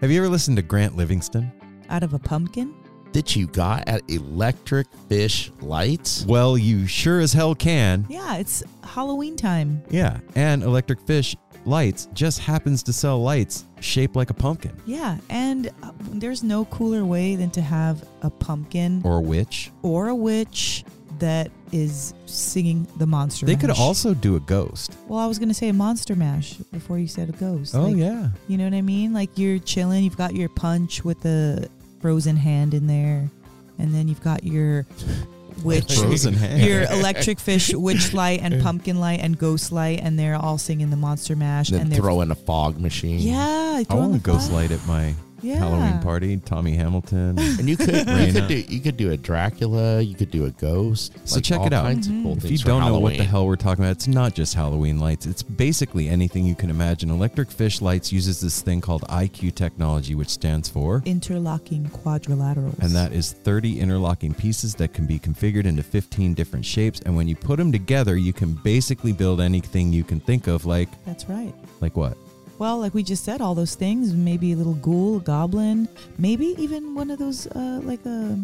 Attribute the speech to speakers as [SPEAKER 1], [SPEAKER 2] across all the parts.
[SPEAKER 1] Have you ever listened to Grant Livingston?
[SPEAKER 2] Out of a pumpkin?
[SPEAKER 3] that you got at Electric Fish Lights?
[SPEAKER 1] Well, you sure as hell can.
[SPEAKER 2] Yeah, it's Halloween time.
[SPEAKER 1] Yeah, and Electric Fish Lights just happens to sell lights shaped like a pumpkin
[SPEAKER 2] Yeah, and uh, there's no cooler way than to have a pumpkin
[SPEAKER 1] or a witch.
[SPEAKER 2] or a witch that is singing the monster
[SPEAKER 1] They could also do a ghost.
[SPEAKER 2] Well, I was going to say a monster mash before you said a ghost.
[SPEAKER 1] Oh
[SPEAKER 2] Like,
[SPEAKER 1] yeah.
[SPEAKER 2] You know what I mean? Like you're chilling, you've got your punch with the frozen hand in there, and then you've got your witch,
[SPEAKER 1] Frozen hand.
[SPEAKER 2] your electric fish witch light and pumpkin light and ghost light, and they're all singing the monster mash.
[SPEAKER 3] Then
[SPEAKER 2] and they're
[SPEAKER 3] throw in a fog machine.
[SPEAKER 2] yeah,
[SPEAKER 1] I
[SPEAKER 2] throw in
[SPEAKER 1] want a
[SPEAKER 2] the
[SPEAKER 1] ghost
[SPEAKER 2] fire.
[SPEAKER 1] light at my
[SPEAKER 2] Yeah.
[SPEAKER 1] Halloween party. Tommy Hamilton.
[SPEAKER 3] And you could you could do you could do a Dracula, you could do a ghost.
[SPEAKER 1] So
[SPEAKER 3] like
[SPEAKER 1] check
[SPEAKER 3] all
[SPEAKER 1] it out.
[SPEAKER 3] kinds of cool
[SPEAKER 1] If you don't know what the hell we're talking about, it's not just Halloween lights. It's basically anything you can imagine. Electric Fish Lights uses this thing called IQ technology, which stands for,
[SPEAKER 2] interlocking quadrilaterals.
[SPEAKER 1] and that is 30 interlocking pieces that can be configured into 15 different shapes. And when you put them together, you can basically build anything you can think of, like
[SPEAKER 2] That's right.
[SPEAKER 1] like what?
[SPEAKER 2] Well, like we just said, all those things. Maybe a little ghoul, goblin, maybe even one of those, uh, like a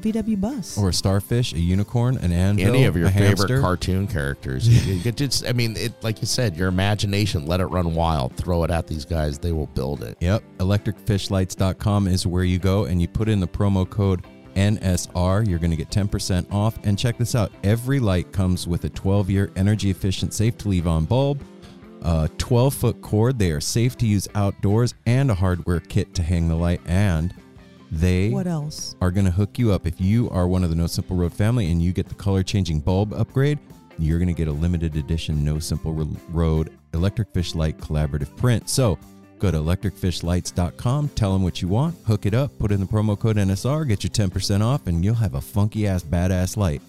[SPEAKER 2] VW bus.
[SPEAKER 1] Or a starfish, a unicorn, an anvil,
[SPEAKER 3] any of your
[SPEAKER 1] a
[SPEAKER 3] favorite
[SPEAKER 1] hamster.
[SPEAKER 3] cartoon characters. you could just I mean it like you said, your imagination, let it run wild. Throw it at these guys, they will build it.
[SPEAKER 1] Yep. ElectricFishLights.com is where you go and you put in the promo code NSR. You're going to get 10% off. And check this out every light comes with a 12 year energy efficient, safe to leave on bulb, a 12 foot cord. They are safe to use outdoors, and a hardware kit to hang the light. And they
[SPEAKER 2] what else?
[SPEAKER 1] are going to hook you up. If you are one of the No Simple Road family and you get the color changing bulb upgrade, you're going to get a limited edition No Simple Road Electric Fish Light collaborative print. So go to electricfishlights.com, tell them what you want, hook it up, put in the promo code NSR, get your 10% off, and you'll have a funky ass badass light.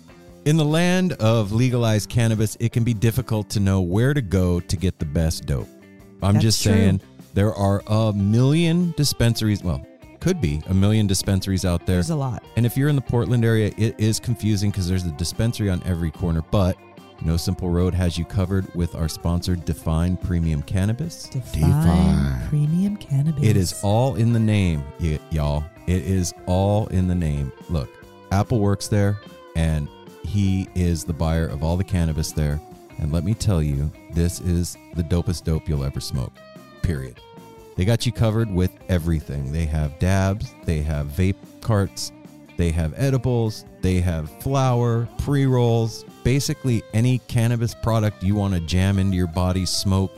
[SPEAKER 1] In the land of legalized cannabis, it can be difficult to know where to go to get the best dope. I'm
[SPEAKER 2] That's
[SPEAKER 1] just
[SPEAKER 2] true.
[SPEAKER 1] saying there are a million dispensaries, well, could be a million dispensaries out there.
[SPEAKER 2] There's a lot.
[SPEAKER 1] And if you're in the Portland area, it is confusing because there's a dispensary on every corner. But No Simple Road has you covered with our sponsor, Define Premium Cannabis.
[SPEAKER 2] Define,
[SPEAKER 3] Define.
[SPEAKER 2] premium cannabis.
[SPEAKER 1] It is all in the name, y- y'all. It is all in the name. Look, Apple works there, and he is the buyer of all the cannabis there. And let me tell you, this is the dopest dope you'll ever smoke. Period. They got you covered with everything. They have dabs, they have vape carts, they have edibles, they have flour, pre rolls, basically any cannabis product you want to jam into your body, smoke,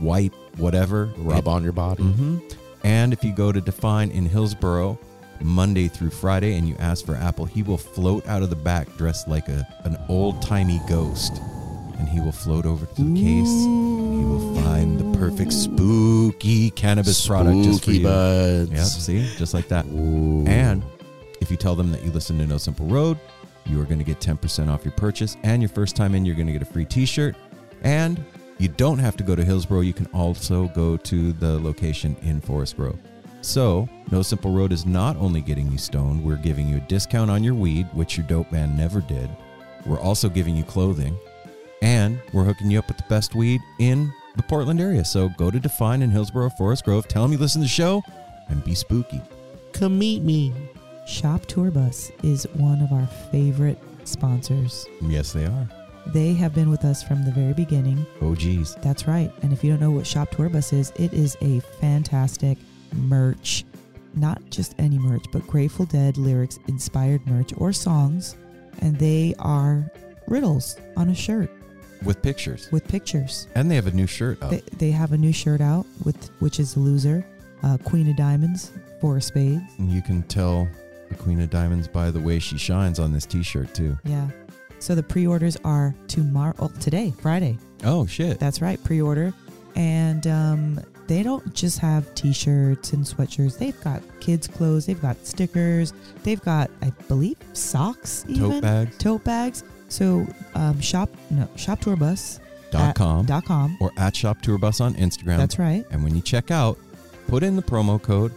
[SPEAKER 1] wipe, whatever.
[SPEAKER 3] Rub on your body.
[SPEAKER 1] hmm And if you go to Define in Hillsboro Monday through Friday and you ask for Apple, he will float out of the back dressed like a, an old timey ghost. And he will float over to the case. He will find the perfect spooky cannabis product just for
[SPEAKER 3] Spooky
[SPEAKER 1] you.
[SPEAKER 3] buds.
[SPEAKER 1] Yep, see? Just like that.
[SPEAKER 3] Ooh.
[SPEAKER 1] And if you tell them that you listen to No Simple Road, you are going to get 10% off your purchase. And your first time in, you're going to get a free t shirt. And you don't have to go to Hillsboro. You can also go to the location in Forest Grove. So, No Simple Road is not only getting you stoned, we're giving you a discount on your weed, which your dope man never did. We're also giving you clothing, and we're hooking you up with the best weed in the Portland area. So go to Define in Hillsboro, Forest Grove. Tell them you listen to the show, and be spooky.
[SPEAKER 3] Come meet me.
[SPEAKER 2] Shop Tour Bus is one of our favorite sponsors.
[SPEAKER 1] Yes, they are.
[SPEAKER 2] They have been with us from the very beginning.
[SPEAKER 1] Oh, geez.
[SPEAKER 2] That's right. And if you don't know what Shop Tour Bus is, it is a fantastic merch. Not just any merch, but Grateful Dead lyrics inspired merch or songs. And they are riddles on a shirt
[SPEAKER 1] With pictures.
[SPEAKER 2] with pictures.
[SPEAKER 1] And they have a new shirt up.
[SPEAKER 2] They, they have a new shirt out with which is the loser, uh, Queen of Diamonds, Four of Spades.
[SPEAKER 1] And you can tell the Queen of Diamonds by the way she shines on this t shirt, too.
[SPEAKER 2] Yeah. So the pre-orders are tomorrow, oh, today, Friday.
[SPEAKER 1] Oh, shit.
[SPEAKER 2] That's right, pre-order. And um, they don't just have t-shirts and sweatshirts. They've got kids' clothes. They've got stickers. They've got, I believe, socks. Even
[SPEAKER 1] Tote bags.
[SPEAKER 2] Tote bags. So um, shop no shoptourbus
[SPEAKER 1] Dot com.
[SPEAKER 2] dot com.
[SPEAKER 1] or at Shop Tour Bus on Instagram.
[SPEAKER 2] That's right.
[SPEAKER 1] And when you check out, put in the promo code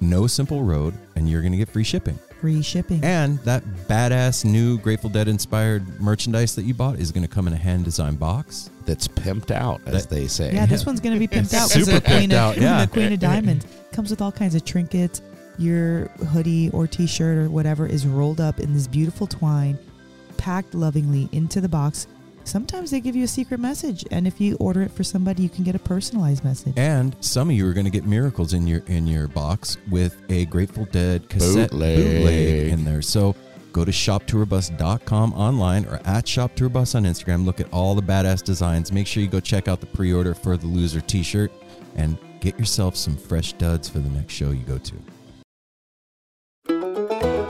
[SPEAKER 1] No Simple Road, and you're going to get free shipping.
[SPEAKER 2] Free shipping.
[SPEAKER 1] And that badass new Grateful Dead inspired merchandise that you bought is going to come in a hand designed box.
[SPEAKER 3] That's pimped out, as they say.
[SPEAKER 2] Yeah, this one's gonna be pimped out.
[SPEAKER 1] Super
[SPEAKER 2] the Queen
[SPEAKER 1] pimped
[SPEAKER 2] of,
[SPEAKER 1] out, yeah.
[SPEAKER 2] The Queen of Diamonds comes with all kinds of trinkets. Your hoodie or T-shirt or whatever is rolled up in this beautiful twine, packed lovingly into the box. Sometimes they give you a secret message, and if you order it for somebody, you can get a personalized message.
[SPEAKER 1] And some of you are going to get miracles in your in your box with a Grateful Dead cassette
[SPEAKER 3] Bootleg.
[SPEAKER 1] bootleg in there. So go to shoptourbus.com online or at shoptourbus on Instagram. Look at all the badass designs. Make sure you go check out the pre-order for the loser t-shirt and get yourself some fresh duds for the next show you go to.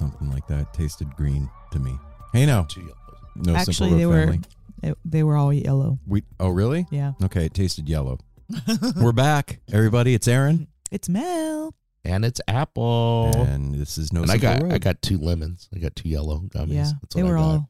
[SPEAKER 1] Something like that. It tasted green to me. Hey, now.
[SPEAKER 3] Two yellows.
[SPEAKER 1] No
[SPEAKER 2] Actually,
[SPEAKER 1] Simple
[SPEAKER 2] they
[SPEAKER 1] Road
[SPEAKER 2] were
[SPEAKER 1] family.
[SPEAKER 2] they, they were all yellow.
[SPEAKER 1] We, oh, really?
[SPEAKER 2] Yeah.
[SPEAKER 1] Okay, it tasted yellow. We're back, everybody. It's Aaron,
[SPEAKER 2] It's Mel.
[SPEAKER 3] And it's apple.
[SPEAKER 1] and this is No
[SPEAKER 3] and I
[SPEAKER 1] Simple
[SPEAKER 3] got
[SPEAKER 1] Road.
[SPEAKER 3] I got two lemons. I got two yellow gummies.
[SPEAKER 2] yeah.
[SPEAKER 3] That's
[SPEAKER 2] They
[SPEAKER 3] what I
[SPEAKER 2] were
[SPEAKER 3] got.
[SPEAKER 2] all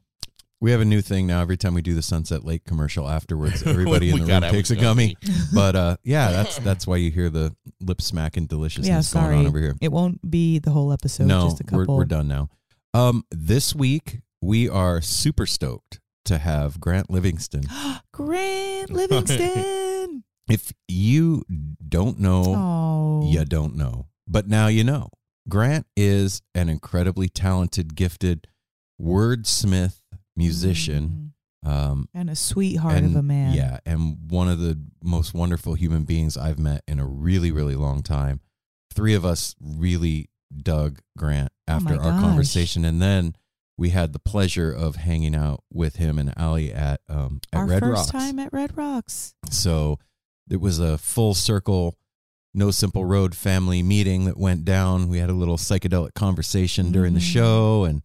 [SPEAKER 1] We have a new thing now. Every time we do the Sunset Lake commercial afterwards, everybody in the room takes a gummy. But uh, yeah, that's that's why you hear the lip smacking deliciousness
[SPEAKER 2] yeah,
[SPEAKER 1] going on over here.
[SPEAKER 2] It won't be the whole episode.
[SPEAKER 1] no,
[SPEAKER 2] just a
[SPEAKER 1] we're, we're done now. Um, this week we are super stoked to have Grant Livingston.
[SPEAKER 2] Grant Livingston.
[SPEAKER 1] If you don't know,
[SPEAKER 2] oh,
[SPEAKER 1] you don't know, but now you know. Grant is an incredibly talented, gifted wordsmith musician. Um,
[SPEAKER 2] Mm. and a sweetheart
[SPEAKER 1] and
[SPEAKER 2] of a man.
[SPEAKER 1] Yeah, and one of the most wonderful human beings I've met in a really, really long time. Three of us really dug Grant
[SPEAKER 2] Oh
[SPEAKER 1] after
[SPEAKER 2] my
[SPEAKER 1] our
[SPEAKER 2] gosh.
[SPEAKER 1] conversation, and then we had the pleasure of hanging out with him and Ali at um, at
[SPEAKER 2] Our
[SPEAKER 1] Red
[SPEAKER 2] first
[SPEAKER 1] Rocks.
[SPEAKER 2] time at Red Rocks.
[SPEAKER 1] So it was a full circle, no simple road family meeting that went down. We had a little psychedelic conversation during the
[SPEAKER 2] Mhm.
[SPEAKER 1] show, and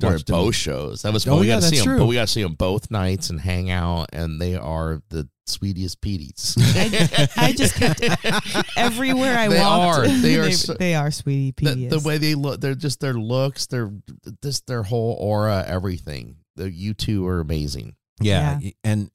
[SPEAKER 3] During
[SPEAKER 1] watched them-
[SPEAKER 3] both shows. That was
[SPEAKER 1] Oh,
[SPEAKER 3] we
[SPEAKER 1] yeah,
[SPEAKER 3] got to see
[SPEAKER 1] that's
[SPEAKER 3] them,
[SPEAKER 1] true.
[SPEAKER 3] but we got to see them both nights and hang out, and they are the sweetest peaties.
[SPEAKER 2] I, I just kept everywhere I
[SPEAKER 3] They
[SPEAKER 2] walked.
[SPEAKER 3] are. They are
[SPEAKER 2] they,
[SPEAKER 3] so-
[SPEAKER 2] they are sweetie
[SPEAKER 3] the, the way they look, they're just their looks, their just their whole aura, everything. The you two are amazing.
[SPEAKER 1] Yeah, and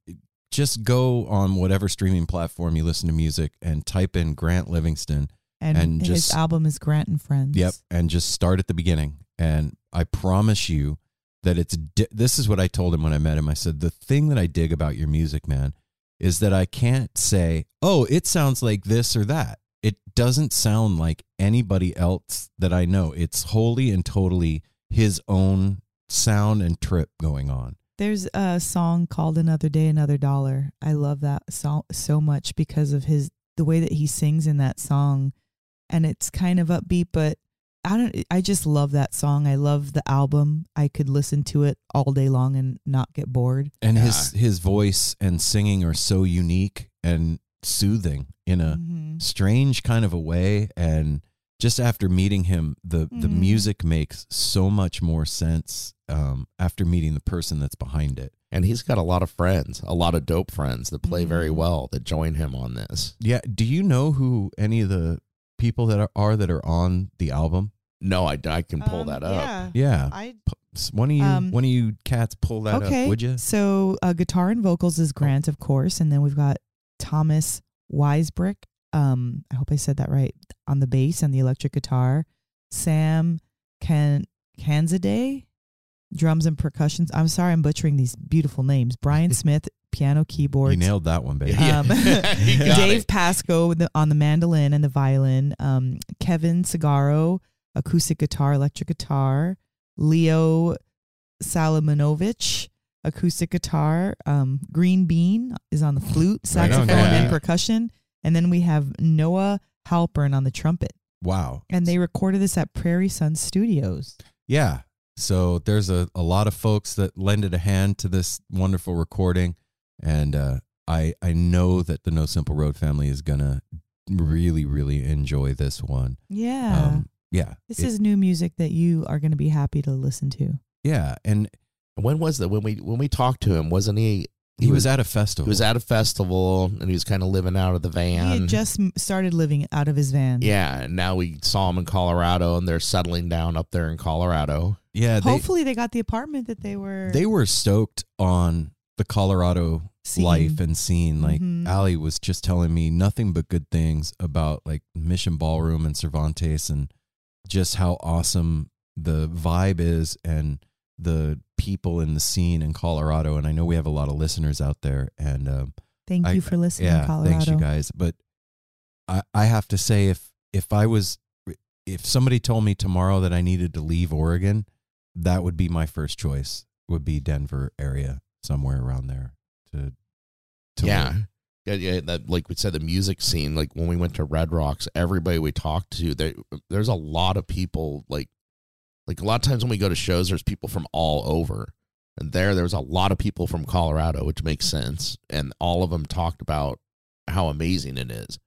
[SPEAKER 1] just go on whatever streaming platform you listen to music and type in Grant Livingston.
[SPEAKER 2] And,
[SPEAKER 1] and
[SPEAKER 2] his
[SPEAKER 1] just-
[SPEAKER 2] album is Grant and Friends.
[SPEAKER 1] Yep, and just start at the beginning. And I promise you that it's di- this is what I told him when I met him. I said the thing that I dig about your music, man, is that I can't say, "Oh, it sounds like this or that." It doesn't sound like anybody else that I know. It's wholly and totally his own sound and trip going on.
[SPEAKER 2] There's a song called Another Day, Another Dollar. I love that song so much because of his the way that he sings in that song. And it's kind of upbeat, but I don't I just love that song. I love the album. I could listen to it all day long and not get bored.
[SPEAKER 1] and his his voice and singing are so unique and soothing in a
[SPEAKER 2] Mhm.
[SPEAKER 1] strange kind of a way and just after meeting him the the
[SPEAKER 2] Mhm.
[SPEAKER 1] music makes so much more sense um, after meeting the person that's behind it
[SPEAKER 3] And he's got a lot of friends, a lot of dope friends that play very
[SPEAKER 2] Mhm.
[SPEAKER 3] well that join him on this.
[SPEAKER 1] yeah do you know who any of the people that are, are that are on the album
[SPEAKER 3] No, I, I can pull
[SPEAKER 2] Um,
[SPEAKER 3] that up.
[SPEAKER 2] Yeah.
[SPEAKER 1] yeah
[SPEAKER 2] I
[SPEAKER 1] S- one of you
[SPEAKER 2] Um,
[SPEAKER 1] one of you cats pull that
[SPEAKER 2] okay.
[SPEAKER 1] up would you
[SPEAKER 2] So uh, guitar and vocals is Grant, of course, and then we've got Thomas Weisbrick. Um, I hope I said that right on the bass and the electric guitar. Sam Can Kanzade, drums and percussions. I'm sorry, I'm butchering these beautiful names. Brian Smith, piano, keyboard.
[SPEAKER 1] you nailed that one baby
[SPEAKER 2] Um, Dave
[SPEAKER 3] it.
[SPEAKER 2] Pasco the, on the mandolin and the violin. Um, Kevin Sagaro, acoustic guitar, electric guitar. Leo Salimonovich, acoustic guitar. Um, Green Bean is on the flute,
[SPEAKER 1] Right on,
[SPEAKER 2] saxophone,
[SPEAKER 1] Green
[SPEAKER 2] and percussion. And then we have Noah Halpern on the trumpet.
[SPEAKER 1] wow
[SPEAKER 2] And they recorded this at Prairie Sun Studios.
[SPEAKER 1] Yeah. So there's a, a lot of folks that lended a hand to this wonderful recording. And uh, I I know that the No Simple Road family is gonna really, really enjoy this one.
[SPEAKER 2] Yeah.
[SPEAKER 1] Um, yeah.
[SPEAKER 2] this
[SPEAKER 1] It-
[SPEAKER 2] is new music that you are going to be happy to listen to.
[SPEAKER 1] yeah. And
[SPEAKER 3] When was that? When we when we talked to him, wasn't he?
[SPEAKER 1] he, was, at a festival.
[SPEAKER 3] He was at a festival and he was kind of living out of the van.
[SPEAKER 2] he had just started living out of his van.
[SPEAKER 3] yeah, and now we saw him in Colorado, and they're settling down up there in Colorado.
[SPEAKER 1] yeah. They,
[SPEAKER 2] Hopefully, they got the apartment that they were.
[SPEAKER 1] they were stoked on the Colorado
[SPEAKER 2] Scene.
[SPEAKER 1] life and scene. Like
[SPEAKER 2] Mhm.
[SPEAKER 1] Ali was just telling me nothing but good things about like Mission Ballroom and Cervantes and just how awesome the vibe is and the people in the scene in Colorado. And I know we have a lot of listeners out there. And um,
[SPEAKER 2] Thank
[SPEAKER 1] I-
[SPEAKER 2] you for listening,
[SPEAKER 1] yeah,
[SPEAKER 2] Colorado.
[SPEAKER 1] thanks you guys. But I, I have to say, if if I was, if somebody told me tomorrow that I needed to leave Oregon, that would be my first choice. Would be Denver area, somewhere around there. To, to
[SPEAKER 3] yeah.
[SPEAKER 1] live.
[SPEAKER 3] Yeah, yeah, that like we said, the music scene. Like when we went to Red Rocks, everybody we talked to, they, there's a lot of people. Like, like a lot of times when we go to shows, there's people from all over, and there, there's a lot of people from Colorado, which makes sense. And all of them talked about how amazing it is.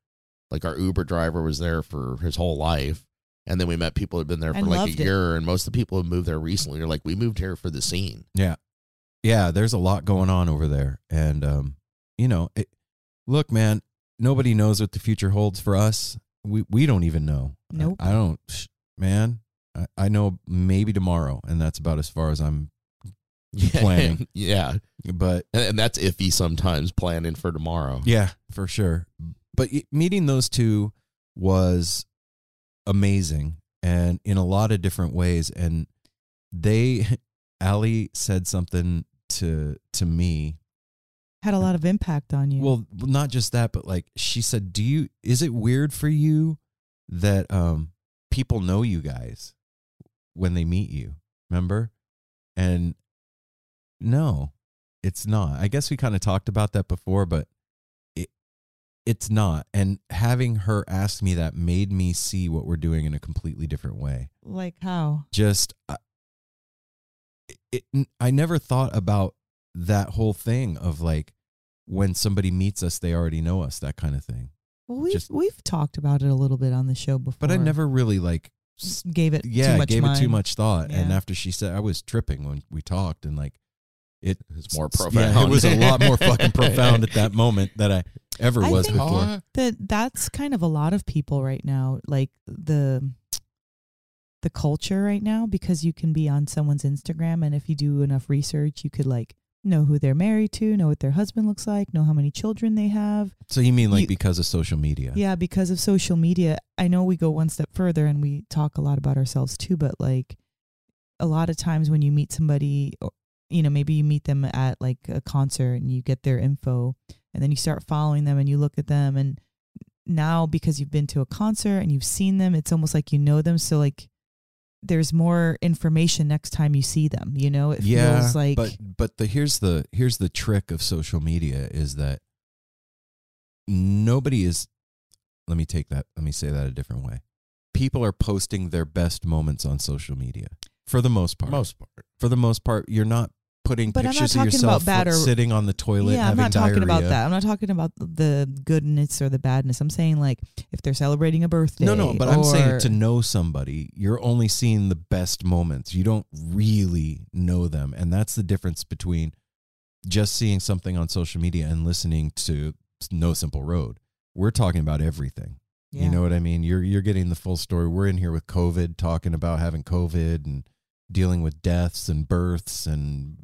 [SPEAKER 3] Like our Uber driver was there for his whole life, and then we met people who'd been there for
[SPEAKER 2] And
[SPEAKER 3] like
[SPEAKER 2] loved
[SPEAKER 3] a
[SPEAKER 2] it.
[SPEAKER 3] year, and most of the people who moved there recently are like, we moved here for the scene.
[SPEAKER 1] yeah, there's a lot going on over there, and um, you know, it, look, man, nobody knows what the future holds for us. We we don't even know.
[SPEAKER 2] Nope.
[SPEAKER 1] I, I don't, man. I, I know maybe tomorrow, and that's about as far as I'm planning.
[SPEAKER 3] yeah,
[SPEAKER 1] but
[SPEAKER 3] and, and that's iffy sometimes planning for tomorrow.
[SPEAKER 1] Yeah, for sure. But meeting those two was amazing and in a lot of different ways. And they, Allie said something to to me.
[SPEAKER 2] Had a lot of impact on you.
[SPEAKER 1] Well, not just that, but like she said, "Do you? Is it weird for you that um people know you guys when they meet you? Remember? And no, it's not. I guess we kind of talked about that before, but it it's not. And having her ask me that made me see what we're doing in a completely different way.
[SPEAKER 2] like how?
[SPEAKER 1] Just uh, it, I never thought about that whole thing of like when somebody meets us, they already know us, that kind of thing.
[SPEAKER 2] Well, we've
[SPEAKER 1] Just-
[SPEAKER 2] we've talked about it a little bit on the show before.
[SPEAKER 1] But I never really like s-
[SPEAKER 2] gave it
[SPEAKER 1] yeah
[SPEAKER 2] too much
[SPEAKER 1] gave it too much thought. And after she said, I was tripping when we talked, and like it
[SPEAKER 3] was more profound.
[SPEAKER 1] Yeah, it was a lot more fucking profound at that moment that I ever
[SPEAKER 2] I
[SPEAKER 1] was
[SPEAKER 2] think-
[SPEAKER 1] before.
[SPEAKER 2] that that's kind of a lot of people right now like the the culture right now because you can be on someone's instagram and if you do enough research you could like know who they're married to know what their husband looks like know how many children they have.
[SPEAKER 1] So you mean like
[SPEAKER 2] You-
[SPEAKER 1] because of social media?
[SPEAKER 2] yeah because of social media. I know we go one step further and we talk a lot about ourselves too but like a lot of times when you meet somebody or you know maybe you meet them at like a concert and you get their info and then you start following them and you look at them and now because you've been to a concert and you've seen them it's almost like you know them. So like there's more information next time you see them you know it
[SPEAKER 1] yeah,
[SPEAKER 2] feels like
[SPEAKER 1] but but the here's the here's the trick of social media is that nobody is. Let me take that. Let me say that a different way. People are posting their best moments on social media for the most part.
[SPEAKER 3] Most part.
[SPEAKER 1] for the most part, you're not putting
[SPEAKER 2] But I'm not
[SPEAKER 1] pictures of
[SPEAKER 2] talking
[SPEAKER 1] yourself
[SPEAKER 2] or-
[SPEAKER 1] sitting on the toilet
[SPEAKER 2] yeah, I'm not talking about that. I'm not talking about the goodness or the badness. I'm saying like if they're celebrating a birthday.
[SPEAKER 1] No, no, but I'm saying to know somebody, you're only seeing the best moments. You don't really know them. And that's the difference between just seeing something on social media and listening to No Simple Road. We're talking about everything.
[SPEAKER 2] Yeah.
[SPEAKER 1] You know what I mean? You're you're getting the full story. We're in here with COVID, talking about having COVID and dealing with deaths and births and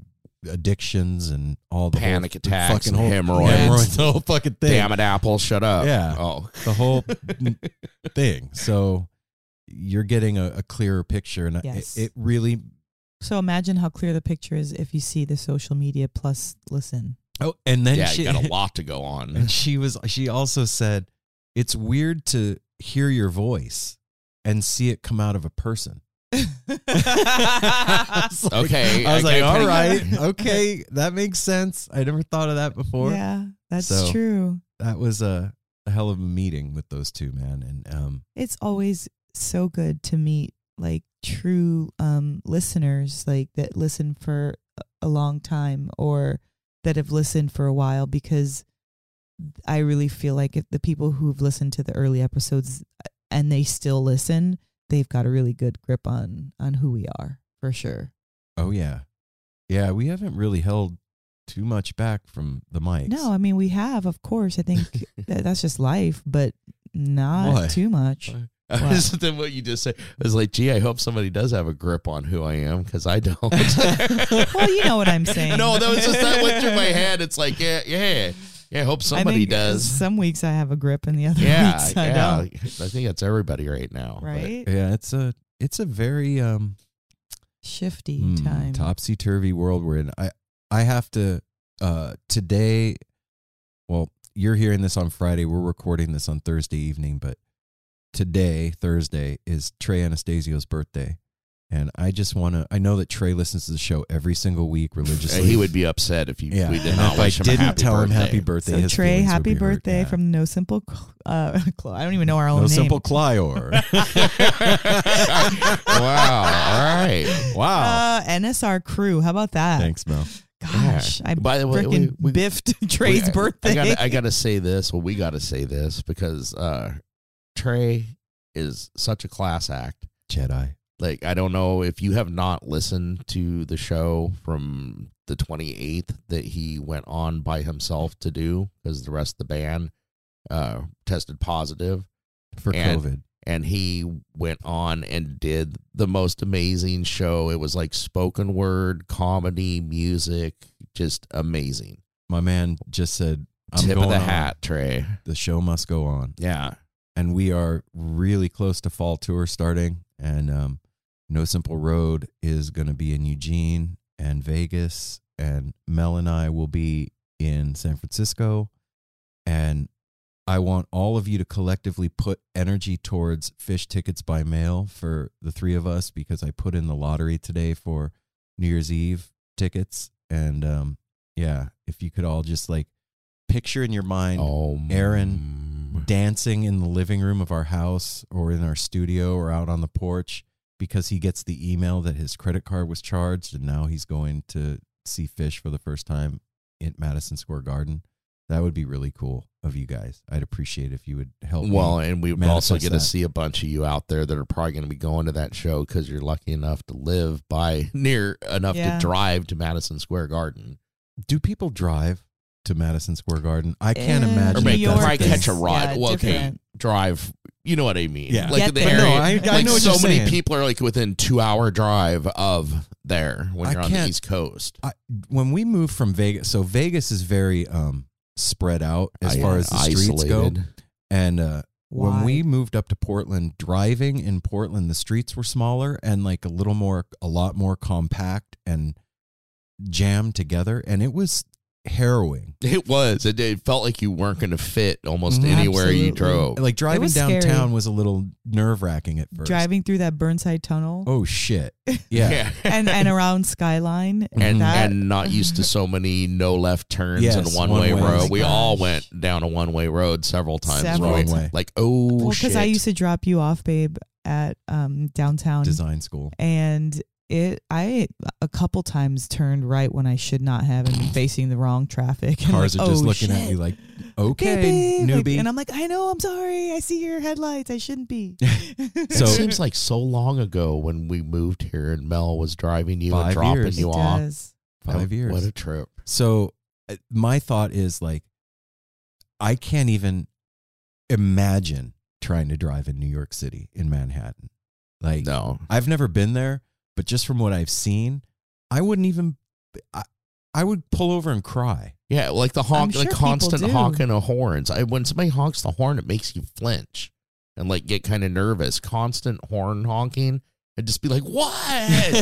[SPEAKER 1] addictions and all the
[SPEAKER 3] Panic
[SPEAKER 1] whole,
[SPEAKER 3] attacks
[SPEAKER 1] fucking
[SPEAKER 3] and
[SPEAKER 1] whole,
[SPEAKER 3] hemorrhoids.
[SPEAKER 1] hemorrhoids, the whole fucking thing
[SPEAKER 3] Damn it, Apple, shut up.
[SPEAKER 1] Yeah.
[SPEAKER 3] Oh,
[SPEAKER 1] the whole thing. So you're getting a, a clearer picture, and
[SPEAKER 2] Yes.
[SPEAKER 1] it, it really.
[SPEAKER 2] So imagine how clear the picture is if you see the social media plus listen.
[SPEAKER 1] Oh, and then
[SPEAKER 3] yeah,
[SPEAKER 1] she
[SPEAKER 3] you got a lot to go on.
[SPEAKER 1] and she was. She also said, "It's weird to hear your voice and see it come out of a person." I like-
[SPEAKER 3] Okay,
[SPEAKER 1] I was
[SPEAKER 3] okay,
[SPEAKER 1] like, all right. okay. that makes sense." I never thought of that before.
[SPEAKER 2] yeah, that's
[SPEAKER 1] So-
[SPEAKER 2] true.
[SPEAKER 1] That was a, a hell of a meeting with those two, man, and um,
[SPEAKER 2] It's always so good to meet like true um listeners like that listen for a- a long time or that have listened for a while because I really feel like if the people who've listened to the early episodes uh, and they still listen, they've got a really good grip on on who we are for sure.
[SPEAKER 1] Oh yeah, yeah. We haven't really held too much back from the mics.
[SPEAKER 2] No, I mean we have, of course. I think that that's just life, but not
[SPEAKER 1] What?
[SPEAKER 2] too much.
[SPEAKER 3] then what you just said I was like, gee, I hope somebody does have a grip on who I am because I don't.
[SPEAKER 2] well, you know what I'm saying.
[SPEAKER 3] no, that was just that went through my head. It's like, yeah, yeah, yeah. I hope
[SPEAKER 2] I
[SPEAKER 3] somebody
[SPEAKER 2] think
[SPEAKER 3] does.
[SPEAKER 2] Some weeks I have a grip, and the other
[SPEAKER 3] Yeah,
[SPEAKER 2] weeks I
[SPEAKER 3] yeah.
[SPEAKER 2] don't.
[SPEAKER 3] I think that's everybody right now. but-
[SPEAKER 2] Right?
[SPEAKER 1] Yeah, it's a it's a very um
[SPEAKER 2] Shifty time.
[SPEAKER 1] topsy turvy world we're in. I I have to uh today. Well, you're hearing this on Friday. We're recording this on Thursday evening, but today, Thursday, is Trey Anastasio's birthday. And I just want to. I know that Trey listens to the show every single week religiously.
[SPEAKER 3] he would be upset if you
[SPEAKER 1] yeah.
[SPEAKER 3] we did
[SPEAKER 1] and
[SPEAKER 3] not
[SPEAKER 1] if I
[SPEAKER 3] him
[SPEAKER 1] didn't
[SPEAKER 3] happy
[SPEAKER 1] tell him happy birthday,
[SPEAKER 2] so
[SPEAKER 1] his
[SPEAKER 2] Trey, happy
[SPEAKER 1] be hurt.
[SPEAKER 2] birthday from No Simple. Cl- Uh, I don't even know our own
[SPEAKER 1] No
[SPEAKER 2] name.
[SPEAKER 1] simple Clior.
[SPEAKER 3] wow. All right.
[SPEAKER 1] wow.
[SPEAKER 2] Uh, NSR crew. How about that?
[SPEAKER 1] Thanks, Mel.
[SPEAKER 2] Gosh, I
[SPEAKER 3] By the way,
[SPEAKER 2] freaking
[SPEAKER 3] we- we-
[SPEAKER 2] biffed Trey's
[SPEAKER 3] We- I-
[SPEAKER 2] birthday.
[SPEAKER 3] I gotta, I gotta say this. Well, we gotta say this because uh, Trey is such a class act.
[SPEAKER 1] Jedi.
[SPEAKER 3] Like I don't know if you have not listened to the show from the 28th that he went on by himself to do because the rest of the band uh, tested positive
[SPEAKER 1] For
[SPEAKER 3] And-
[SPEAKER 1] COVID.
[SPEAKER 3] and he went on and did the most amazing show. It was like spoken word, comedy, music, just amazing.
[SPEAKER 1] My man just said, I'm
[SPEAKER 3] Tip of the
[SPEAKER 1] on.
[SPEAKER 3] hat, Trey.
[SPEAKER 1] The show must go on.
[SPEAKER 3] Yeah.
[SPEAKER 1] and we are really close to fall tour starting and um, no simple road is going to be in eugene and vegas and mel and i will be in san francisco. And i want all of you to collectively put energy towards Phish tickets by mail for the three of us because i put in the lottery today for new year's eve tickets. And um, yeah if you could all just like picture in your mind
[SPEAKER 3] Oh,
[SPEAKER 1] Aaron dancing in the living room of our house or in our studio or out on the porch because he gets the email that his credit card was charged and now he's going to see Phish for the first time at Madison Square Garden. That would be really cool of you guys. I'd appreciate if you would help.
[SPEAKER 3] Well,
[SPEAKER 1] me.
[SPEAKER 3] and we would also
[SPEAKER 1] manifest
[SPEAKER 3] get to see a bunch of you out there that are probably going to be going to that show because you're lucky enough to live by near enough
[SPEAKER 2] Yeah.
[SPEAKER 3] to drive to Madison Square Garden.
[SPEAKER 1] do people drive to Madison Square Garden? I can't imagine.
[SPEAKER 3] Or
[SPEAKER 2] New
[SPEAKER 3] make
[SPEAKER 1] that's
[SPEAKER 3] probably
[SPEAKER 1] the
[SPEAKER 2] York
[SPEAKER 3] catch a ride.
[SPEAKER 2] yeah,
[SPEAKER 3] well, okay,
[SPEAKER 2] different.
[SPEAKER 3] drive. You know what I mean?
[SPEAKER 1] Yeah.
[SPEAKER 3] like
[SPEAKER 2] Get
[SPEAKER 3] the
[SPEAKER 2] there.
[SPEAKER 3] area.
[SPEAKER 2] No,
[SPEAKER 1] I- I
[SPEAKER 3] like
[SPEAKER 1] know what
[SPEAKER 3] so
[SPEAKER 1] you're
[SPEAKER 3] many
[SPEAKER 1] saying.
[SPEAKER 3] people are like within two hour drive of there when
[SPEAKER 1] I
[SPEAKER 3] you're on the
[SPEAKER 1] can't-
[SPEAKER 3] East Coast.
[SPEAKER 1] I, when we moved from Vegas, so Vegas is very um, spread out as
[SPEAKER 3] I-
[SPEAKER 1] far as the streets go.
[SPEAKER 3] isolated.
[SPEAKER 1] And uh, when we
[SPEAKER 2] Wide.
[SPEAKER 1] moved up to Portland, driving in Portland, the streets were smaller and like a little more, a lot more compact and jammed together. And it was harrowing.
[SPEAKER 3] It was. It, it felt like you weren't going to fit almost
[SPEAKER 1] Mhm.
[SPEAKER 3] anywhere you drove.
[SPEAKER 1] Like driving
[SPEAKER 2] was
[SPEAKER 1] downtown
[SPEAKER 2] scary.
[SPEAKER 1] was a little nerve wracking at first.
[SPEAKER 2] Driving through that Burnside Tunnel
[SPEAKER 1] Oh, shit. Yeah.
[SPEAKER 2] and and around Skyline
[SPEAKER 3] and
[SPEAKER 2] that
[SPEAKER 3] and not used to so many no left turns
[SPEAKER 1] Yes,
[SPEAKER 3] and one way
[SPEAKER 1] one-way.
[SPEAKER 3] road.
[SPEAKER 2] Oh my
[SPEAKER 3] we all went down a one way road several times.
[SPEAKER 2] Several
[SPEAKER 3] where we-
[SPEAKER 1] times.
[SPEAKER 3] Like oh
[SPEAKER 2] well
[SPEAKER 3] shit!
[SPEAKER 2] because I used to drop you off, babe, at um downtown
[SPEAKER 1] Design school.
[SPEAKER 2] and it I a couple times turned right when I should not have and facing the wrong traffic. And
[SPEAKER 1] Cars
[SPEAKER 2] like,
[SPEAKER 1] are just
[SPEAKER 2] oh,
[SPEAKER 1] looking at
[SPEAKER 2] shit.
[SPEAKER 1] you like,
[SPEAKER 2] Hey,
[SPEAKER 1] okay,
[SPEAKER 2] babe. Like,
[SPEAKER 1] newbie.
[SPEAKER 2] and I'm like, I know, I'm sorry. I see your headlights. I shouldn't be.
[SPEAKER 1] So-
[SPEAKER 3] it seems like so long ago when we moved here and Mel was driving you and
[SPEAKER 1] Five
[SPEAKER 3] dropping
[SPEAKER 1] years.
[SPEAKER 3] you
[SPEAKER 2] It
[SPEAKER 3] off.
[SPEAKER 2] does.
[SPEAKER 1] Five years.
[SPEAKER 3] What a trip!
[SPEAKER 1] So uh, my thought is like, I can't even imagine trying to drive in New York City in Manhattan. Like,
[SPEAKER 3] No,
[SPEAKER 1] I've never been there, but just from what I've seen, I wouldn't even. I, I would pull over and cry.
[SPEAKER 3] yeah, like the honk,
[SPEAKER 2] sure
[SPEAKER 3] the constant honking of horns. I when somebody honks the horn, it makes you flinch and like get kind of nervous. Constant horn honking, and just be like, "What?"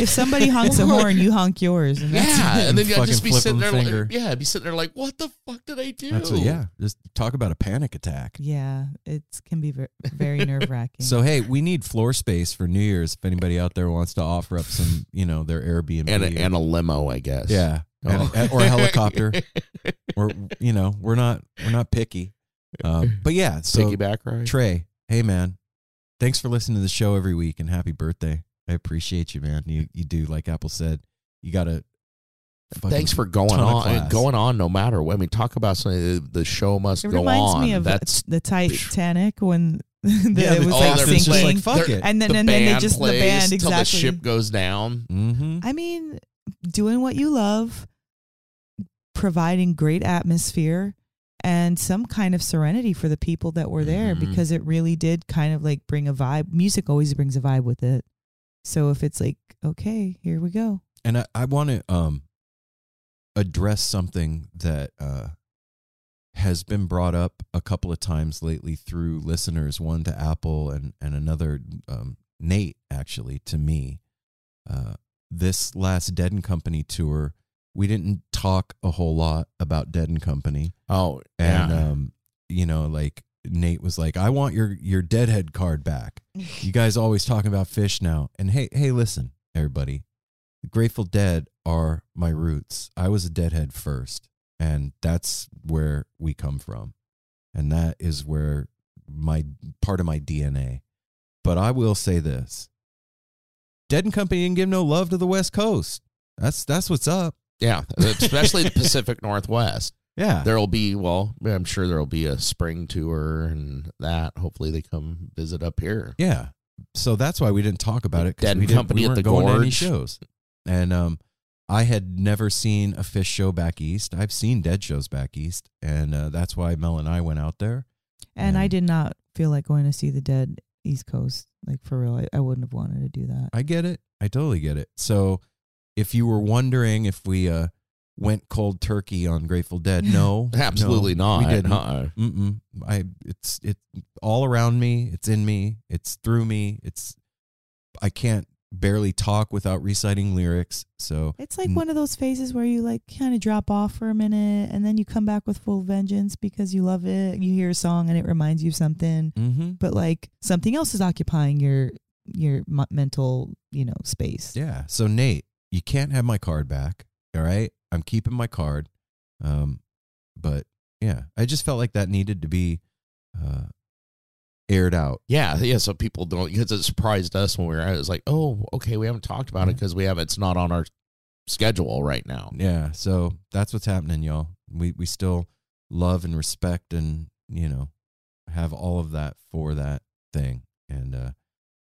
[SPEAKER 2] If somebody honks a horn, you honk yours. And
[SPEAKER 3] Yeah,
[SPEAKER 2] it.
[SPEAKER 3] and then I'd just be sitting there, like, yeah, I'd be sitting there like, what the fuck did I do?
[SPEAKER 1] That's what, yeah. Just talk about a panic attack.
[SPEAKER 2] Yeah, it can be ver- very nerve wracking.
[SPEAKER 1] So hey, we need floor space for New Year's. If anybody out there wants to offer up some, you know, their Airbnb
[SPEAKER 3] and a, and a limo, I guess.
[SPEAKER 1] yeah,
[SPEAKER 3] Oh.
[SPEAKER 1] and- or a helicopter. or you know, we're not we're not picky. Uh, but yeah, so
[SPEAKER 3] Piggyback ride.
[SPEAKER 1] Trey, hey man, thanks for listening to the show every week and happy birthday. I appreciate you, man. You you do like Apple said. You got to.
[SPEAKER 3] Thanks for going on,
[SPEAKER 1] class.
[SPEAKER 3] going on. No matter what. I mean, talk about something. The, the show must
[SPEAKER 2] it
[SPEAKER 3] go
[SPEAKER 2] reminds
[SPEAKER 3] on.
[SPEAKER 2] me of
[SPEAKER 3] That's
[SPEAKER 2] the Titanic when the,
[SPEAKER 1] Yeah,
[SPEAKER 2] it was like sinking.
[SPEAKER 1] just like fuck it.
[SPEAKER 2] and then
[SPEAKER 3] the
[SPEAKER 2] and then they just
[SPEAKER 3] plays
[SPEAKER 2] the band exactly.
[SPEAKER 3] the ship goes down.
[SPEAKER 1] mm-hmm.
[SPEAKER 2] I mean, doing what you love, providing great atmosphere and some kind of serenity for the people that were there
[SPEAKER 3] Mhm.
[SPEAKER 2] because it really did kind of like bring a vibe. Music always brings a vibe with it. So if it's like, okay, here we go.
[SPEAKER 1] And I, I want to um address something that uh has been brought up a couple of times lately through listeners, one to Apple and and another um, Nate actually to me. Uh, this last Dead and Company tour, we didn't talk a whole lot about Dead and Company,
[SPEAKER 3] Oh,
[SPEAKER 1] and
[SPEAKER 3] yeah.
[SPEAKER 1] um, you know, like Nate was like, "I want your your Deadhead card back." You guys always talking about Phish now, and hey, hey, listen, everybody, the Grateful Dead are my roots. I was a Deadhead first, and that's where we come from, and that is where my part of my DNA. But I will say this: Dead and Company didn't give no love to the West Coast. That's that's what's up.
[SPEAKER 3] Yeah, especially the Pacific Northwest.
[SPEAKER 1] Yeah,
[SPEAKER 3] There'll be well, I'm sure there'll be a spring tour and that. Hopefully, they come visit up here.
[SPEAKER 1] Yeah. So that's why we didn't talk about it because
[SPEAKER 3] Dead
[SPEAKER 1] we, didn't,
[SPEAKER 3] Company
[SPEAKER 1] we
[SPEAKER 3] at the
[SPEAKER 1] going to any
[SPEAKER 3] Gorge.
[SPEAKER 1] shows. And um, I had never seen a Phish show back east. I've seen dead shows back east, and uh, that's why Mel and I went out there.
[SPEAKER 2] And I did not feel like going to see the dead East Coast. Like for real, I, I wouldn't have wanted to do that.
[SPEAKER 1] I get it. I totally get it. So, if you were wondering if we uh, went cold turkey on Grateful Dead, no,
[SPEAKER 3] Absolutely
[SPEAKER 1] no,
[SPEAKER 3] not.
[SPEAKER 1] We didn't.
[SPEAKER 3] Uh-uh.
[SPEAKER 1] Mm-mm. I it's it's all around me. It's in me. It's through me. It's I can't barely talk without reciting lyrics. So
[SPEAKER 2] It's like
[SPEAKER 1] Mm.
[SPEAKER 2] one of those phases where you like kind of drop off for a minute and then you come back with full vengeance because you love it. You hear a song and it reminds you of something,
[SPEAKER 1] mm-hmm.
[SPEAKER 2] but like something else is occupying your your m- mental, you know, space.
[SPEAKER 1] yeah. So Nate, you can't have my card back. All right, I'm keeping my card. Um, but yeah, I just felt like that needed to be uh, aired out.
[SPEAKER 3] Yeah, yeah. So people don't because it surprised us when we were. It was like, oh, okay, we haven't talked about it because we have it's not on our schedule right now.
[SPEAKER 1] Yeah, so that's what's happening, y'all. We we still love and respect and you know have all of that for that thing, and uh,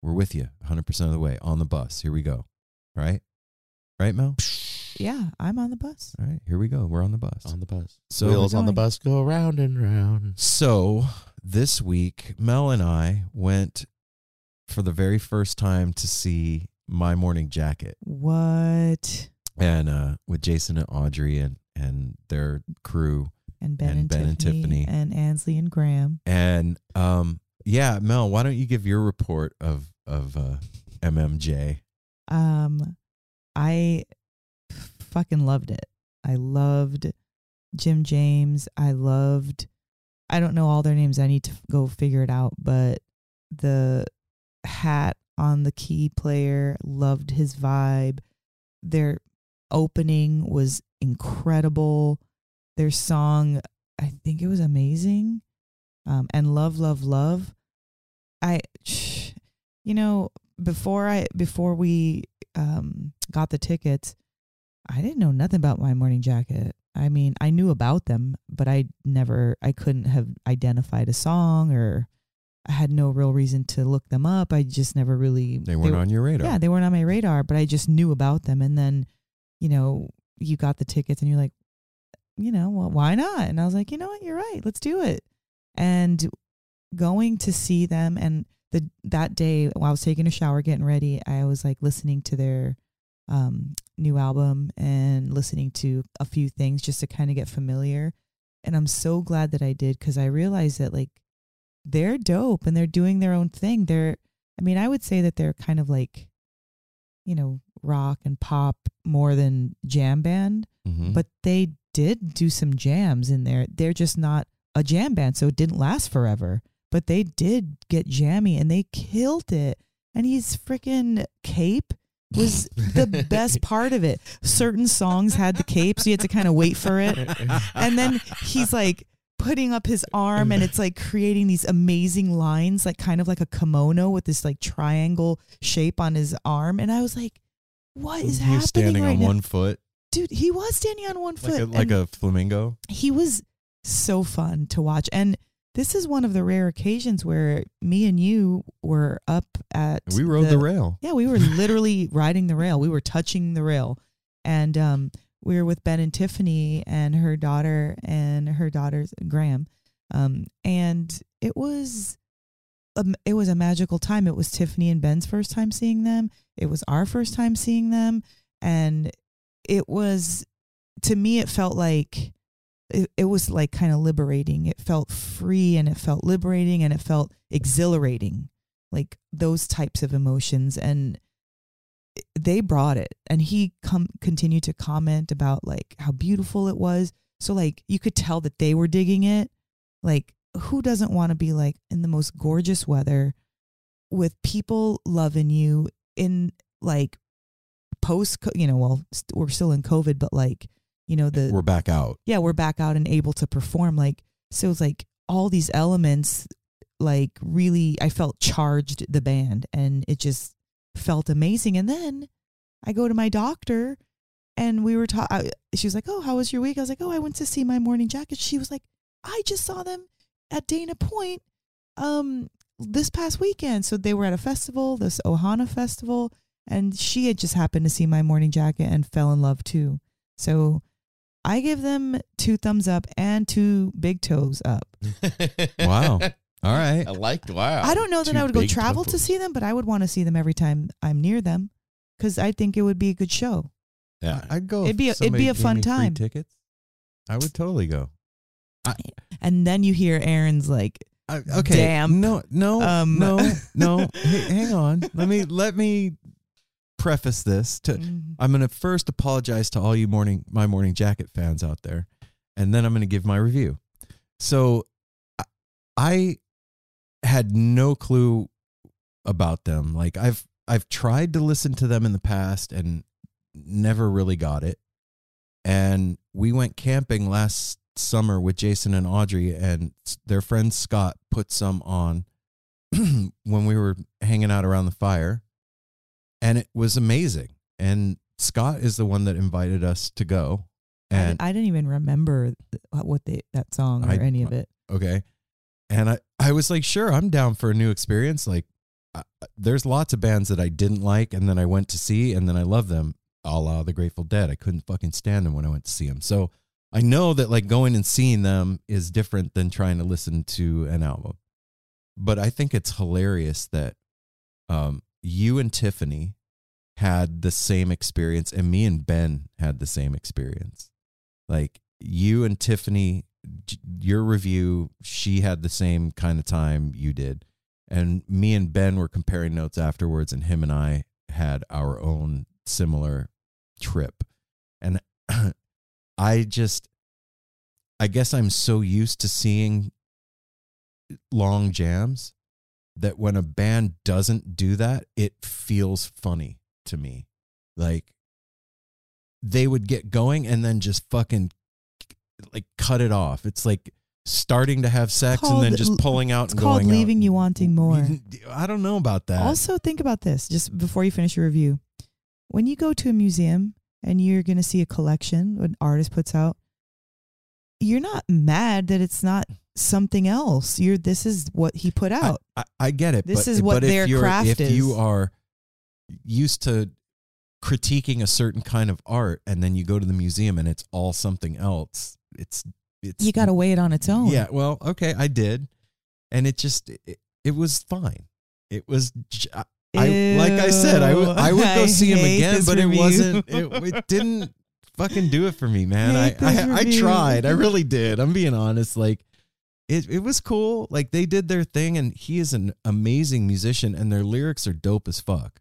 [SPEAKER 1] we're with you 100 percent of the way on the bus. Here we go. Right, right, Mel.
[SPEAKER 2] Yeah, I'm on the bus.
[SPEAKER 1] All right, here we go. We're on the bus.
[SPEAKER 3] On the bus,
[SPEAKER 1] So
[SPEAKER 3] wheels on the bus go round and round.
[SPEAKER 1] So this week, Mel and I went for the very first time to see My Morning Jacket,
[SPEAKER 2] What?
[SPEAKER 1] and uh, with Jason and Audrey and and their crew.
[SPEAKER 2] And Ben
[SPEAKER 1] And
[SPEAKER 2] and,
[SPEAKER 1] Ben and
[SPEAKER 2] Tiffany,
[SPEAKER 1] Tiffany.
[SPEAKER 2] and Ansley and Graham.
[SPEAKER 1] And um, yeah, Mel, why don't you give your report of of uh, MMJ?
[SPEAKER 2] Um, I fucking loved it. I loved Jim James. I loved. I don't know all their names. I need to go figure it out. But the hat on the key player loved his vibe. Their opening was incredible. Their song, I think it was amazing. Um, and love, love, love. I, you know, before I before we um got the tickets, I didn't know nothing about my morning jacket. I mean, I knew about them, but I never I couldn't have identified a song or I had no real reason to look them up. I just never really
[SPEAKER 1] They weren't
[SPEAKER 2] were-
[SPEAKER 1] on your radar.
[SPEAKER 2] yeah, they weren't on my radar, but I just knew about them. And then, you know, you got the tickets and you're like, you know, well, why not? And I was like, you know what, you're right, let's do it. And going to see them and the that day while I was taking a shower, getting ready, I was like listening to their um new album and listening to a few things just to kind of get familiar. And I'm so glad that I did because I realized that like they're dope and they're doing their own thing. They're I mean, I would say that they're kind of like, you know, rock and pop more than jam band,
[SPEAKER 1] Mhm.
[SPEAKER 2] but they did do some jams in there. They're just not a jam band, so it didn't last forever. But they did get jammy and they killed it. And he's freaking cape was the best part of it. Certain songs had the cape, so you had to kind of wait for it. And then he's like putting up his arm and it's like creating these amazing lines, like kind of like a kimono with this like triangle shape on his arm. And I was like, what is
[SPEAKER 1] he
[SPEAKER 2] happening
[SPEAKER 1] standing
[SPEAKER 2] right
[SPEAKER 1] on
[SPEAKER 2] now?
[SPEAKER 1] one foot,
[SPEAKER 2] Dude, he was standing on one
[SPEAKER 1] like
[SPEAKER 2] foot.
[SPEAKER 1] a, like a flamingo.
[SPEAKER 2] he was so fun to watch. And this is one of the rare occasions where me and you were up at
[SPEAKER 1] We rode the, rail.
[SPEAKER 2] yeah, we were literally riding the rail. We were touching the rail. And um, we were with Ben and Tiffany and her daughter and her daughter's Graham. Um, and it was a, it was a magical time. It was Tiffany and Ben's first time seeing them. It was our first time seeing them. And it was to me it felt like it, it was like kind of liberating. It felt free and it felt liberating and it felt exhilarating like those types of emotions. And they brought it. And he come continued to comment about like how beautiful it was. So like you could tell that they were digging it. Like who doesn't want to be like in the most gorgeous weather with people loving you in like post you know well st- we're still in covid but like you know the
[SPEAKER 1] We're back out.
[SPEAKER 2] yeah, we're back out and able to perform. Like, so it's like all these elements, like, really, I felt charged the band and it just felt amazing. And then I go to my doctor and we were talking, she was like, Oh, how was your week? I was like, Oh, I went to see my morning jacket. She was like, I just saw them at Dana Point um, this past weekend. So they were at a festival, this Ohana festival, and she had just happened to see my morning jacket and fell in love too. So I give them two thumbs up and two big toes up.
[SPEAKER 1] Wow. All right.
[SPEAKER 3] I liked wow.
[SPEAKER 2] I don't know that
[SPEAKER 3] Two
[SPEAKER 2] I would go
[SPEAKER 3] big
[SPEAKER 2] travel to
[SPEAKER 3] topos.
[SPEAKER 2] see them, but I would want to see them every time I'm near them because I think it would be a good show.
[SPEAKER 3] Yeah.
[SPEAKER 1] I'd go.
[SPEAKER 2] It'd
[SPEAKER 1] if
[SPEAKER 2] be a- it'd
[SPEAKER 1] somebody
[SPEAKER 2] be a
[SPEAKER 1] gave
[SPEAKER 2] fun
[SPEAKER 1] me free
[SPEAKER 2] time.
[SPEAKER 1] Tickets. I would totally go.
[SPEAKER 2] And then you hear Aaron's like,
[SPEAKER 1] I, okay.
[SPEAKER 2] Damp.
[SPEAKER 1] No, no,
[SPEAKER 2] Um,
[SPEAKER 1] no, no. Hey, hang on. Let me let me preface this to
[SPEAKER 2] mm,
[SPEAKER 1] I'm going to first apologize to all you morning my morning jacket fans out there, and then I'm going to give my review. So, I- I had no clue about them. Like I've I've tried to listen to them in the past and never really got it. And we went camping last summer with Jason and Audrey, and their friend Scott put some on when we were hanging out around the fire, and it was amazing. And Scott is the one that invited us to go.
[SPEAKER 2] I,
[SPEAKER 1] And
[SPEAKER 2] I didn't even remember th- what they, that song or
[SPEAKER 1] I-
[SPEAKER 2] any of it.
[SPEAKER 1] okay, and I I was like, sure, I'm down for a new experience. Like, I, there's lots of bands that I didn't like, and then I went to see, and then I love them. A la the Grateful Dead. I couldn't fucking stand them when I went to see them. So I know that like going and seeing them is different than trying to listen to an album. But I think it's hilarious that um, you and Tiffany had the same experience, and me and Ben had the same experience. Like you and Tiffany, your review, she had the same kind of time you did. And me and Ben were comparing notes afterwards, and him and I had our own similar trip. And I just, I guess I'm so used to seeing long jams that when a band doesn't do that, it feels funny to me. Like they would get going and then just fucking like cut it off. It's like starting to have sex and then just pulling out
[SPEAKER 2] It's
[SPEAKER 1] and
[SPEAKER 2] called
[SPEAKER 1] going out.
[SPEAKER 2] leaving you wanting more.
[SPEAKER 1] I don't know about that.
[SPEAKER 2] Also, think about this just before you finish your review. When you go to a museum and you're going to see a collection an artist puts out, you're not mad that it's not something else. You're this is what he put out.
[SPEAKER 1] I, I get it.
[SPEAKER 2] This
[SPEAKER 1] but,
[SPEAKER 2] is what
[SPEAKER 1] if
[SPEAKER 2] their craft
[SPEAKER 1] if you are used to critiquing a certain kind of art and then you go to the museum and it's all something else, it's it's
[SPEAKER 2] you got to weigh it on its own.
[SPEAKER 1] Yeah, well, okay, I did, and it just it, it was fine. It was. j- I, I- like I said, I would I would go see him again, but it wasn't. It, it didn't fucking do it for me, man. I I, I tried. I really did. I'm being honest. Like it it was cool. Like they did their thing, and he is an amazing musician, and their lyrics are dope as fuck.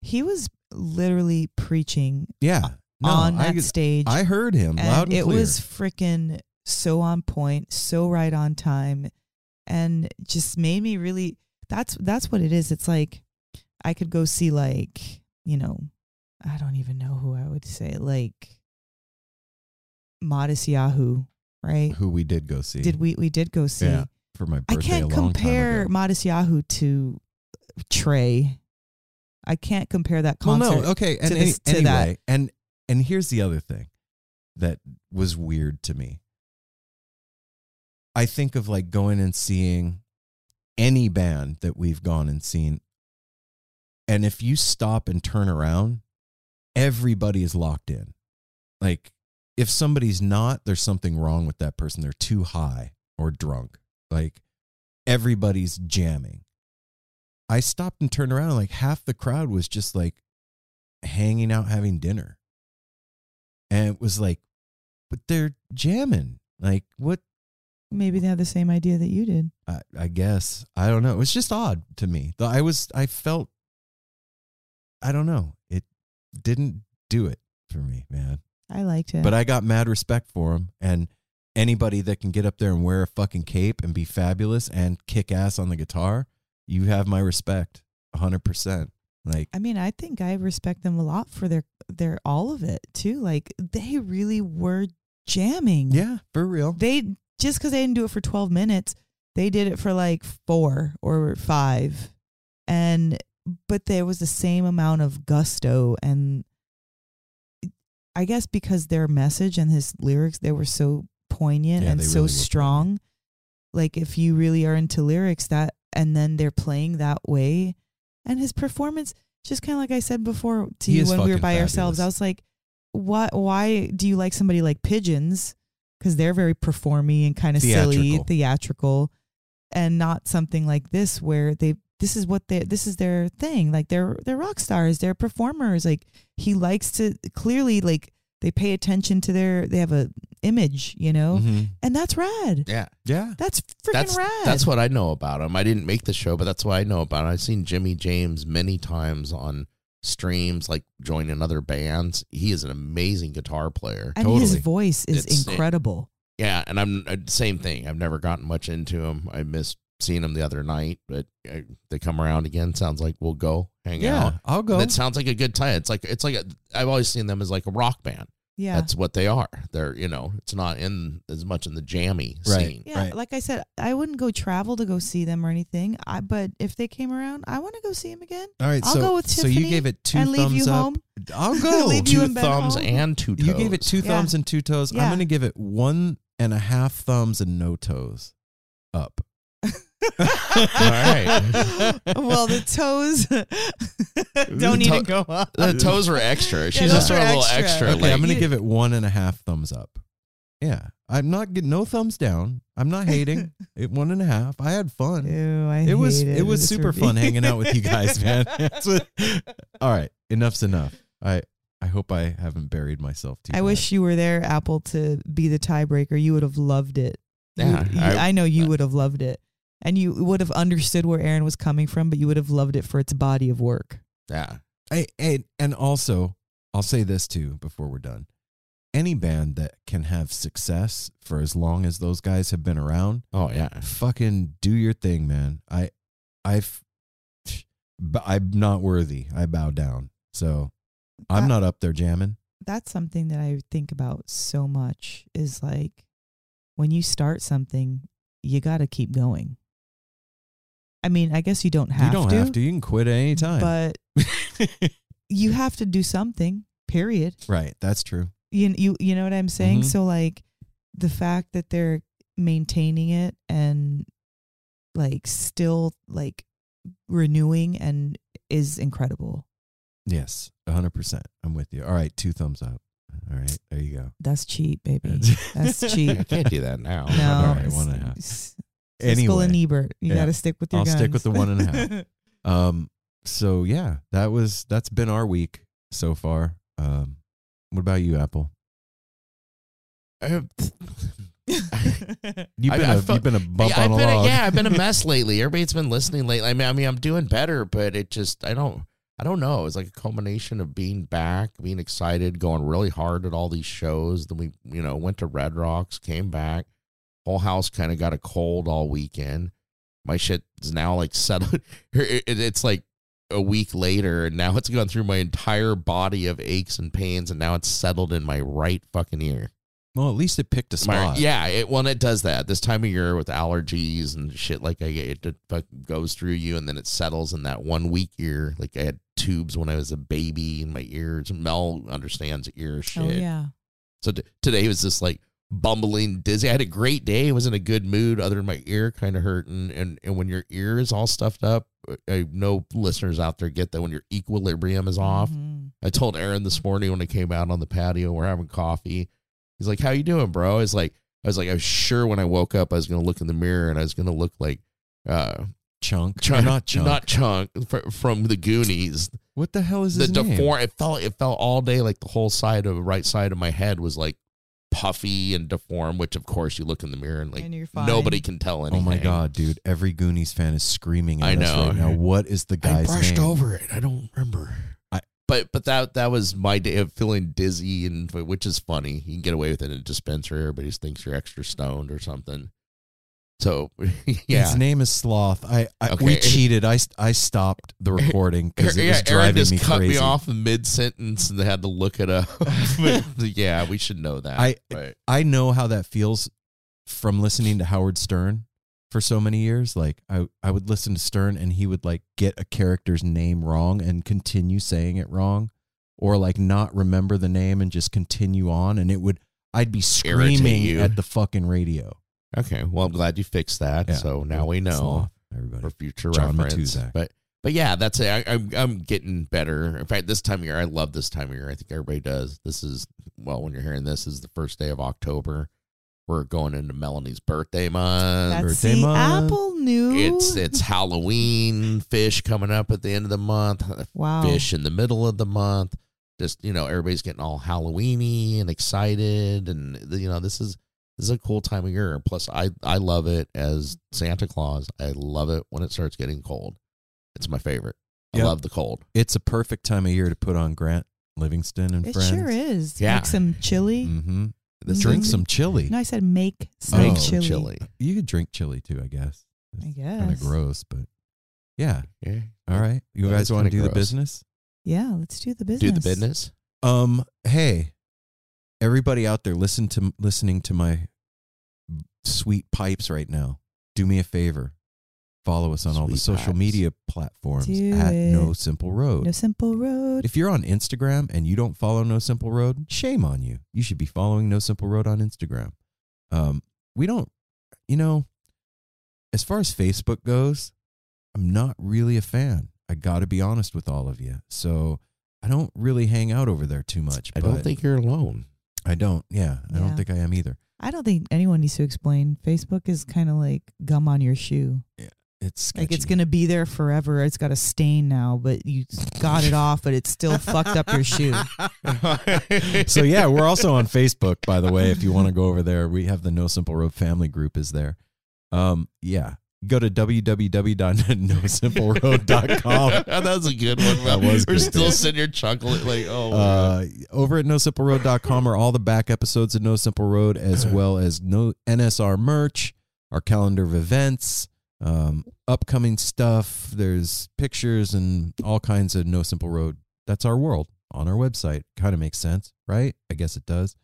[SPEAKER 2] He was literally preaching
[SPEAKER 1] Yeah, no,
[SPEAKER 2] on
[SPEAKER 1] I,
[SPEAKER 2] that stage.
[SPEAKER 1] I heard him
[SPEAKER 2] and
[SPEAKER 1] loud and
[SPEAKER 2] it
[SPEAKER 1] clear.
[SPEAKER 2] was freaking so on point, so right on time, and just made me really. That's that's what it is. It's like I could go see like you know, I don't even know who I would say like Modest Yahoo, right?
[SPEAKER 1] who we did go see.
[SPEAKER 2] Did we we did go see?
[SPEAKER 1] Yeah, for my
[SPEAKER 2] I
[SPEAKER 1] birthday
[SPEAKER 2] can't
[SPEAKER 1] a long
[SPEAKER 2] compare
[SPEAKER 1] time ago.
[SPEAKER 2] Modest Yahoo to Trey. I can't compare that concert.
[SPEAKER 1] Well, no, okay, and any-
[SPEAKER 2] this-
[SPEAKER 1] anyway,
[SPEAKER 2] that.
[SPEAKER 1] and and here's the other thing that was weird to me. I think of like going and seeing any band that we've gone and seen, and if you stop and turn around, everybody is locked in. Like if somebody's not, there's something wrong with that person. They're too high or drunk. Like everybody's jamming. I stopped and turned around, and like half the crowd was just like hanging out having dinner. And it was like, but they're jamming. Like, what?
[SPEAKER 2] Maybe they have the same idea that you did.
[SPEAKER 1] I, I guess. I don't know. It was just odd to me. Though I was, I felt, I don't know. It didn't do it for me, man.
[SPEAKER 2] I liked it.
[SPEAKER 1] But I got mad respect for him. And anybody that can get up there and wear a fucking cape and be fabulous and kick ass on the guitar, you have my respect 100%. Like,
[SPEAKER 2] I mean, I think I respect them a lot for their their all of it too. Like they really were jamming.
[SPEAKER 1] yeah, for real.
[SPEAKER 2] They just because they didn't do it for twelve minutes, they did it for like four or five, and but there was the same amount of gusto and I guess because their message and his lyrics they were so poignant
[SPEAKER 1] Yeah,
[SPEAKER 2] and so
[SPEAKER 1] really
[SPEAKER 2] strong. Like if you really are into lyrics, that and then they're playing that way, and his performance, just kind of like I said before to
[SPEAKER 1] He
[SPEAKER 2] you when we were by ourselves, I was like, "What? Why do you like somebody like Pigeons? Because they're very performy and kind of silly,
[SPEAKER 1] theatrical."
[SPEAKER 2] and not something like this where they this is what they this is their thing like they're they're rock stars they're performers like he likes to clearly like they pay attention to their they have a image you know
[SPEAKER 1] Mhm.
[SPEAKER 2] and that's rad
[SPEAKER 3] Yeah.
[SPEAKER 1] Yeah.
[SPEAKER 2] that's freaking
[SPEAKER 3] That's
[SPEAKER 2] rad
[SPEAKER 3] that's what I know about him. I didn't make the show, but that's what I know about him. I've seen Jimmy James many times on streams, like joining other bands. He is an amazing guitar player.
[SPEAKER 2] and his voice is
[SPEAKER 3] It's-
[SPEAKER 2] incredible
[SPEAKER 3] Yeah, and I'm uh, same thing. I've never gotten much into him. I missed seeing them the other night, but uh, they come around again. Sounds like we'll go hang
[SPEAKER 1] Yeah.
[SPEAKER 3] out.
[SPEAKER 1] I'll go.
[SPEAKER 3] That sounds like a good time. It's like it's like a, I've always seen them as like a rock band.
[SPEAKER 2] yeah
[SPEAKER 3] That's what they are. They're you know it's not in as much in the jammy
[SPEAKER 1] Right.
[SPEAKER 3] scene.
[SPEAKER 2] Yeah,
[SPEAKER 1] Right.
[SPEAKER 2] like I said, I wouldn't go travel to go see them or anything. I but if they came around, I want to go see them again.
[SPEAKER 1] All right.
[SPEAKER 2] I'll
[SPEAKER 1] so,
[SPEAKER 2] go with
[SPEAKER 1] so you gave it two
[SPEAKER 2] and leave
[SPEAKER 1] thumbs
[SPEAKER 2] you
[SPEAKER 1] up.
[SPEAKER 2] home.
[SPEAKER 1] I'll go.
[SPEAKER 2] Leave
[SPEAKER 3] Two
[SPEAKER 2] in
[SPEAKER 3] thumbs
[SPEAKER 2] home.
[SPEAKER 3] and two toes.
[SPEAKER 1] You gave it two
[SPEAKER 2] Yeah.
[SPEAKER 1] thumbs and two toes. I'm going to give it one and a half thumbs and no toes up.
[SPEAKER 3] All right.
[SPEAKER 2] well, the toes don't
[SPEAKER 3] The
[SPEAKER 2] even
[SPEAKER 3] to-
[SPEAKER 2] go up.
[SPEAKER 3] The toes were extra. She's
[SPEAKER 2] those
[SPEAKER 3] just
[SPEAKER 2] are
[SPEAKER 3] throwing a little
[SPEAKER 2] extra.
[SPEAKER 3] extra.
[SPEAKER 1] Okay,
[SPEAKER 3] like,
[SPEAKER 1] I'm going to give it one and a half thumbs up. Yeah. I'm not getting no thumbs down. I'm not hating. it one and a half. I had fun.
[SPEAKER 2] Ew, I
[SPEAKER 1] it was
[SPEAKER 2] hate
[SPEAKER 1] it, was super
[SPEAKER 2] review.
[SPEAKER 1] fun hanging out with you guys, man. What- all right, enough's enough. I I hope I haven't buried myself too.
[SPEAKER 2] I
[SPEAKER 1] bad.
[SPEAKER 2] wish you were there, Apple, to be the tiebreaker. You would have loved it.
[SPEAKER 3] Yeah,
[SPEAKER 2] you-
[SPEAKER 3] I-
[SPEAKER 2] I, know you would have loved it, and you would have understood where Aaron was coming from, but you would have loved it for its body of work.
[SPEAKER 3] yeah.
[SPEAKER 1] I, and and also I'll say this too before we're done. Any band that can have success for as long as those guys have been around,
[SPEAKER 3] Oh yeah.
[SPEAKER 1] fucking do your thing, man. I I've but I'm not worthy. I bow down. So I'm
[SPEAKER 2] That-
[SPEAKER 1] not up there jamming.
[SPEAKER 2] that's something that I think about so much is like when you start something, you got to keep going. I mean, I guess you don't have
[SPEAKER 1] you don't
[SPEAKER 2] to,
[SPEAKER 1] have to. You can quit at any time.
[SPEAKER 2] but you have to do something. Period.
[SPEAKER 1] right, that's true.
[SPEAKER 2] You you you know what I'm saying?
[SPEAKER 1] Mhm.
[SPEAKER 2] So like the fact that they're maintaining it and like still like renewing and is incredible.
[SPEAKER 1] Yes, 100%. I'm with you. All right, two thumbs up. All right, there you go.
[SPEAKER 2] That's cheap, baby. That's cheap.
[SPEAKER 3] I can't do that now.
[SPEAKER 2] No,
[SPEAKER 1] All right,
[SPEAKER 2] it's-
[SPEAKER 1] one and a half.
[SPEAKER 2] It's-
[SPEAKER 1] Anyway.
[SPEAKER 2] And Ebert. You
[SPEAKER 1] Yeah.
[SPEAKER 2] got to stick with your
[SPEAKER 1] I'll stick with the one and a half. Um, so yeah, that was that's been our week so far. Um, what about you, Apple? You've been
[SPEAKER 3] I
[SPEAKER 1] a
[SPEAKER 3] felt-
[SPEAKER 1] you've been a bump
[SPEAKER 3] yeah,
[SPEAKER 1] on
[SPEAKER 3] I've
[SPEAKER 1] a
[SPEAKER 3] been a,
[SPEAKER 1] log.
[SPEAKER 3] yeah, I've been a mess lately. Everybody's been listening lately. I mean, I mean, I'm doing better, but it just I don't I don't know. It's like a culmination of being back, being excited, going really hard at all these shows. Then we, you know, went to Red Rocks, came back. Whole house kind of got a cold all weekend. My shit is now like settled. It- it- It's like a week later, and now it's gone through my entire body of aches and pains, and now it's settled in my right fucking ear.
[SPEAKER 1] Well, at least it picked a
[SPEAKER 3] My-
[SPEAKER 1] spot.
[SPEAKER 3] yeah, it when it does that this time of year with allergies and shit like I it, it goes through you and then it settles in that one week ear. Like I had tubes when I was a baby in my ears. Mel understands ear oh, shit.
[SPEAKER 2] oh yeah.
[SPEAKER 3] So t- today was just like bumbling dizzy. I had a great day. I was in a good mood other than my ear kind of hurting. And and when your ear is all stuffed up, I know listeners out there get that when your equilibrium is off.
[SPEAKER 2] Mhm.
[SPEAKER 3] I told Aaron this morning when I came out on the patio, we're having coffee. He's like, "How you doing, bro?" I was like, I was like, I was sure when I woke up, I was gonna look in the mirror and I was gonna look like, uh,
[SPEAKER 1] chunk,
[SPEAKER 3] chunk,
[SPEAKER 1] not chunk.
[SPEAKER 3] not chunk from the Goonies.
[SPEAKER 1] what the hell is
[SPEAKER 3] The deform, it felt, it felt all day like the whole side of the right side of my head was like puffy and deformed. Which of course you look in the mirror and like
[SPEAKER 2] And you're fine.
[SPEAKER 3] nobody can tell anything.
[SPEAKER 1] Oh my god, dude! Every Goonies fan is screaming at
[SPEAKER 3] I
[SPEAKER 1] us
[SPEAKER 3] know.
[SPEAKER 1] right now. What is the
[SPEAKER 3] I brushed
[SPEAKER 1] name?
[SPEAKER 3] over it. I don't remember.
[SPEAKER 1] I-
[SPEAKER 3] but but that that was my day of feeling dizzy and which is funny. You can get away with it in a dispensary. Everybody just thinks you're extra stoned or something. So yeah,
[SPEAKER 1] His name is Sloth. I, I
[SPEAKER 3] Okay.
[SPEAKER 1] we cheated. I I stopped the recording because it
[SPEAKER 3] yeah,
[SPEAKER 1] was
[SPEAKER 3] Aaron
[SPEAKER 1] driving
[SPEAKER 3] just
[SPEAKER 1] me
[SPEAKER 3] cut
[SPEAKER 1] crazy.
[SPEAKER 3] me off mid sentence and they had to look it up. Yeah, we should know that.
[SPEAKER 1] I- I know how that feels from listening to Howard Stern for so many years. Like I, I would listen to Stern and he would like get a character's name wrong and continue saying it wrong, or like not remember the name and just continue on, and it would I'd be screaming at the fucking radio.
[SPEAKER 3] Okay, well, I'm glad you fixed that.
[SPEAKER 1] Yeah.
[SPEAKER 3] So now we know.
[SPEAKER 1] Sloth, everybody.
[SPEAKER 3] for future
[SPEAKER 1] John
[SPEAKER 3] reference.
[SPEAKER 1] Matuszak.
[SPEAKER 3] But but yeah, that's it. I, I'm I'm getting better. In fact, this time of year, I love this time of year. I think everybody does. This is well, when you're hearing this, is the first day of October. We're going into Melanie's birthday month.
[SPEAKER 2] That's
[SPEAKER 1] birthday
[SPEAKER 2] see,
[SPEAKER 1] month.
[SPEAKER 2] Apple new.
[SPEAKER 3] It's it's Halloween Phish coming up at the end of the month.
[SPEAKER 2] wow.
[SPEAKER 3] Phish in the middle of the month. Just you know, everybody's getting all Halloweeny and excited, and you know, this is this is a cool time of year. Plus, I I love it as Santa Claus. I love it when it starts getting cold. It's my favorite. I
[SPEAKER 1] Yep.
[SPEAKER 3] love the cold.
[SPEAKER 1] It's a perfect time of year to put on Grant Livingston and
[SPEAKER 2] It
[SPEAKER 1] friends.
[SPEAKER 2] sure is.
[SPEAKER 3] Yeah.
[SPEAKER 2] Make some chili.
[SPEAKER 1] Mm-hmm.
[SPEAKER 3] This
[SPEAKER 1] Drink some chili.
[SPEAKER 2] No, I said make some
[SPEAKER 3] make
[SPEAKER 1] Oh.
[SPEAKER 2] chili.
[SPEAKER 3] chili.
[SPEAKER 1] You could drink chili too, I guess.
[SPEAKER 2] I guess.
[SPEAKER 1] Kind of gross, but yeah.
[SPEAKER 3] Yeah.
[SPEAKER 1] All right. You
[SPEAKER 3] That
[SPEAKER 1] guys want to
[SPEAKER 3] kinda
[SPEAKER 1] do the business?
[SPEAKER 2] Yeah, let's do the business.
[SPEAKER 3] Do the business.
[SPEAKER 1] Um, hey, everybody out there, listen to listening to my sweet pipes right now. Do me a favor. Follow us on all the social
[SPEAKER 3] pipes.
[SPEAKER 1] media platforms
[SPEAKER 2] Do
[SPEAKER 1] at
[SPEAKER 2] it.
[SPEAKER 1] No Simple Road.
[SPEAKER 2] No simple road.
[SPEAKER 1] If you're on Instagram and you don't follow No Simple Road, shame on you. You should be following No Simple Road on Instagram. Um, we don't, you know, as far as Facebook goes, I'm not really a fan. I got to be honest with all of you. So I don't really hang out over there too much.
[SPEAKER 3] I don't think you're alone.
[SPEAKER 1] I don't. Yeah, I
[SPEAKER 2] Yeah.
[SPEAKER 1] don't think I am either.
[SPEAKER 2] I don't think anyone needs to explain. Facebook is kind of like gum on your shoe.
[SPEAKER 1] It's sketchy.
[SPEAKER 2] Like it's gonna be there forever. It's got a stain now, but you got it off, but it's still fucked up your shoe.
[SPEAKER 1] so yeah, we're also on Facebook, by the way. If you want to go over there, we have the No Simple Road family group is there. Um, yeah, go to www.nosimpleroad.com.
[SPEAKER 3] that was a good one.
[SPEAKER 1] That was
[SPEAKER 3] We're
[SPEAKER 1] good.
[SPEAKER 3] still sitting here chuckling like, oh,
[SPEAKER 1] Uh, over at nosimpleroad.com are all the back episodes of No Simple Road, as well as no NSR merch, our calendar of events, um, upcoming stuff. There's pictures and all kinds of No Simple Road. That's our world on our website. Kind of makes sense, right? I guess it does.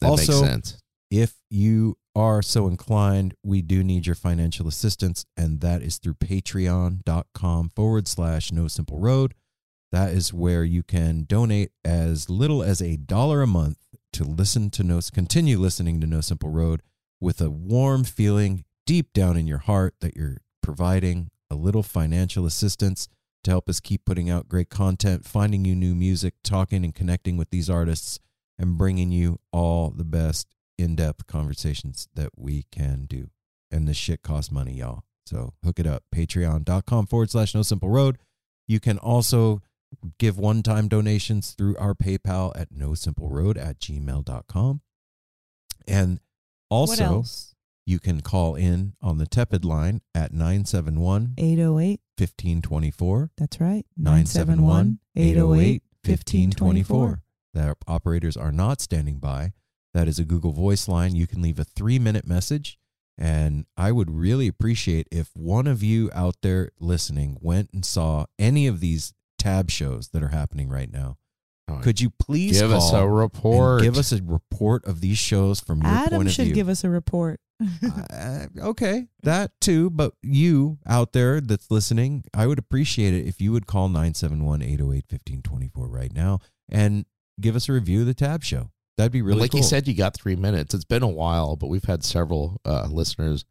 [SPEAKER 3] that
[SPEAKER 1] also,
[SPEAKER 3] makes sense.
[SPEAKER 1] if you are so inclined, we do need your financial assistance, and that is through patreon.com forward slash no simple road. That is where you can donate as little as a dollar a month to listen to no continue listening to No Simple Road with a warm feeling deep down in your heart that you're providing a little financial assistance to help us keep putting out great content, finding you new music, talking and connecting with these artists, and bringing you all the best in depth conversations that we can do. And this shit costs money, y'all. So hook it up. Patreon.com forward slash no simple road. You can also give one time donations through our PayPal at no simple road at gmail.com. And also, you can call in on the tepid line at 971
[SPEAKER 2] 808.
[SPEAKER 1] 1524.
[SPEAKER 2] That's right.
[SPEAKER 1] 971 808
[SPEAKER 2] 1524.
[SPEAKER 1] 1524. That operators are not standing by. That is a Google Voice line. You can leave a three minute message. And I would really appreciate if one of you out there listening went and saw any of these tab shows that are happening right now.
[SPEAKER 3] Oh,
[SPEAKER 1] Could you please
[SPEAKER 3] give us
[SPEAKER 1] call
[SPEAKER 3] a
[SPEAKER 1] and
[SPEAKER 3] report.
[SPEAKER 1] give us a report of these shows from your
[SPEAKER 2] Adam
[SPEAKER 1] point of view.
[SPEAKER 2] Adam should give us a report.
[SPEAKER 1] Uh, okay, that too. But you out there that's listening, I would appreciate it if you would call 971 808 1524 right now and give us a review of the Tab Show. That'd be really
[SPEAKER 3] like
[SPEAKER 1] cool.
[SPEAKER 3] you said, you got three minutes. It's been a while, but we've had several uh, listeners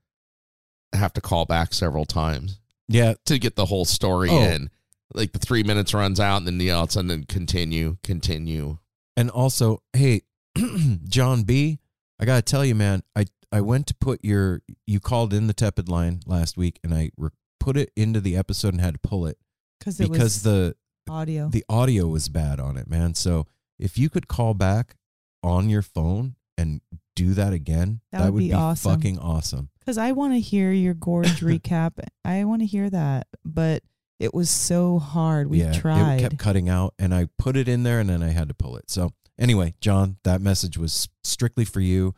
[SPEAKER 3] have to call back several times
[SPEAKER 1] yeah,
[SPEAKER 3] to get the whole story
[SPEAKER 1] Oh.
[SPEAKER 3] in. Like the three minutes runs out, and then you know, it's and then continue, continue.
[SPEAKER 1] And also, hey, John B, I got to tell you, man, I, I went to put your, you called in the tepid line last week and I re- put it into the episode and had to pull it
[SPEAKER 2] Because it
[SPEAKER 1] because
[SPEAKER 2] was
[SPEAKER 1] the,
[SPEAKER 2] audio.
[SPEAKER 1] the audio was bad on it, man. So if you could call back on your phone and do that again,
[SPEAKER 2] That
[SPEAKER 1] that,
[SPEAKER 2] would be
[SPEAKER 1] be,
[SPEAKER 2] awesome.
[SPEAKER 1] fucking awesome.
[SPEAKER 2] Because I want to hear your gorge recap. I want to hear that. But it was so hard. We
[SPEAKER 1] yeah,
[SPEAKER 2] tried.
[SPEAKER 1] it kept cutting out, and I put it in there, and then I had to pull it. So anyway, John, that message was strictly for you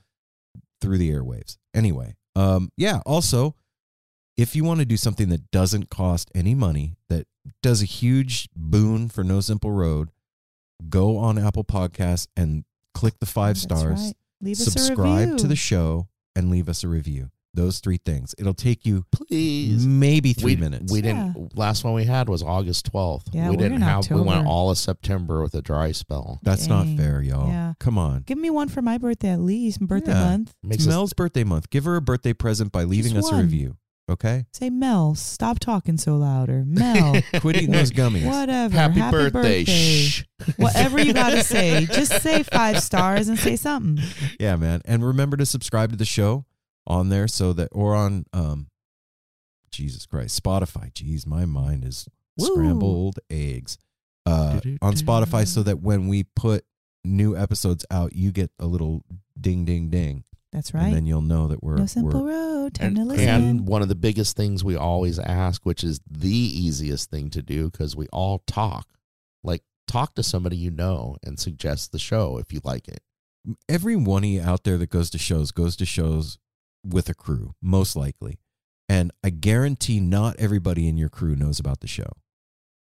[SPEAKER 1] through the airwaves. Anyway, um, yeah. Also, if you want to do something that doesn't cost any money, that does a huge boon for No Simple Road, go on Apple Podcasts and click the five
[SPEAKER 2] That's
[SPEAKER 1] stars.
[SPEAKER 2] right. Leave us a
[SPEAKER 1] subscribe to the show and leave us a review. Those three things. It'll take you
[SPEAKER 3] Please.
[SPEAKER 1] maybe three
[SPEAKER 3] we,
[SPEAKER 1] minutes.
[SPEAKER 3] We didn't. Last one we had was August twelfth.
[SPEAKER 2] Yeah,
[SPEAKER 3] we didn't
[SPEAKER 2] in
[SPEAKER 3] have. We went all of September with a dry spell.
[SPEAKER 1] That's
[SPEAKER 2] Dang.
[SPEAKER 1] not fair, y'all.
[SPEAKER 2] Yeah.
[SPEAKER 1] Come on.
[SPEAKER 2] Give me one for my birthday at least. My birthday
[SPEAKER 1] Yeah.
[SPEAKER 2] month.
[SPEAKER 3] Makes
[SPEAKER 1] it's
[SPEAKER 3] us,
[SPEAKER 1] Mel's birthday month. Give her a birthday present by leaving
[SPEAKER 2] Just
[SPEAKER 1] us a review. Okay?
[SPEAKER 2] Say Mel, stop talking so louder. Mel,
[SPEAKER 1] Quit eating those gummies.
[SPEAKER 2] whatever.
[SPEAKER 3] happy, birthday.
[SPEAKER 2] birthday.
[SPEAKER 3] Shh.
[SPEAKER 2] Whatever you gotta say, just say five stars and say something.
[SPEAKER 1] Yeah, man. And remember to subscribe to the show on there so that or on um Jesus Christ. Spotify. Jeez, my mind is
[SPEAKER 2] Woo.
[SPEAKER 1] scrambled eggs. Uh, on Spotify, so that when we put new episodes out, you get a little ding, ding, ding,
[SPEAKER 2] That's right.
[SPEAKER 1] and then you'll know that we're
[SPEAKER 2] no simple
[SPEAKER 1] we're
[SPEAKER 2] road. Time
[SPEAKER 3] And,
[SPEAKER 2] to listen.
[SPEAKER 3] and one of the biggest things we always ask, which is the easiest thing to do because we all talk, like talk to somebody you know and suggest the show if you like it.
[SPEAKER 1] every one of you out there that goes to shows goes to shows with a crew, most likely. And I guarantee not everybody in your crew knows about the show.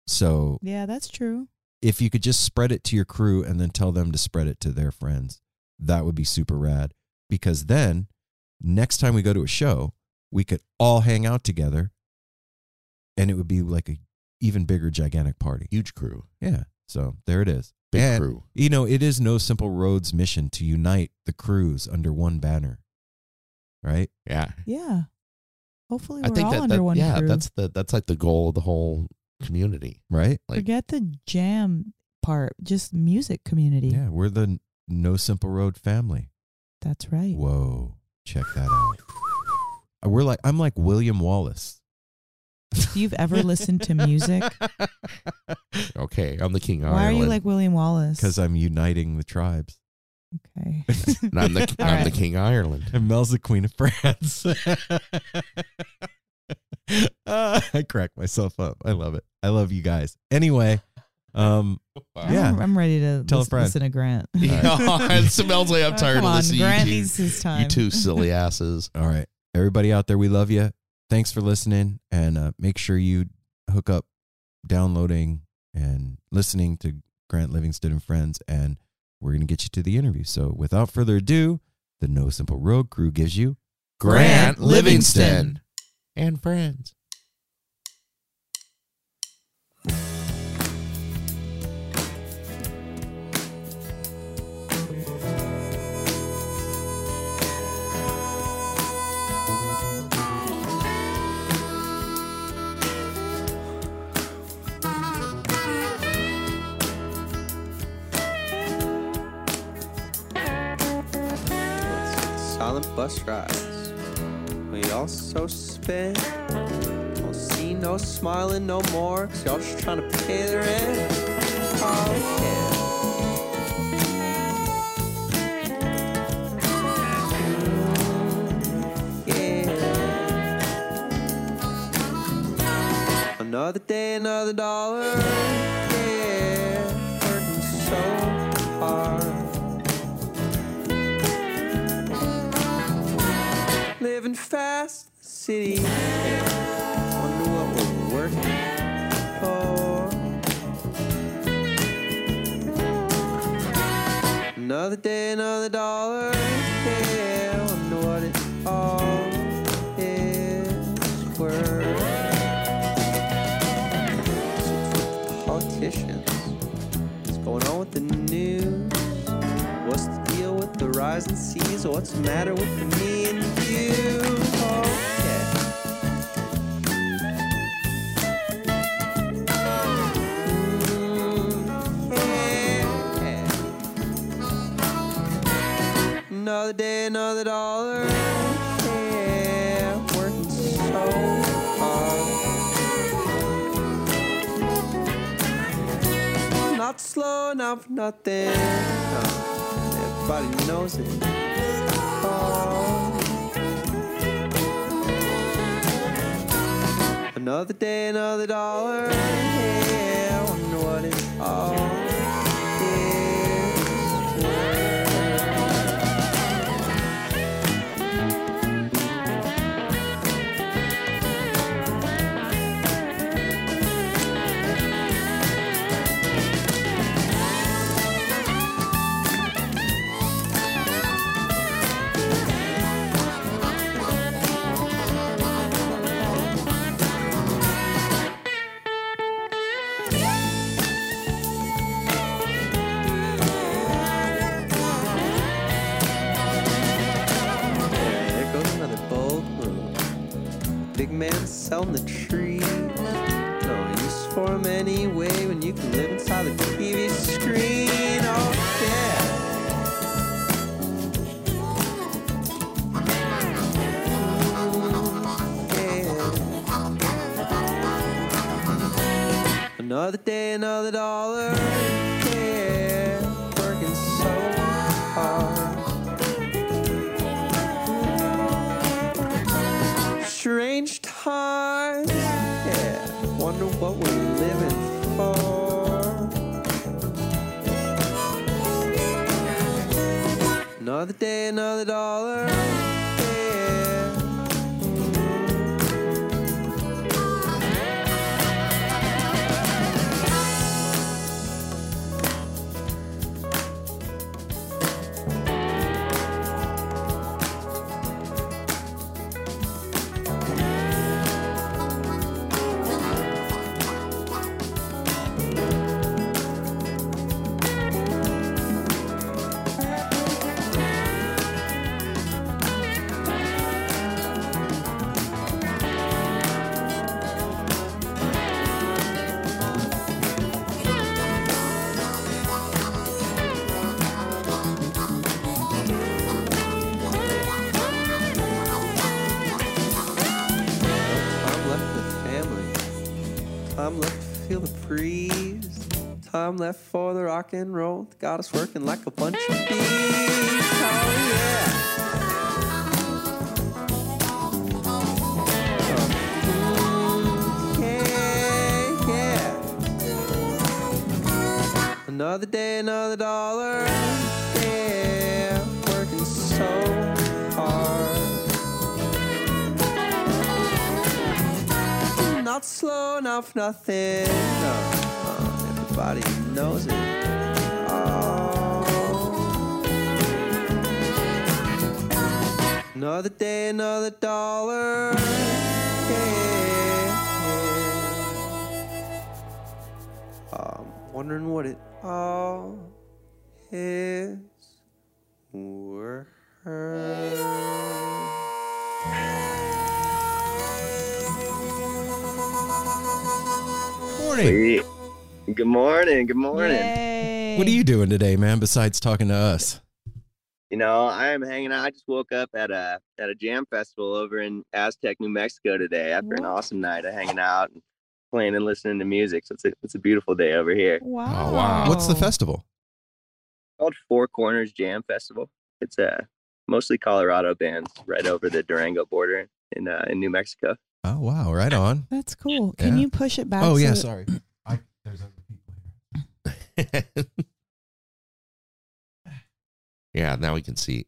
[SPEAKER 1] So
[SPEAKER 2] yeah, that's true.
[SPEAKER 1] if you could just spread it to your crew and then tell them to spread it to their friends, that would be super rad. Because then next time we go to a show, we could all hang out together and it would be like a even bigger, gigantic party.
[SPEAKER 3] Huge crew,
[SPEAKER 1] Yeah. So there it is.
[SPEAKER 3] big
[SPEAKER 1] And,
[SPEAKER 3] crew.
[SPEAKER 1] You know, it is No Simple Road's mission to unite the crews under one banner. Right?
[SPEAKER 3] Yeah,
[SPEAKER 2] Yeah. Hopefully, we're
[SPEAKER 3] think
[SPEAKER 2] all
[SPEAKER 3] that,
[SPEAKER 2] under
[SPEAKER 3] that
[SPEAKER 2] one
[SPEAKER 3] yeah,
[SPEAKER 2] crew.
[SPEAKER 3] that's the that's like the goal of the whole community.
[SPEAKER 1] Right?
[SPEAKER 3] like-
[SPEAKER 2] Forget the jam part. Just music community.
[SPEAKER 1] Yeah. We're the No Simple Road family.
[SPEAKER 2] That's right.
[SPEAKER 1] Whoa. Check that out. Uh, We're like I'm like William Wallace.
[SPEAKER 2] If you've ever listened to music,
[SPEAKER 3] okay, I'm the king of Ireland.
[SPEAKER 2] why are you like William Wallace?
[SPEAKER 1] Because I'm uniting the tribes.
[SPEAKER 2] okay.
[SPEAKER 3] And I'm the I'm the king of Ireland.
[SPEAKER 1] And Mel's the queen of France. Ah, I crack myself up. I love it. I love you guys. Anyway, um, Yeah.
[SPEAKER 2] I'm, I'm ready to
[SPEAKER 1] Tell a
[SPEAKER 2] lis-
[SPEAKER 1] friend.
[SPEAKER 2] listen to Grant.
[SPEAKER 3] Yeah, it smells like I'm tired
[SPEAKER 2] Come
[SPEAKER 3] of
[SPEAKER 2] on,
[SPEAKER 3] listening
[SPEAKER 2] Grant
[SPEAKER 3] to you,
[SPEAKER 2] needs his
[SPEAKER 3] two,
[SPEAKER 2] time.
[SPEAKER 3] you two silly asses.
[SPEAKER 1] all right, everybody out there, we love you. Thanks for listening, and uh, make sure you hook up downloading and listening to Grant Livingston and Friends, and we're gonna get you to the interview. So, without further ado, the No Simple Road crew gives you
[SPEAKER 3] Grant Livingston and friends.
[SPEAKER 4] Silent bus rides. We also spend. Don't see no smiling no more. Cause y'all just trying to pay the rent. Oh. Yeah. Another day, another dollar. Yeah. Working so hard. Living fast, city. Wonder what we're working for. Another day, another dollar. Rising seas? What's the matter with me and you? Another day, another dollar. Yeah, working so hard. Not slow enough, nothing. No, everybody knows it. Oh. Another day, another dollar. Yeah, I wonder what it all rock and roll. Got us working like a bunch of bees. Oh yeah. Another day, another dollar. Yeah, working so hard. Not slow enough, nothing. No, uh, everybody knows it. Another day, another dollar. Yeah. I'm um, wondering what it all is worth.
[SPEAKER 1] Morning.
[SPEAKER 5] Sweet. Good morning. Good morning.
[SPEAKER 2] Yay.
[SPEAKER 1] What are you doing today, man? Besides talking to us?
[SPEAKER 5] You know, I am hanging out. I just woke up at a at a jam festival over in Aztec, New Mexico today after an awesome night of hanging out and playing and listening to music. So it's a it's a beautiful day over here.
[SPEAKER 2] Wow.
[SPEAKER 3] Oh, wow.
[SPEAKER 1] What's the festival?
[SPEAKER 5] called Four Corners Jam Festival. It's a mostly Colorado bands right over the Durango border in uh, in New Mexico.
[SPEAKER 1] Oh wow, right on.
[SPEAKER 2] That's cool. Can
[SPEAKER 1] Yeah.
[SPEAKER 2] you push it back?
[SPEAKER 1] Oh yeah,
[SPEAKER 2] so-
[SPEAKER 1] sorry. I, there's other people here.
[SPEAKER 3] yeah, now we can see.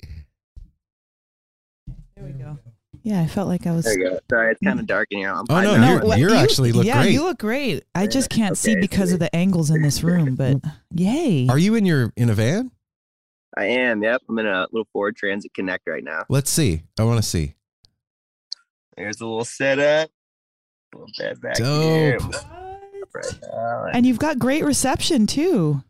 [SPEAKER 2] There we go. Yeah, I felt like I was.
[SPEAKER 5] There you go. Sorry, it's kind of dark in here. I'm
[SPEAKER 1] Oh,
[SPEAKER 5] hiding
[SPEAKER 1] no,
[SPEAKER 5] out.
[SPEAKER 1] you're-
[SPEAKER 2] what-
[SPEAKER 1] you actually look
[SPEAKER 2] yeah,
[SPEAKER 1] great.
[SPEAKER 2] you look great. I just can't see
[SPEAKER 5] Okay,
[SPEAKER 2] because of the angles in this room, but yay.
[SPEAKER 1] Are you in your in a van?
[SPEAKER 5] I am. Yep. I'm in a little Ford Transit Connect right now.
[SPEAKER 1] Let's see. I want to see.
[SPEAKER 5] There's a little setup. A little bed back here.
[SPEAKER 1] Dope.
[SPEAKER 5] Right now.
[SPEAKER 2] And you've got great reception too.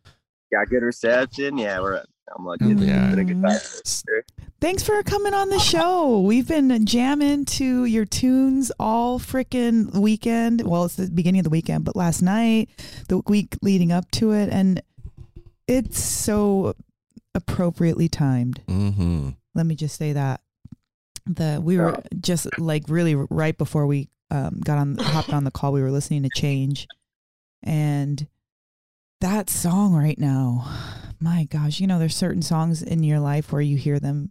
[SPEAKER 5] got good reception. Yeah, we're. I'm lucky.
[SPEAKER 1] Mm.
[SPEAKER 5] It's
[SPEAKER 3] Yeah.
[SPEAKER 5] been a good time.
[SPEAKER 2] Thanks for coming on the show. We've been jamming to your tunes all frickin' weekend. Well, it's the beginning of the weekend, but last night, the week leading up to it, and it's so appropriately timed.
[SPEAKER 1] Mm-hmm.
[SPEAKER 2] Let me just say that. The we were just like really right before we um, got on hopped on the call, we were listening to Change, and that song right now, my gosh, you know, there's certain songs in your life where you hear them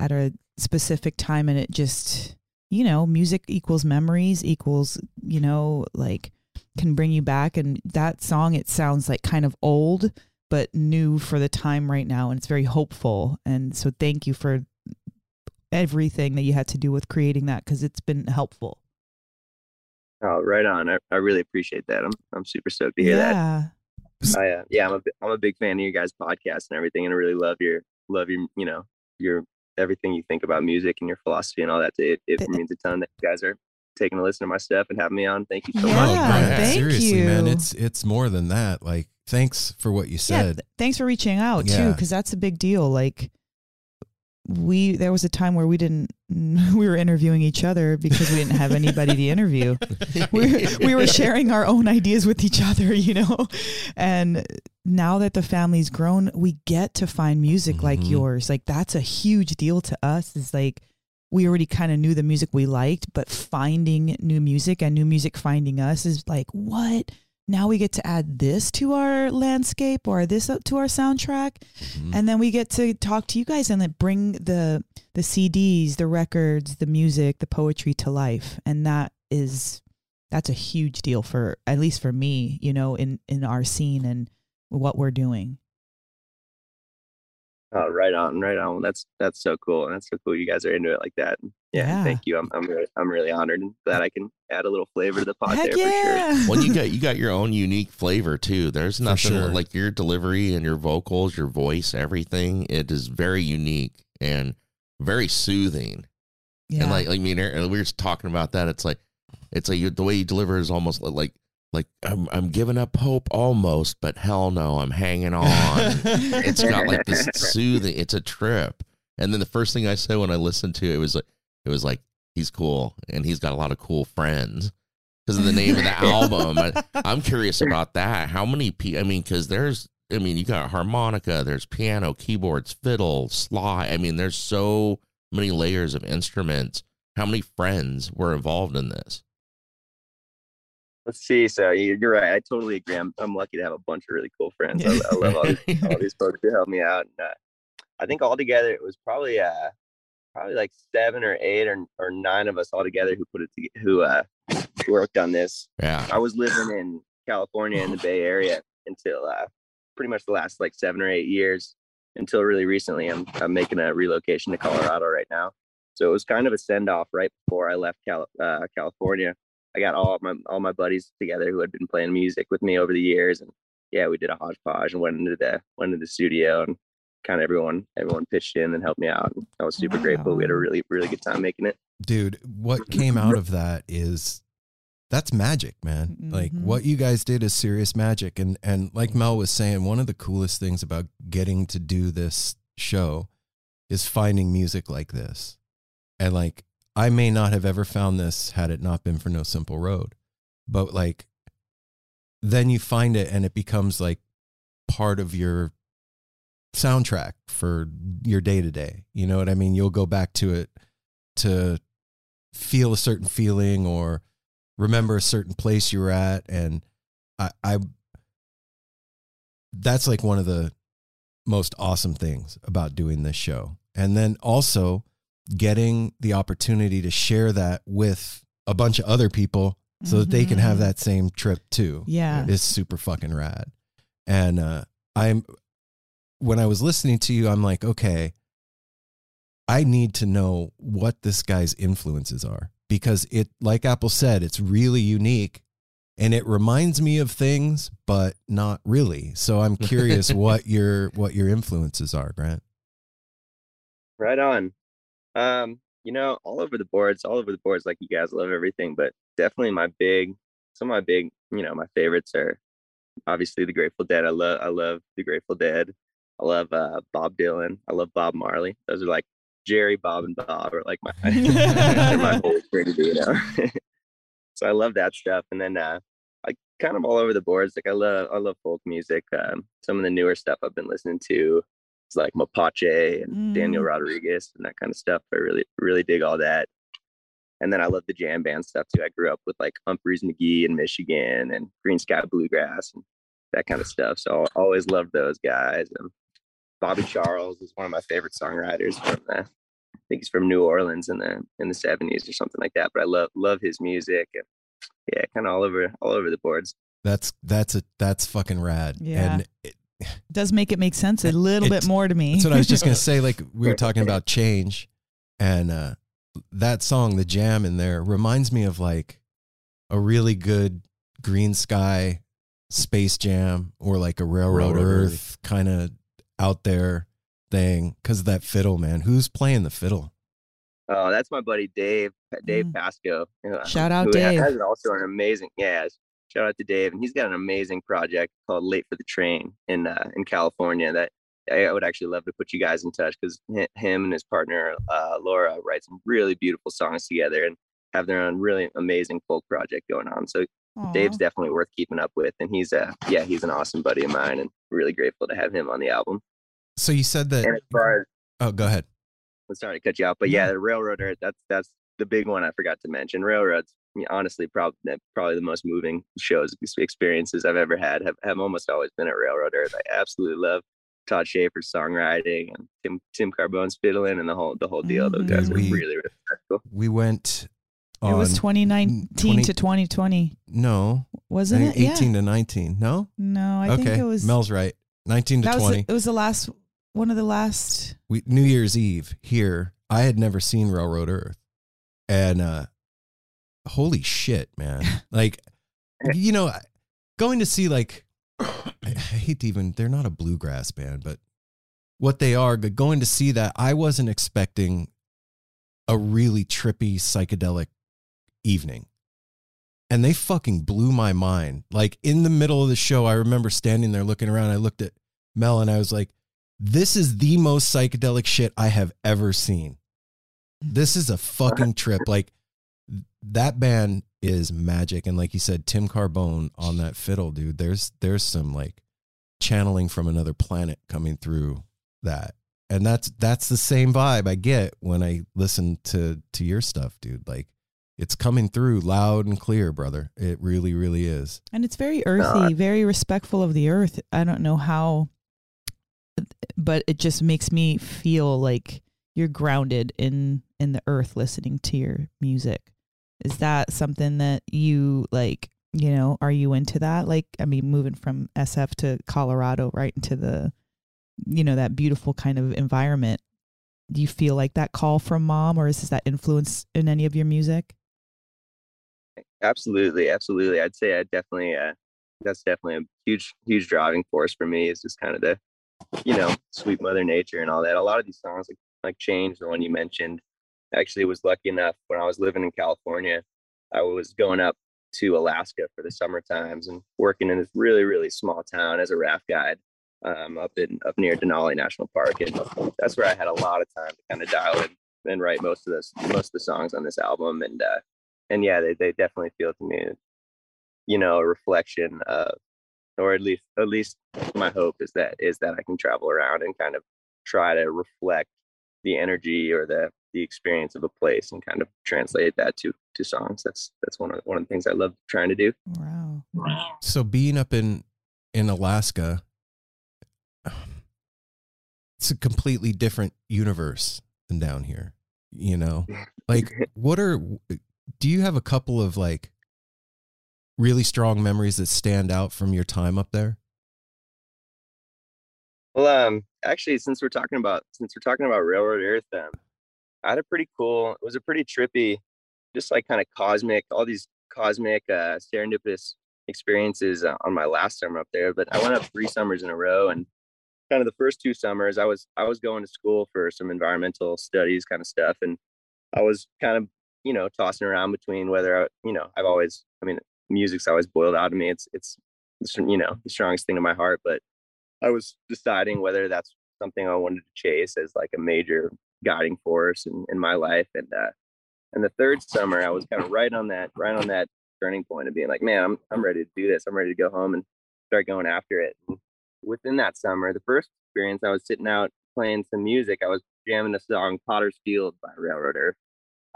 [SPEAKER 2] at a specific time, and it just, you know, music equals memories equals, you know, like can bring you back, and that song it sounds like kind of old but new for the time right now and it's very hopeful and so thank you for everything that you had to do with creating that because it's been helpful
[SPEAKER 5] Oh, right on. I, I really appreciate that. I'm I'm super stoked to hear that.
[SPEAKER 2] Yeah
[SPEAKER 5] I, uh, yeah, I'm a bi- I'm a big fan of your guys' podcast and everything, and I really love your love your you know your everything you think about music and your philosophy and all that. It it
[SPEAKER 2] Th-
[SPEAKER 5] means a ton that you guys are taking a listen to my stuff and having me on. Thank you so
[SPEAKER 2] Yeah,
[SPEAKER 5] much.
[SPEAKER 2] thank
[SPEAKER 1] seriously, man, it's it's more than that. Like, thanks for what you
[SPEAKER 2] yeah
[SPEAKER 1] said.
[SPEAKER 2] th- thanks for reaching out too because that's a big deal like we there was a time where we didn't we were interviewing each other because we didn't have anybody to interview we, we were sharing our own ideas with each other, you know? And now that the family's grown, we get to find music like
[SPEAKER 1] Mhm.
[SPEAKER 2] yours. Like that's a huge deal to us. Is like we already kind of knew the music we liked, but finding new music and new music finding us is like, what? Now we get to add this to our landscape or this to our soundtrack
[SPEAKER 1] Mhm.
[SPEAKER 2] and then we get to talk to you guys and like bring the the CDs, the records, the music, the poetry to life. And that is that's a huge deal for at least for me, you know, in in our scene and what we're doing.
[SPEAKER 5] Oh, right on, right on. That's that's so cool. and That's so cool. You guys are into it like that. Yeah,
[SPEAKER 2] Yeah.
[SPEAKER 5] thank you. I'm I'm really I'm really honored and glad I can add a little flavor to the pod
[SPEAKER 2] Heck
[SPEAKER 5] there for sure.
[SPEAKER 2] yeah.
[SPEAKER 3] well, you got you got your own unique flavor too. There's nothing
[SPEAKER 1] sure.
[SPEAKER 3] like your delivery and your vocals, your voice, everything. It is very unique and very soothing.
[SPEAKER 2] yeah.
[SPEAKER 3] And like, I mean, we were just talking about that. It's like, it's like you, the way you deliver is almost like, like I'm, I'm giving up hope almost, but hell no, I'm hanging on. it's got like this soothing. It's a trip. And then the first thing I said when I listened to it was like, it was like he's cool and he's got a lot of cool friends because of the name of the album. I, I'm curious about that. How many people? I mean, because there's, I mean, you got harmonica, there's piano, keyboards, fiddle, slide. I mean, there's so many layers of instruments. How many friends were involved in this?
[SPEAKER 5] Let's see. So you- you're right. I totally agree. I'm, I'm lucky to have a bunch of really cool friends. I, I love all these, all these folks who help me out. And, uh, I think altogether it was probably uh probably like seven or eight or, or nine of us all together who put it together, who uh worked on this.
[SPEAKER 3] Yeah.
[SPEAKER 5] I was living in California in the Bay Area until uh, pretty much the last like seven or eight years until really recently. I'm, I'm making a relocation to Colorado right now. So it was kind of a send off right before I left Cal- uh, California. I got all my all my buddies together who had been playing music with me over the years, and yeah, we did a hodgepodge and went into the went into the studio and kind of everyone everyone pitched in and helped me out. And I was super grateful. We had a really really good time making it.
[SPEAKER 1] dude what came out of that is that's magic man like
[SPEAKER 2] Mhm.
[SPEAKER 1] what you guys did is serious magic and and like mel was saying one of the coolest things about getting to do this show is finding music like this and like i may not have ever found this had it not been for no simple road. But like then you find it and it becomes like part of your soundtrack for your day to day you know what i mean? You'll go back to it to feel a certain feeling or remember a certain place you were at and I, I that's like one of the most awesome things about doing this show. And then also getting the opportunity to share that with a bunch of other people so that they can have
[SPEAKER 2] Mhm.
[SPEAKER 1] that same trip too
[SPEAKER 2] Yeah.
[SPEAKER 1] is super fucking rad and uh i'm when i was listening to you i'm like okay I need to know what this guy's influences are because it, like Apple said, it's really unique and it reminds me of things, but not really. So I'm curious what your what your influences are, Grant.
[SPEAKER 5] Right on. Um, you know, all over the boards, all over the boards, like you guys love everything, but definitely my big, some of my big, you know, my favorites are obviously the Grateful Dead. I love, I love the Grateful Dead. I love uh, Bob Dylan. I love Bob Marley. Those are like Jerry, Bob, and Bob are like my, my whole trinity, you know. so I love that stuff. And then uh, I kind of all over the boards. Like I love, I love folk music. Um, some of the newer stuff I've been listening to like Mapache and Daniel
[SPEAKER 2] Mm.
[SPEAKER 5] Rodriguez and that kind of stuff. I really, really dig all that. And then I love the jam band stuff too. I grew up with like Umphrey's McGee in Michigan and Greensky Bluegrass and that kind of stuff. So I always loved those guys. And Bobby Charles is one of my favorite songwriters from the, I think he's from New Orleans in the in the seventies or something like that. But I love love his music and yeah, kind of all over all over the boards.
[SPEAKER 1] That's that's a that's fucking rad.
[SPEAKER 2] Yeah.
[SPEAKER 1] And it,
[SPEAKER 2] does make it make sense a little
[SPEAKER 1] It's-
[SPEAKER 2] bit more to me.
[SPEAKER 1] That's what I was just gonna say. Like we were talking about change, and uh, that song, the jam in there, reminds me of like a really good Greensky Space Jam or like a Railroad,
[SPEAKER 3] Railroad
[SPEAKER 1] Earth,
[SPEAKER 3] Earth.
[SPEAKER 1] kind of out there thing because of that fiddle, man. Who's playing the fiddle?
[SPEAKER 5] Oh, that's my buddy Dave, Dave
[SPEAKER 2] Mm.
[SPEAKER 5] Pasco.
[SPEAKER 2] Shout out
[SPEAKER 5] who
[SPEAKER 2] Dave.
[SPEAKER 5] Has also an amazing, yeah. Shout out to Dave, and he's got an amazing project called "Late for the Train" in uh, in California. That I would actually love to put you guys in touch because him and his partner uh, Laura write some really beautiful songs together and have their own really amazing folk project going on. So
[SPEAKER 2] Aw.
[SPEAKER 5] Dave's definitely worth keeping up with, and he's uh yeah he's an awesome buddy of mine, and really grateful to have him on the album.
[SPEAKER 1] So you said that.
[SPEAKER 5] As as
[SPEAKER 1] Oh, go ahead.
[SPEAKER 5] I'm sorry to cut you off, but yeah, the Railroad Earth, that's that's the big one I forgot to mention. Railroads I mean, honestly probably probably the most moving shows experiences I've ever had have, have almost always been at Railroad Earth. I absolutely love Todd Sheaffer's songwriting and Tim Tim Carbone's fiddling and the whole the whole deal. Those
[SPEAKER 2] Mhm.
[SPEAKER 5] guys are really really special.
[SPEAKER 1] We went.
[SPEAKER 2] it was 2019
[SPEAKER 1] 20
[SPEAKER 2] to 2020,
[SPEAKER 1] No,
[SPEAKER 2] wasn't
[SPEAKER 1] think
[SPEAKER 2] it?
[SPEAKER 1] 18 to 19. No.
[SPEAKER 2] No, I
[SPEAKER 1] okay.
[SPEAKER 2] think it was.
[SPEAKER 1] Mel's right. 19 to
[SPEAKER 2] that was
[SPEAKER 1] 20.
[SPEAKER 2] the, it was the last one of the last.
[SPEAKER 1] we New Year's Eve here. I had never seen Railroad Earth, and uh, holy shit, man! Like, you know, going to see like, I hate to even. They're not a bluegrass band, but what they are. Going to see that, I wasn't expecting a really trippy psychedelic evening. And they fucking blew my mind. Like in the middle of the show, I remember standing there looking around. I looked at Mel and I was like, this is the most psychedelic shit I have ever seen. This is a fucking trip. Like that band is magic. And like you said, Tim Carbone on that fiddle, dude, there's there's some like channeling from another planet coming through that. And that's that's the same vibe I get when I listen to to your stuff, dude. Like it's coming through loud and clear, brother. It really, really is.
[SPEAKER 2] And it's very earthy, very respectful of the earth. I don't know how, but it just makes me feel like you're grounded in in the earth listening to your music. Is that something that you like? You know, are you into that? Like, I mean, moving from SF to Colorado, right into the, you know, that beautiful kind of environment. Do you feel like that call from mom, or is that influence in any of your music?
[SPEAKER 5] Absolutely, absolutely. I'd say I definitely uh that's definitely a huge huge driving force for me is just kind of the you know, sweet mother nature and all that. A lot of these songs like like Change, the one you mentioned, actually was lucky enough when I was living in California, I was going up to Alaska for the summer times and working in this really, really small town as a raft guide um, up in up near Denali National Park. And that's where I had a lot of time to kind of dial in and write most of this most of the songs on this album. And uh and yeah, they, they definitely feel to me, you know, a reflection of, or at least at least my hope is that is that I can travel around and kind of try to reflect the energy or the the experience of a place and kind of translate that to to songs. That's that's one of one of the things I love trying to do.
[SPEAKER 2] Wow.
[SPEAKER 1] So being up in in Alaska, it's a completely different universe than down here. You know, like what are do you have a couple of like really strong memories that stand out from your time up there?
[SPEAKER 5] Well, um, actually, since we're talking about since we're talking about Railroad Earth, um, I had a pretty cool. It was a pretty trippy, just like kind of cosmic, all these cosmic, uh, serendipitous experiences uh, on my last summer up there. But I went up three summers in a row, and kind of the first two summers, I was I was going to school for some environmental studies kind of stuff, and I was kind of you know tossing around between whether I, you know I've always I mean music's always boiled out of me. It's it's it's you know the strongest thing in my heart, but I was deciding whether that's something I wanted to chase as like a major guiding force in, in my life. And uh and the third summer I was kind of right on that right on that turning point of being like, man, I'm I'm ready to do this. I'm ready to go home and start going after it. And within that summer, the first experience I was sitting out playing some music. I was jamming the song Potter's Field by Railroad Earth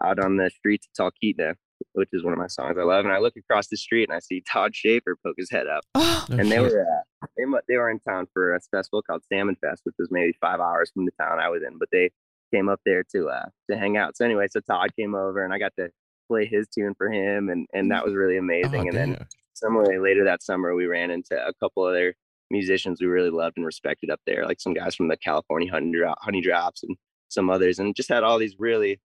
[SPEAKER 5] out on the streets of Talkeetna, which is one of my songs I love. And I look across the street and I see Todd Sheaffer poke his head up
[SPEAKER 2] Oh,
[SPEAKER 5] and they
[SPEAKER 3] shit.
[SPEAKER 5] were uh, they mu- they were in town for a festival called Salmon Fest, which was maybe five hours from the town I was in. But they came up there to uh to hang out. So anyway, so Todd came over and I got to play his tune for him, and and that was really amazing.
[SPEAKER 3] Oh,
[SPEAKER 5] and then
[SPEAKER 3] damn.
[SPEAKER 5] similarly later that summer, we ran into a couple other musicians we really loved and respected up there, like some guys from the California Honey, Dro- Honey Drops and some others, and just had all these really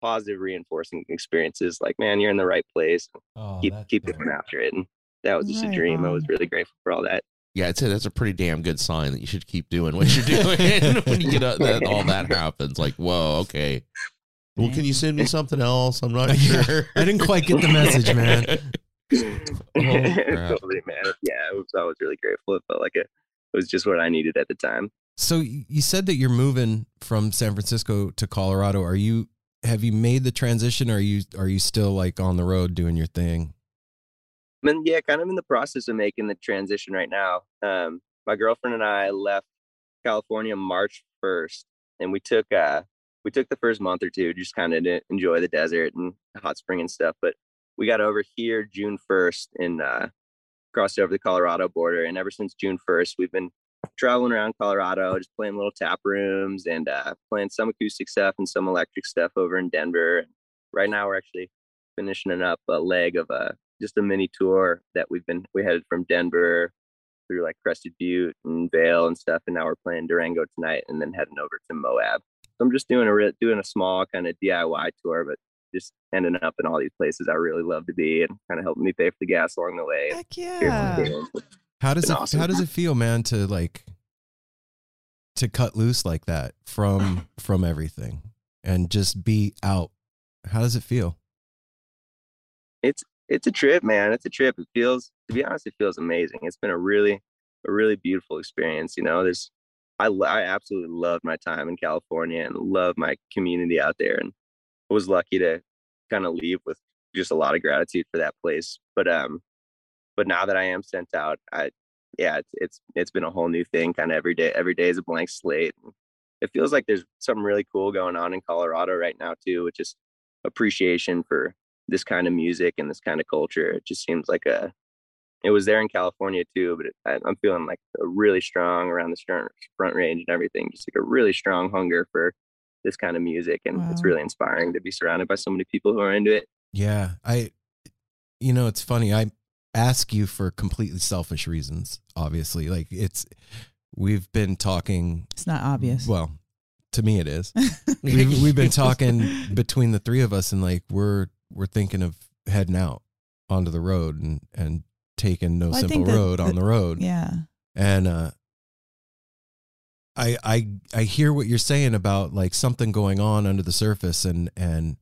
[SPEAKER 5] positive reinforcing experiences. Like, man, you're in the right place.
[SPEAKER 1] Oh,
[SPEAKER 5] keep keep going after it. And that was just
[SPEAKER 2] Right
[SPEAKER 5] a dream. I was really grateful for all that.
[SPEAKER 3] Yeah, I'd say that's a pretty damn good sign that you should keep doing what you're doing when you get out, that all that happens. Like, whoa, okay. Well, can you send me something else? I'm not
[SPEAKER 1] Yeah.
[SPEAKER 3] sure.
[SPEAKER 1] I didn't quite get the message, man.
[SPEAKER 3] crap.
[SPEAKER 5] totally, man. Yeah, it was, I was really grateful. It felt like a, it was just what I needed at the time.
[SPEAKER 1] So you said that you're moving from San Francisco to Colorado. Are you have you made the transition or are you are you still like on the road doing your thing?
[SPEAKER 5] Mean, yeah, kind of in the process of making the transition right now. Um, my girlfriend and I left California March first, and we took uh we took the first month or two just kind of to enjoy the desert and hot spring and stuff. But we got over here June 1st and uh, crossed over the Colorado border. And ever since June 1st, we've been traveling around Colorado, just playing little tap rooms and uh, playing some acoustic stuff and some electric stuff over in Denver. Right now, we're actually finishing up a leg of a just a mini tour that we've been we headed from Denver through like Crested Butte and Vail and stuff, and now we're playing Durango tonight, and then heading over to Moab. So I'm just doing a re- doing a small kind of DIY tour, but just ending up in all these places I really love to be, and kind of helping me pay for the gas along the way.
[SPEAKER 2] Heck yeah.
[SPEAKER 1] How does it
[SPEAKER 5] awesome.
[SPEAKER 1] how does it feel, man, to like to cut loose like that from from everything and just be out? How does it feel?
[SPEAKER 5] it's it's a trip, man. It's a trip. It feels, to be honest, it feels amazing. It's been a really, a really beautiful experience. You know, there's, I, I absolutely loved my time in California and love my community out there, and was lucky to kind of leave with just a lot of gratitude for that place. But um, but now that I am sent out, I, yeah, it's it's it's been a whole new thing. Kind of every day, every day is a blank slate. It feels like there's something really cool going on in Colorado right now too, which is appreciation for this kind of music and this kind of culture. It just seems like a. It was there in California too, but it, I, I'm feeling like a really strong around the front front range and everything. Just like a really strong hunger for this kind of music, and it's really inspiring to be surrounded by so many people who are into it.
[SPEAKER 1] Yeah, I you know, it's funny. I ask you for completely selfish reasons, obviously. Like it's we've been talking
[SPEAKER 2] It's not obvious.
[SPEAKER 1] well, to me it is. we've, we've been talking between the three of us and like we're we're thinking of heading out onto the road and and taking no
[SPEAKER 2] Well,
[SPEAKER 1] simple
[SPEAKER 2] that-
[SPEAKER 1] road on the road
[SPEAKER 2] yeah.
[SPEAKER 1] and uh I I I hear what you're saying about like something going on under the surface and and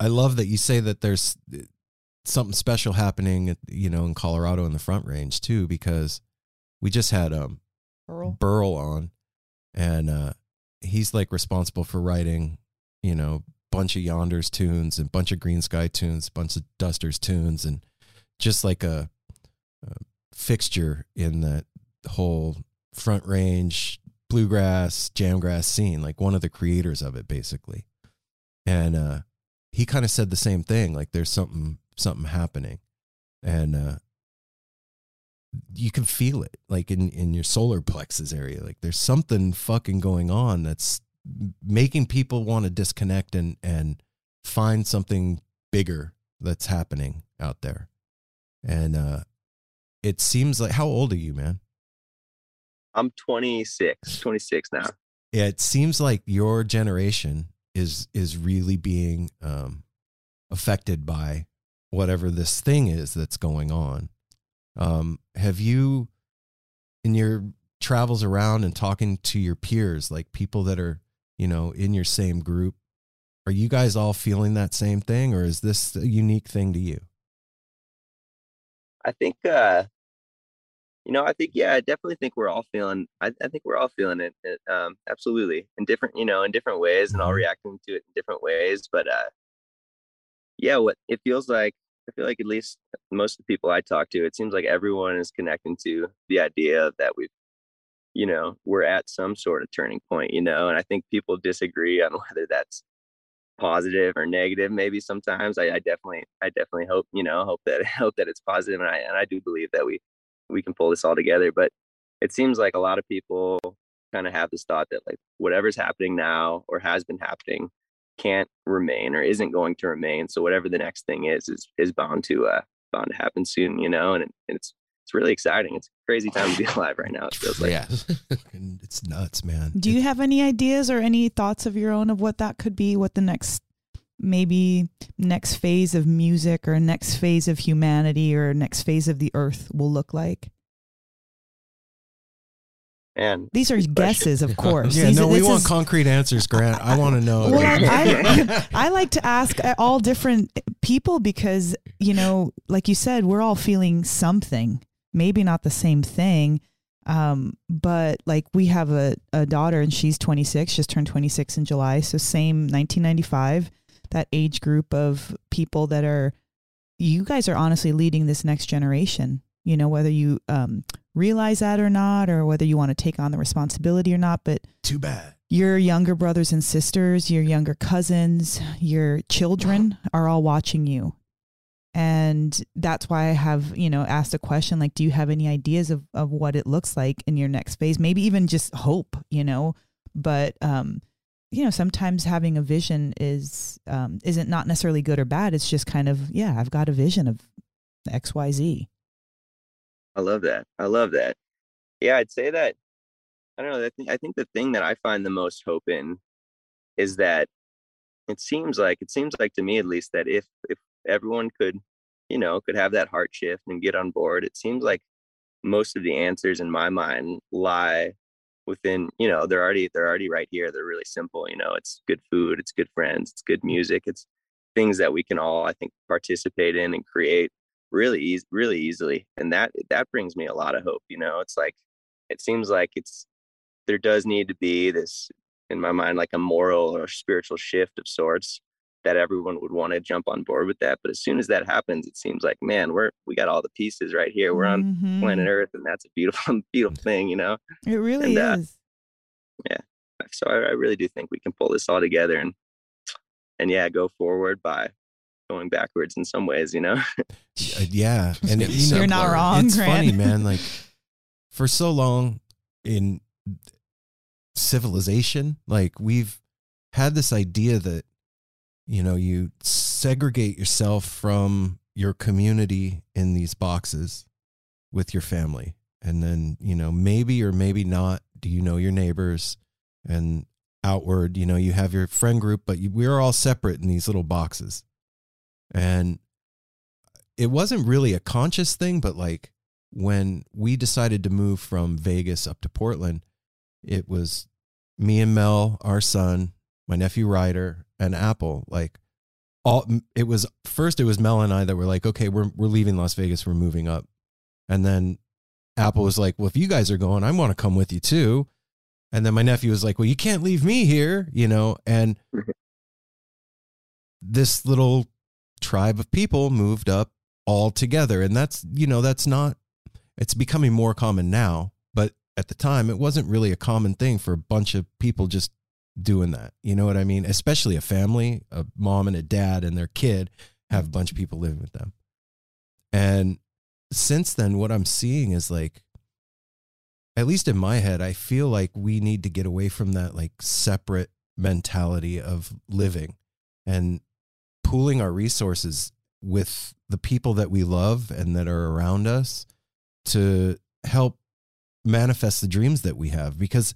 [SPEAKER 1] I love that you say that there's something special happening you know in Colorado in the front range too because we just had um
[SPEAKER 2] Earl.
[SPEAKER 1] Burl on, and uh, he's like responsible for writing, you know, bunch of Yonders tunes and bunch of Greensky tunes, bunch of Dusters tunes, and just like a, a fixture in that whole front range bluegrass jamgrass scene, like one of the creators of it, basically. And uh, he kind of said the same thing, like there's something something happening, and uh, you can feel it like in in your solar plexus area like there's something fucking going on that's making people want to disconnect and and find something bigger that's happening out there and uh it seems like how old are you man
[SPEAKER 5] I'm 26, 26 now.
[SPEAKER 1] Yeah, it seems like your generation is is really being um, affected by whatever this thing is that's going on. Um, have you, in your travels around and talking to your peers, like people that are you know in your same group, are you guys all feeling that same thing, or is this a unique thing to you?
[SPEAKER 5] I think, uh, you know, I think, yeah, I definitely think we're all feeling, I, I think we're all feeling it, it, um, absolutely in different, you know, in different ways and all
[SPEAKER 1] Mhm.
[SPEAKER 5] reacting to it in different ways. But, uh, yeah, what it feels like, I feel like at least most of the people I talk to, it seems like everyone is connecting to the idea that we've, you know, we're at some sort of turning point, you know, and I think people disagree on whether that's positive or negative maybe sometimes. I, I definitely i definitely hope you know hope that hope that it's positive and i and i do believe that we we can pull this all together but it seems like a lot of people kind of have this thought that like whatever's happening now or has been happening can't remain or isn't going to remain so whatever the next thing is is is bound to uh bound to happen soon you know and, it, and it's it's really exciting. It's crazy time to be alive right now it feels like
[SPEAKER 3] yeah.
[SPEAKER 1] It's nuts, man.
[SPEAKER 2] Do you have any ideas or any thoughts of your own of what that could be? What the next, maybe next phase of music or next phase of humanity or next phase of the earth will look like?
[SPEAKER 5] and
[SPEAKER 2] These are
[SPEAKER 5] Good question.
[SPEAKER 2] guesses, of course.
[SPEAKER 1] Yeah,
[SPEAKER 2] These-
[SPEAKER 1] no, we want
[SPEAKER 2] is-
[SPEAKER 1] concrete answers, Grant. I want to know.
[SPEAKER 2] Well, I, I like to ask all different people because, you know, like you said, we're all feeling something, maybe not the same thing. Um, but like we have a, a daughter and she's 26, just turned 26 in July. So same 1995, that age group of people that are, you guys are honestly leading this next generation, you know, whether you, um, realize that or not, or whether you want to take on the responsibility or not. But
[SPEAKER 1] Too bad.
[SPEAKER 2] your younger brothers and sisters, your younger cousins, your children are all watching you. And that's why I have, you know, asked a question like, do you have any ideas of, of what it looks like in your next phase? Maybe even just hope, you know. But um, you know, sometimes having a vision is um isn't not necessarily good or bad. It's just kind of, yeah, I've got a vision of XYZ.
[SPEAKER 5] I love that. I love that. Yeah, I'd say that. I don't know. I think I think the thing that I find the most hope in is that it seems like it seems like to me at least that if if everyone could, you know, could have that heart shift and get on board, it seems like most of the answers in my mind lie within you know they're already they're already right here. They're really simple you know it's good food it's good friends it's good music it's things that we can all i think participate in and create really easy really easily and that that brings me a lot of hope you know? It's like it seems like it's there does need to be this in my mind like a moral or spiritual shift of sorts that everyone would want to jump on board with that but as soon as that happens it seems like man we're we got all the pieces right here we're on
[SPEAKER 2] Mhm.
[SPEAKER 5] planet earth and that's a beautiful beautiful thing you know
[SPEAKER 2] It really
[SPEAKER 5] and, uh,
[SPEAKER 2] is.
[SPEAKER 5] so I, I really do think we can pull this all together and and yeah go forward by going backwards in some ways you know
[SPEAKER 1] Uh, yeah, and
[SPEAKER 3] getting
[SPEAKER 1] you know,
[SPEAKER 2] You're not wrong,
[SPEAKER 1] it's
[SPEAKER 2] Grant.
[SPEAKER 1] funny, man. Like for so long in civilization, like we've had this idea that you know you segregate yourself from your community in these boxes with your family, and then you know maybe or maybe not do you know your neighbors? And outward you know you have your friend group but you, we're all separate in these little boxes. And it wasn't really a conscious thing, but like when we decided to move from Vegas up to Portland, it was me and Mel, our son, my nephew Ryder, and Apple. Like all it was first it was Mel and I that were like, okay, we're we're leaving Las Vegas, we're moving up. And then Apple was like, Well, if you guys are going, I want to come with you too. And then my nephew was like, Well, you can't leave me here, you know, and this little tribe of people moved up all together and that's you know that's not it's becoming more common now but at the time it wasn't really a common thing for a bunch of people just doing that you know what i mean? Especially a family a mom and a dad and their kid have a bunch of people living with them. And since then what i'm seeing is like at least in my head i feel like we need to get away from that like separate mentality of living and pooling our resources with the people that we love and that are around us to help manifest the dreams that we have. Because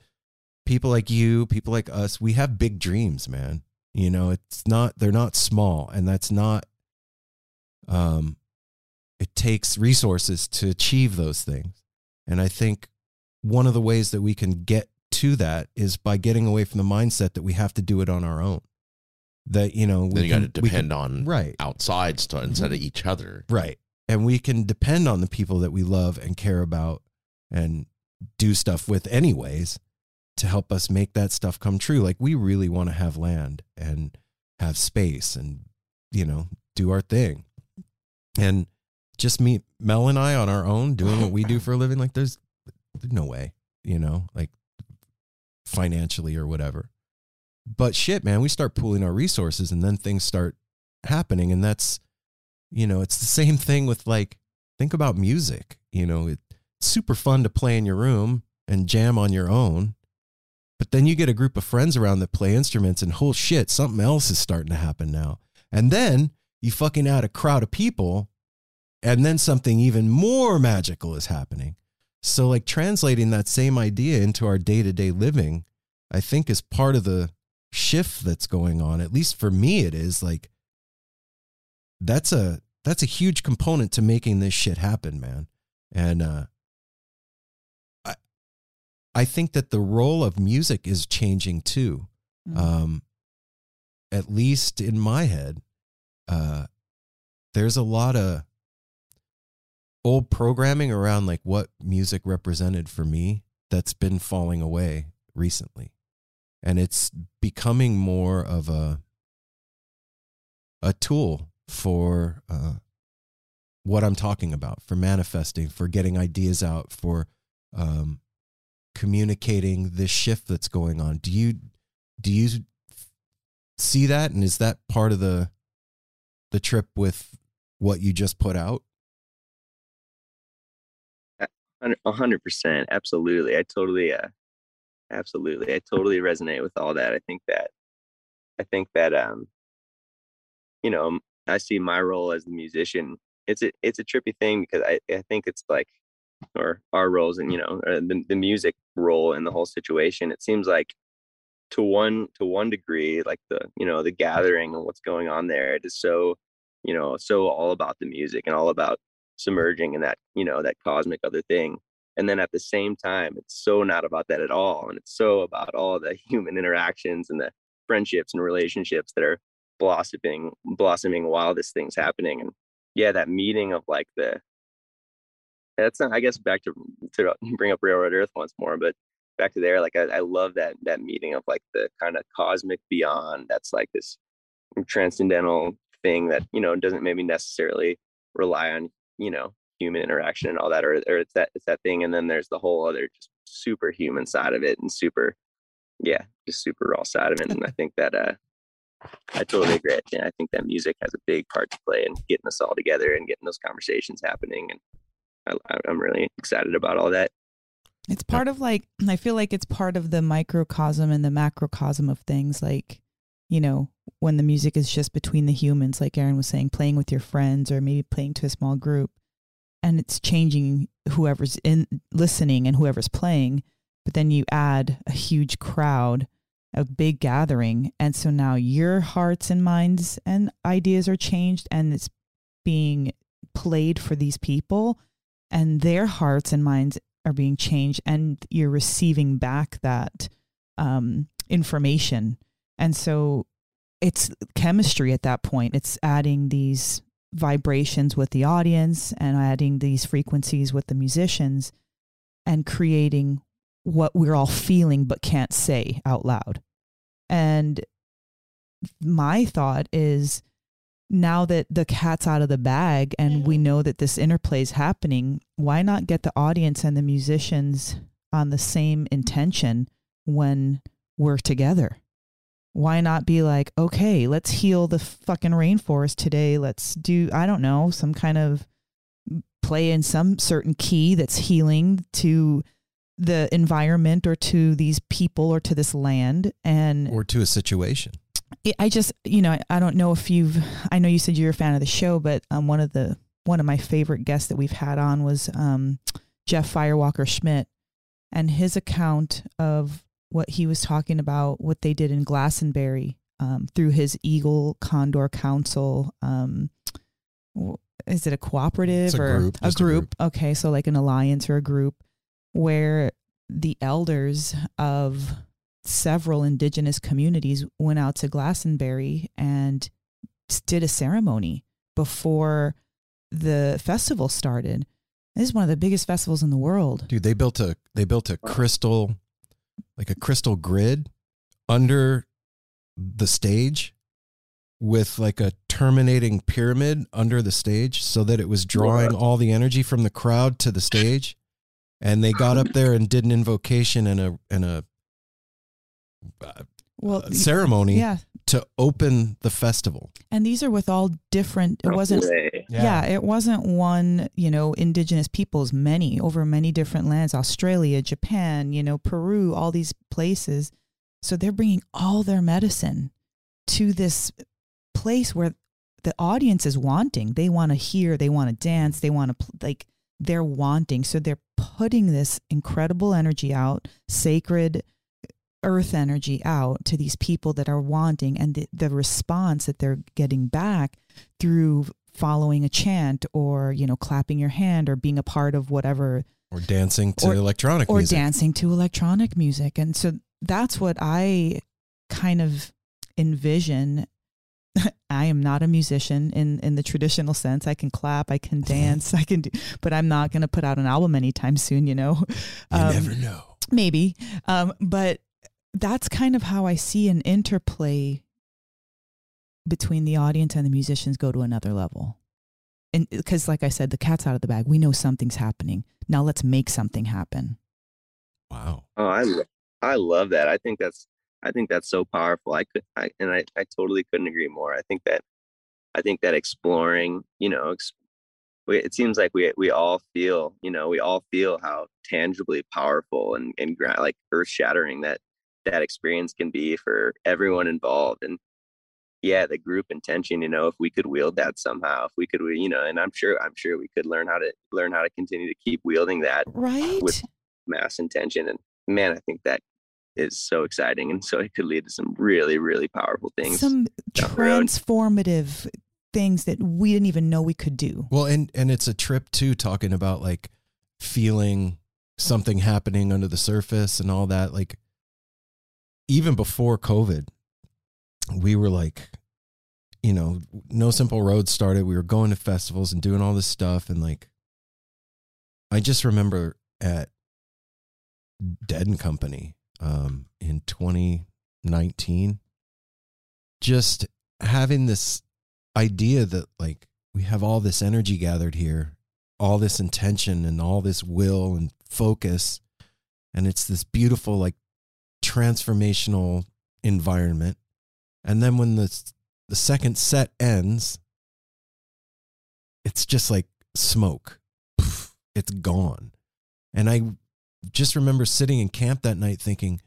[SPEAKER 1] people like you people like us we have big dreams man. You know it's not they're not small and that's not um it takes resources to achieve those things. And i think one of the ways that we can get to that is by getting away from the mindset that we have to do it on our own. That you know
[SPEAKER 3] Then you got to depend
[SPEAKER 1] can-
[SPEAKER 3] on
[SPEAKER 1] right.
[SPEAKER 3] outside stuff instead of each other.
[SPEAKER 1] Right. And we can depend on the people that we love and care about and do stuff with, anyways, to help us make that stuff come true. Like, we really want to have land and have space and, you know, do our thing. And just me, Mel and I on our own doing what we do for a living, like, there's, there's no way, you know, like financially or whatever. But shit, man, we start pooling our resources and then things start happening. And that's, you know it's the same thing with like think about music you know it's super fun to play in your room and jam on your own but then you get a group of friends around that play instruments and whole shit something else is starting to happen now. And then you fucking add a crowd of people and then something even more magical is happening. So like translating that same idea into our day-to-day living i think is part of the shift that's going on. At least for me it is like that's a that's a huge component to making this shit happen, man. And uh I think that the role of music is changing too.
[SPEAKER 2] Mm.
[SPEAKER 1] Um at least in my head. Uh there's a lot of old programming around like what music represented for me that's been falling away recently. And it's becoming more of a a tool for uh, what I'm talking about for manifesting, for getting ideas out, for um, communicating this shift that's going on. Do you do you see that, and is that part of the the trip with what you just put out?
[SPEAKER 5] A hundred percent, absolutely. I totally, uh, absolutely, I totally resonate with all that. I think that, I think that, um, you know, I see my role as the musician. It's a, it's a trippy thing because I, I think it's like, or our roles and you know, uh, the the music role in the whole situation. It seems like, to one to one degree, like the you know the gathering and what's going on there, it is so, you know, so all about the music and all about submerging in that you know that cosmic other thing and then at the same time it's so not about that at all and it's so about all the human interactions and the friendships and relationships that are blossoming blossoming while this thing's happening and yeah that meeting of like the that's not i guess back to to bring up railroad earth once more but back to there like i, I love that that meeting of like the kind of cosmic beyond that's like this transcendental thing that you know doesn't maybe necessarily rely on you know human interaction and all that or, or it's that it's that thing and then there's the whole other just superhuman side of it and super yeah just super raw side of it and i think that uh i totally agree And i think that music has a big part to play in getting us all together and getting those conversations happening and I, i'm really excited about all that
[SPEAKER 2] It's part of like I feel like it's part of the microcosm and the macrocosm of things like, you know, when the music is just between the humans, like Aaron was saying, playing with your friends or maybe playing to a small group. And it's changing whoever's in listening and whoever's playing. But then you add a huge crowd, a big gathering. And so now your hearts and minds and ideas are changed and it's being played for these people and their hearts and minds are being changed and you're receiving back that um, information. And so it's chemistry at that point. It's adding these vibrations with the audience and adding these frequencies with the musicians and creating what we're all feeling but can't say out loud. And my thought is now that the cat's out of the bag and we mm-hmm. know that this interplay is happening, why not get the audience and the musicians on the same intention when we're together? Why not be like, okay, let's heal the fucking rainforest today. Let's do, I don't know, some kind of play in some certain key that's healing to the environment or to these people or to this land. And
[SPEAKER 1] Or to a situation?
[SPEAKER 2] I just, you know, I, don't know if you've, I know you said you're a fan of the show, but um, one of the, one of my favorite guests that we've had on was um, Jeff Firewalker Schmidt and his account of what he was talking about, what they did in Glastonbury um, through his Eagle Condor Council. Um, is it a cooperative
[SPEAKER 1] a
[SPEAKER 2] or
[SPEAKER 1] group,
[SPEAKER 2] a
[SPEAKER 1] just a
[SPEAKER 2] group?
[SPEAKER 1] group.
[SPEAKER 2] Okay, so like an alliance or a group where the elders of several indigenous communities went out to Glastonbury and did a ceremony before the festival started. This is one of the biggest festivals in the world.
[SPEAKER 1] Dude, they built a they built a crystal like a crystal grid under the stage with like a terminating pyramid under the stage so that it was drawing all the energy from the crowd to the stage. And they got up there and did an invocation and a and a uh,
[SPEAKER 2] Well,
[SPEAKER 1] uh, ceremony
[SPEAKER 2] yeah,
[SPEAKER 1] to open the festival.
[SPEAKER 2] and these are with all different. It wasn't
[SPEAKER 5] way.
[SPEAKER 2] Yeah. it wasn't one, you know, indigenous peoples, many over many different lands, Australia, Japan, you know, Peru, all these places. So they're bringing all their medicine to this place where the audience is wanting. They want to hear, they want to dance, they want to pl- like they're wanting. So they're putting this incredible energy out, sacred earth energy out to these people that are wanting and the, the response that they're getting back through following a chant or you know clapping your hand or being a part of whatever
[SPEAKER 1] Or dancing to
[SPEAKER 2] Or-
[SPEAKER 1] electronic
[SPEAKER 2] or
[SPEAKER 1] music.
[SPEAKER 2] dancing to electronic music. And so that's what i kind of envision. I am not a musician in in the traditional sense. I can clap i can dance i can do but i'm not going to put out an album anytime soon you know?
[SPEAKER 1] You
[SPEAKER 2] Um,
[SPEAKER 1] never know.
[SPEAKER 2] maybe. Um, but that's kind of how i see an interplay between the audience and the musicians go to another level and uh, because like I said, the cat's out of the bag. We know something's happening. Now let's make something happen.
[SPEAKER 1] Wow.
[SPEAKER 5] Oh, I lo- I love that. I think that's I think that's so powerful. I could I and I, I totally couldn't agree more. I think that I think that exploring, you know, ex- we, it seems like we we all feel, you know, we all feel how tangibly powerful and and gra- like earth shattering that that experience can be for everyone involved. And yeah, the group intention, you know, if we could wield that somehow, if we could, you know, and I'm sure I'm sure we could learn how to learn how to continue to keep wielding that uh,
[SPEAKER 2] Right?
[SPEAKER 5] With- mass intention and man i think that is so exciting and so it could lead to some really really powerful things
[SPEAKER 2] Some
[SPEAKER 5] down the road.
[SPEAKER 2] transformative things that we didn't even know we could do.
[SPEAKER 1] Well, and and it's a trip too, talking about like feeling something happening under the surface and all that. Like even before COVID, we were like, you know, No Simple Road started. We were going to festivals and doing all this stuff, and like, I just remember at Dead and Company um, in 2019, just having this idea that like we have all this energy gathered here, all this intention and all this will and focus, and it's this beautiful like transformational environment. And then when the the second set ends, it's just like smoke. It's gone. And I just remember sitting in camp that night thinking,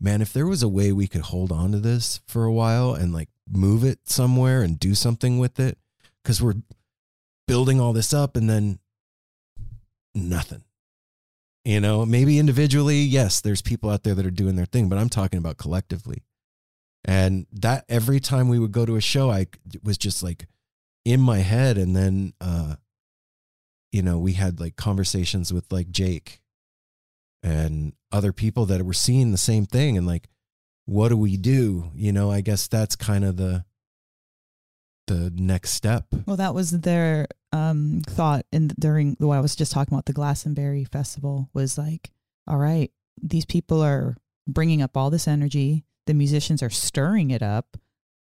[SPEAKER 1] man, if there was a way we could hold on to this for a while and like move it somewhere and do something with it, because we're building all this up and then nothing. You know, maybe individually, yes, there's people out there that are doing their thing, but I'm talking about collectively. And that every time we would go to a show, I was just like in my head. And then, uh, you know, we had like conversations with like Jake and other people that were seeing the same thing. And like, what do we do? You know, I guess that's kind of the, the next step.
[SPEAKER 2] Well, that was their um, thought in during what I was just talking about the Glastonbury Festival was like, all right, these people are bringing up all this energy. The musicians are stirring it up.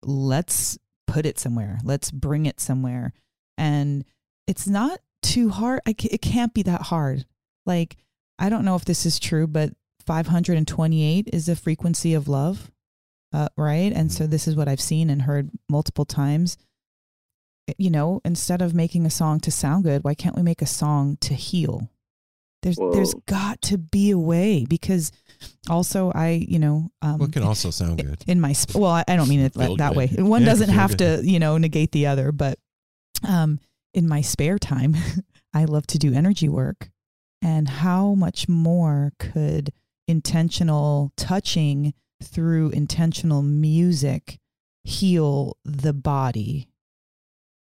[SPEAKER 2] Let's put it somewhere. Let's bring it somewhere. And it's not too hard. I it can't be that hard. Like, I don't know if this is true, but 528 is the frequency of love. Uh, right. And so this is what I've seen and heard multiple times you know, instead of making a song to sound good, why can't we make a song to heal? There's there's
[SPEAKER 5] Whoa.
[SPEAKER 2] got to be a way because also I, you know, um,
[SPEAKER 1] What can also sound good.
[SPEAKER 2] in my sp- well, I, I don't mean it that, that way. One
[SPEAKER 1] Yeah,
[SPEAKER 2] doesn't have
[SPEAKER 1] good.
[SPEAKER 2] to, you know, negate the other, but um, in my spare time, I love to do energy work. And how much more could intentional touching through intentional music heal the body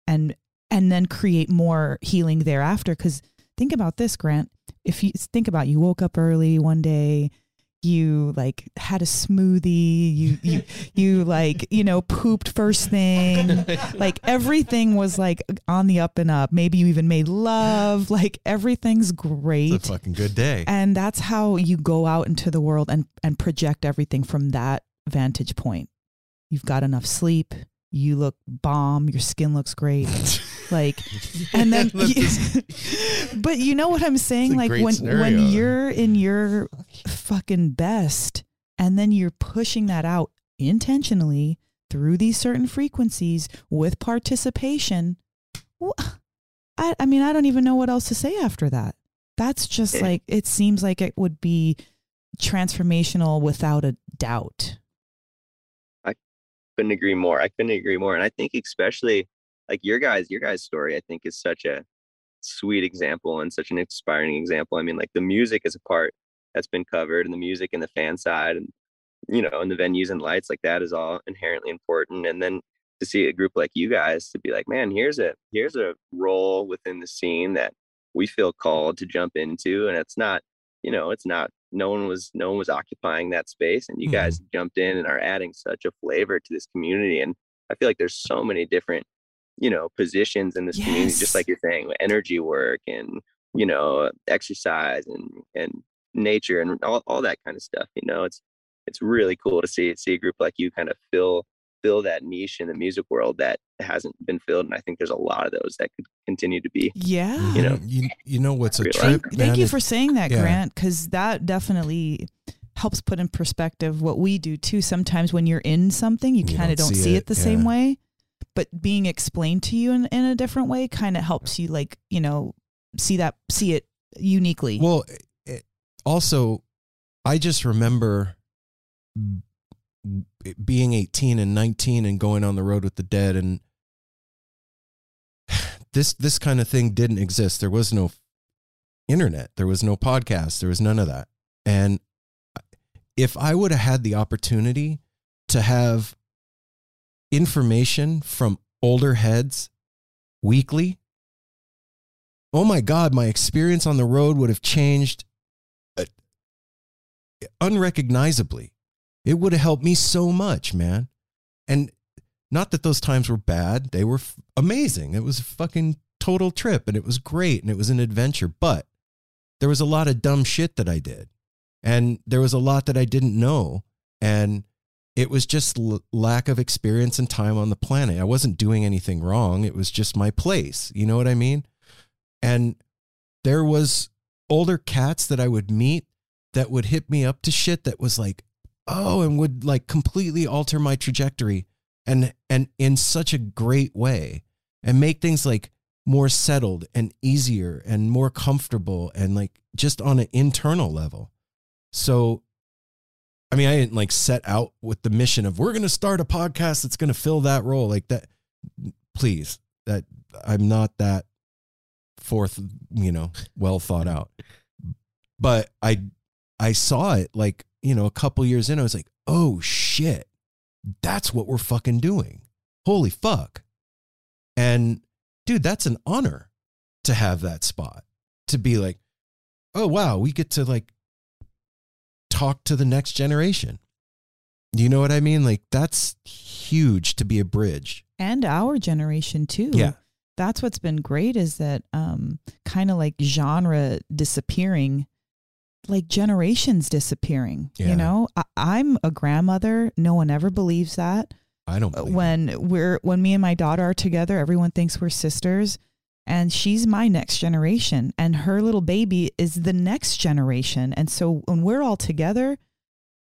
[SPEAKER 2] and and then create more healing thereafter. Cuz think about this Grant. If you think about you woke up early one day you like had a smoothie you you you like you know pooped first thing. Like everything was like on the up and up. Maybe you even made love. Like everything's great
[SPEAKER 1] It's a fucking good day.
[SPEAKER 2] and that's how you go out into the world and and project everything from that vantage point. You've got enough sleep you look bomb your skin looks great like and then but you know what i'm saying like when
[SPEAKER 3] scenario.
[SPEAKER 2] when you're in your fucking best and then you're pushing that out intentionally through these certain frequencies with participation I, I mean i don't even know what else to say after that that's just
[SPEAKER 5] Yeah.
[SPEAKER 2] like it seems like it would be transformational without a doubt
[SPEAKER 5] couldn't agree more i couldn't agree more and i think especially like your guys your guys story i think is such a sweet example and such an inspiring example i mean like the music is a part that's been covered and the music and the fan side and you know and the venues and lights like that is all inherently important and then to see a group like you guys to be like man here's a here's a role within the scene that we feel called to jump into and it's not you know it's not no one was no one was occupying that space and you
[SPEAKER 1] Mhm.
[SPEAKER 5] guys jumped in and are adding such a flavor to this community and i feel like there's so many different you know positions in this community just like you're saying energy work and you know exercise and and nature and all, all that kind of stuff you know it's it's really cool to see see a group like you kind of fill fill that niche in the music world that hasn't been filled. And I think there's a lot of those that could continue to be.
[SPEAKER 2] Yeah.
[SPEAKER 5] You know, mm,
[SPEAKER 1] you, you know what's a trip,
[SPEAKER 2] Thank, thank you for saying that,
[SPEAKER 1] yeah.
[SPEAKER 2] Grant, because that definitely helps put in perspective what we do too. Sometimes when you're in something, you
[SPEAKER 1] You
[SPEAKER 2] kind of
[SPEAKER 1] don't
[SPEAKER 2] don't
[SPEAKER 1] see
[SPEAKER 2] see
[SPEAKER 1] it,
[SPEAKER 2] it the same way, but being explained to you in, in a different way kind of helps you, like you know, see that see it uniquely.
[SPEAKER 1] Well, it, also, I just remember b- being 18 and 19 and going on the road with the dead and this this kind of thing didn't exist. There was no internet, there was no podcast, there was none of that. And if I would have had the opportunity to have information from older heads weekly, oh my God, my experience on the road would have changed uh, unrecognizably. It would have helped me so much, man. And not that those times were bad, they were f- amazing. It was a fucking total trip and it was great and it was an adventure, but there was a lot of dumb shit that I did. And there was a lot that I didn't know. And it was just l- lack of experience and time on the planet. I wasn't doing anything wrong. It was just my place. You know what I mean? And there was older cats that I would meet that would hit me up to shit that was like, oh, and would like completely alter my trajectory and and in such a great way and make things like more settled and easier and more comfortable and like just on an internal level. So I mean, I didn't like set out with the mission of we're going to start a podcast that's going to fill that role like that. Please, that I'm not that forth, you know, well thought out. But I, I saw it like you know a couple years in. I was like, oh shit, that's what we're fucking doing. Holy fuck! And dude, that's an honor to have that spot to be like, oh wow, we get to like talk to the next generation. You know what I mean? Like that's huge to be a bridge.
[SPEAKER 2] and our generation too.
[SPEAKER 1] Yeah.
[SPEAKER 2] That's what's been great is that um kind of like genre disappearing, like generations disappearing.
[SPEAKER 1] Yeah.
[SPEAKER 2] You know, I, I'm a grandmother. No one ever believes that.
[SPEAKER 1] I don't
[SPEAKER 2] when we're when me and my daughter are together, everyone thinks we're sisters. And she's my next generation, and her little baby is the next generation. And so when we're all together,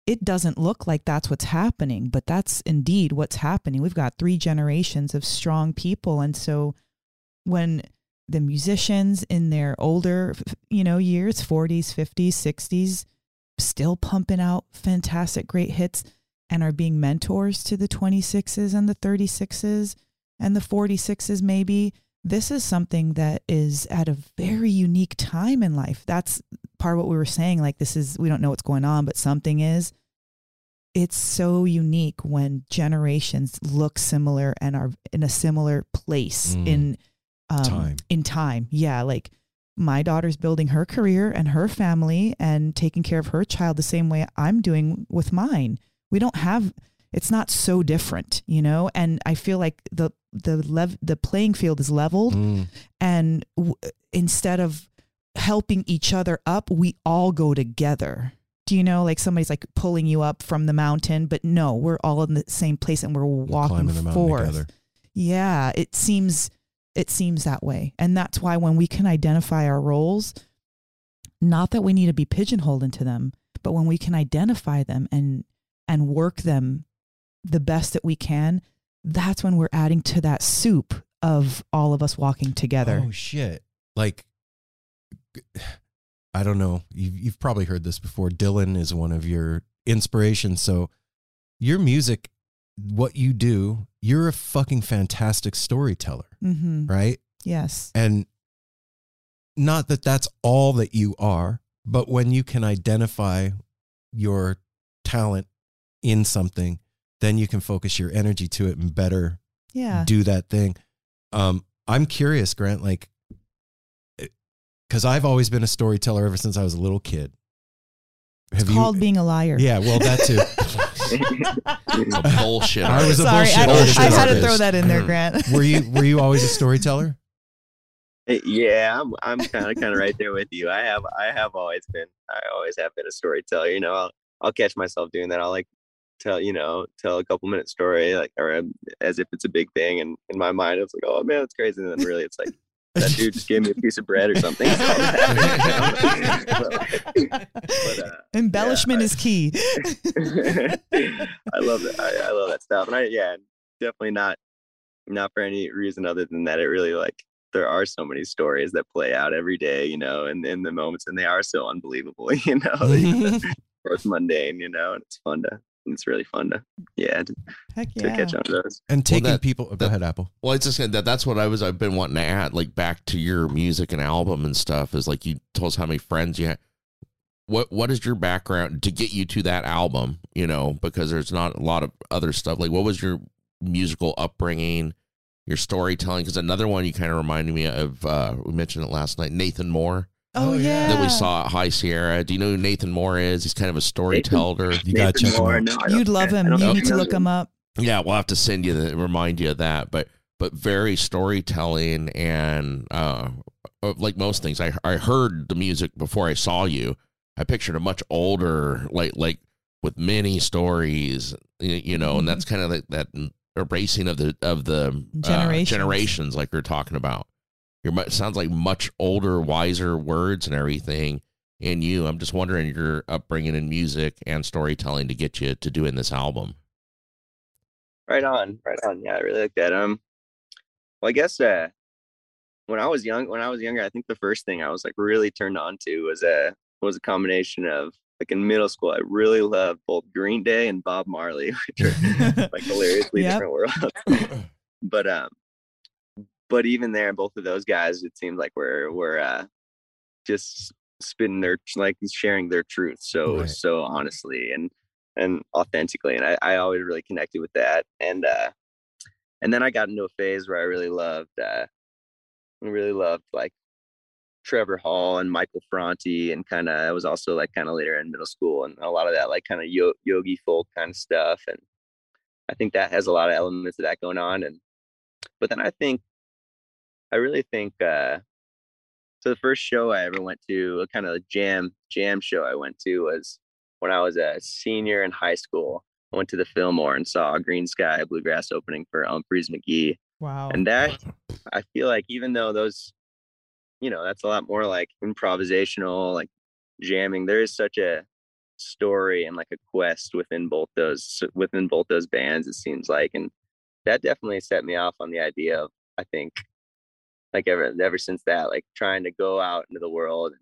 [SPEAKER 2] it doesn't look like that's what's happening, but that's indeed what's happening. We've got three generations of strong people. And so when the musicians in their older, you know, years, 40s, 50s, 60s, still pumping out fantastic, great hits and are being mentors to the 26s and the 36s and the 46s, maybe. This is something that is at a very unique time in life. That's part of what we were saying. Like, this is, we don't know what's going on, but something is. It's so unique when generations look similar and are in a similar place
[SPEAKER 1] Mm.
[SPEAKER 2] in um,
[SPEAKER 1] Time.
[SPEAKER 2] In time, yeah. Like my daughter's building her career and her family and taking care of her child the same way I'm doing with mine. We don't have it's not so different, you know? And I feel like the the lev- the playing field is leveled
[SPEAKER 1] Mm.
[SPEAKER 2] and w- instead of helping each other up, we all go together. Do you know like somebody's like pulling you up from the mountain, but no, we're all in the same place and we're walking
[SPEAKER 1] the
[SPEAKER 2] forth.
[SPEAKER 1] together.
[SPEAKER 2] Yeah, it seems it seems that way. And that's why when we can identify our roles, not that we need to be pigeonholed into them, but when we can identify them and and work them the best that we can, that's when we're adding to that soup of all of us walking together.
[SPEAKER 1] Oh shit! Like, I don't know. You've you've probably heard this before. Dylan is one of your inspirations. So, your music, what you do, you're a fucking fantastic storyteller,
[SPEAKER 2] hmm
[SPEAKER 1] right?
[SPEAKER 2] Yes.
[SPEAKER 1] And not that that's all that you are, but when you can identify your talent in something, then you can focus your energy to it and better
[SPEAKER 2] Yeah.
[SPEAKER 1] do that thing. Um, I'm curious, Grant, like, because I've always been a storyteller ever since I was a little kid.
[SPEAKER 2] Have It's called being a liar.
[SPEAKER 1] Yeah, well, that too.
[SPEAKER 3] It's a bullshit.
[SPEAKER 1] I was a
[SPEAKER 2] Sorry,
[SPEAKER 1] bullshit
[SPEAKER 2] I,
[SPEAKER 1] artist
[SPEAKER 2] I
[SPEAKER 1] and
[SPEAKER 2] had to throw that in there,
[SPEAKER 3] Mm.
[SPEAKER 2] Grant.
[SPEAKER 1] were you were you always a storyteller?
[SPEAKER 5] Eh, Yeah, I'm I'm kind of kind of right there with you. I have I have always been I always have been a storyteller. You know, I'll I'll catch myself doing that. I'll like tell you know tell a couple minute story like or um, as if it's a big thing and in my mind it's like oh man it's crazy and then really it's like that dude just gave me a piece of bread or something but, uh,
[SPEAKER 2] Embellishment
[SPEAKER 5] I-
[SPEAKER 2] is key.
[SPEAKER 5] I love it. I, I love that stuff, and I yeah, definitely not not for any reason other than that. It really like there are so many stories that play out every day, you know, and in the moments, and they are so unbelievable, you know, or it's mundane, you know, and it's fun to. It's really fun to yeah to,
[SPEAKER 2] Heck
[SPEAKER 5] to catch on to those.
[SPEAKER 1] And taking
[SPEAKER 3] that-
[SPEAKER 1] people. Go ahead, Apple.
[SPEAKER 3] Well, it's just gonna- that that's what I was I've been wanting to add, like back to your music and album and stuff. Is like you told us how many friends you had. What what is your background to get you to that album? You know, because there's not a lot of other stuff. Like, what was your musical upbringing, your storytelling? Because another one you kind of reminded me of. Uh, we mentioned it last night. Nathan Moore
[SPEAKER 2] Oh,
[SPEAKER 1] Oh, yeah.
[SPEAKER 2] yeah.
[SPEAKER 3] that we saw at High Sierra. Do you know who Nathan Moore is? He's kind of a storyteller.
[SPEAKER 1] You gotta
[SPEAKER 5] Nathan
[SPEAKER 1] check 'em
[SPEAKER 5] Moore,
[SPEAKER 1] out.
[SPEAKER 5] no,
[SPEAKER 2] You'd love
[SPEAKER 5] think I- I
[SPEAKER 2] him. You need to look him up.
[SPEAKER 3] Yeah, we'll have to send you the remind you of that. But but very storytelling and uh, uh, like most things, I I heard the music before I saw you. I pictured a much older, like like with many stories, you know, and that's kind of like that erasing of the of the uh,
[SPEAKER 2] Generations.
[SPEAKER 3] generations, like we are talking about. Your mu- sounds like much older, wiser words and everything. in you, I'm just wondering your upbringing in music and storytelling to get you to doing this album.
[SPEAKER 5] Right on, right on. Yeah, I really like that. Um, well, I guess uh, when I was young, when I was younger, I think the first thing I was like really turned on to was a was a combination of like in middle school, I really loved both Green Day and Bob Marley, which are like hilariously
[SPEAKER 2] Yep.
[SPEAKER 5] different worlds. but um, but even there, both of those guys, it seems like we're we're uh, just spitting their like sharing their truth so
[SPEAKER 1] Right.
[SPEAKER 5] so honestly and and authentically and I, I always really connected with that and uh and then i got into a phase where i really loved uh really loved like trevor hall and michael franti and kind of i was also like kind of later in middle school and a lot of that like kind of yo- yogi folk kind of stuff and i think that has a lot of elements of that going on and but then i think i really think uh so the first show I ever went to, a kind of a jam jam show I went to was when I was a senior in high school. I went to the Fillmore and saw Greensky Bluegrass opening for Umphrey's McGee.
[SPEAKER 2] Wow.
[SPEAKER 5] And that I feel like even though those, you know, that's a lot more like improvisational, like jamming, there is such a story and like a quest within both those within both those bands, it seems like. And that definitely set me off on the idea of, I think, like ever ever since that, like trying to go out into the world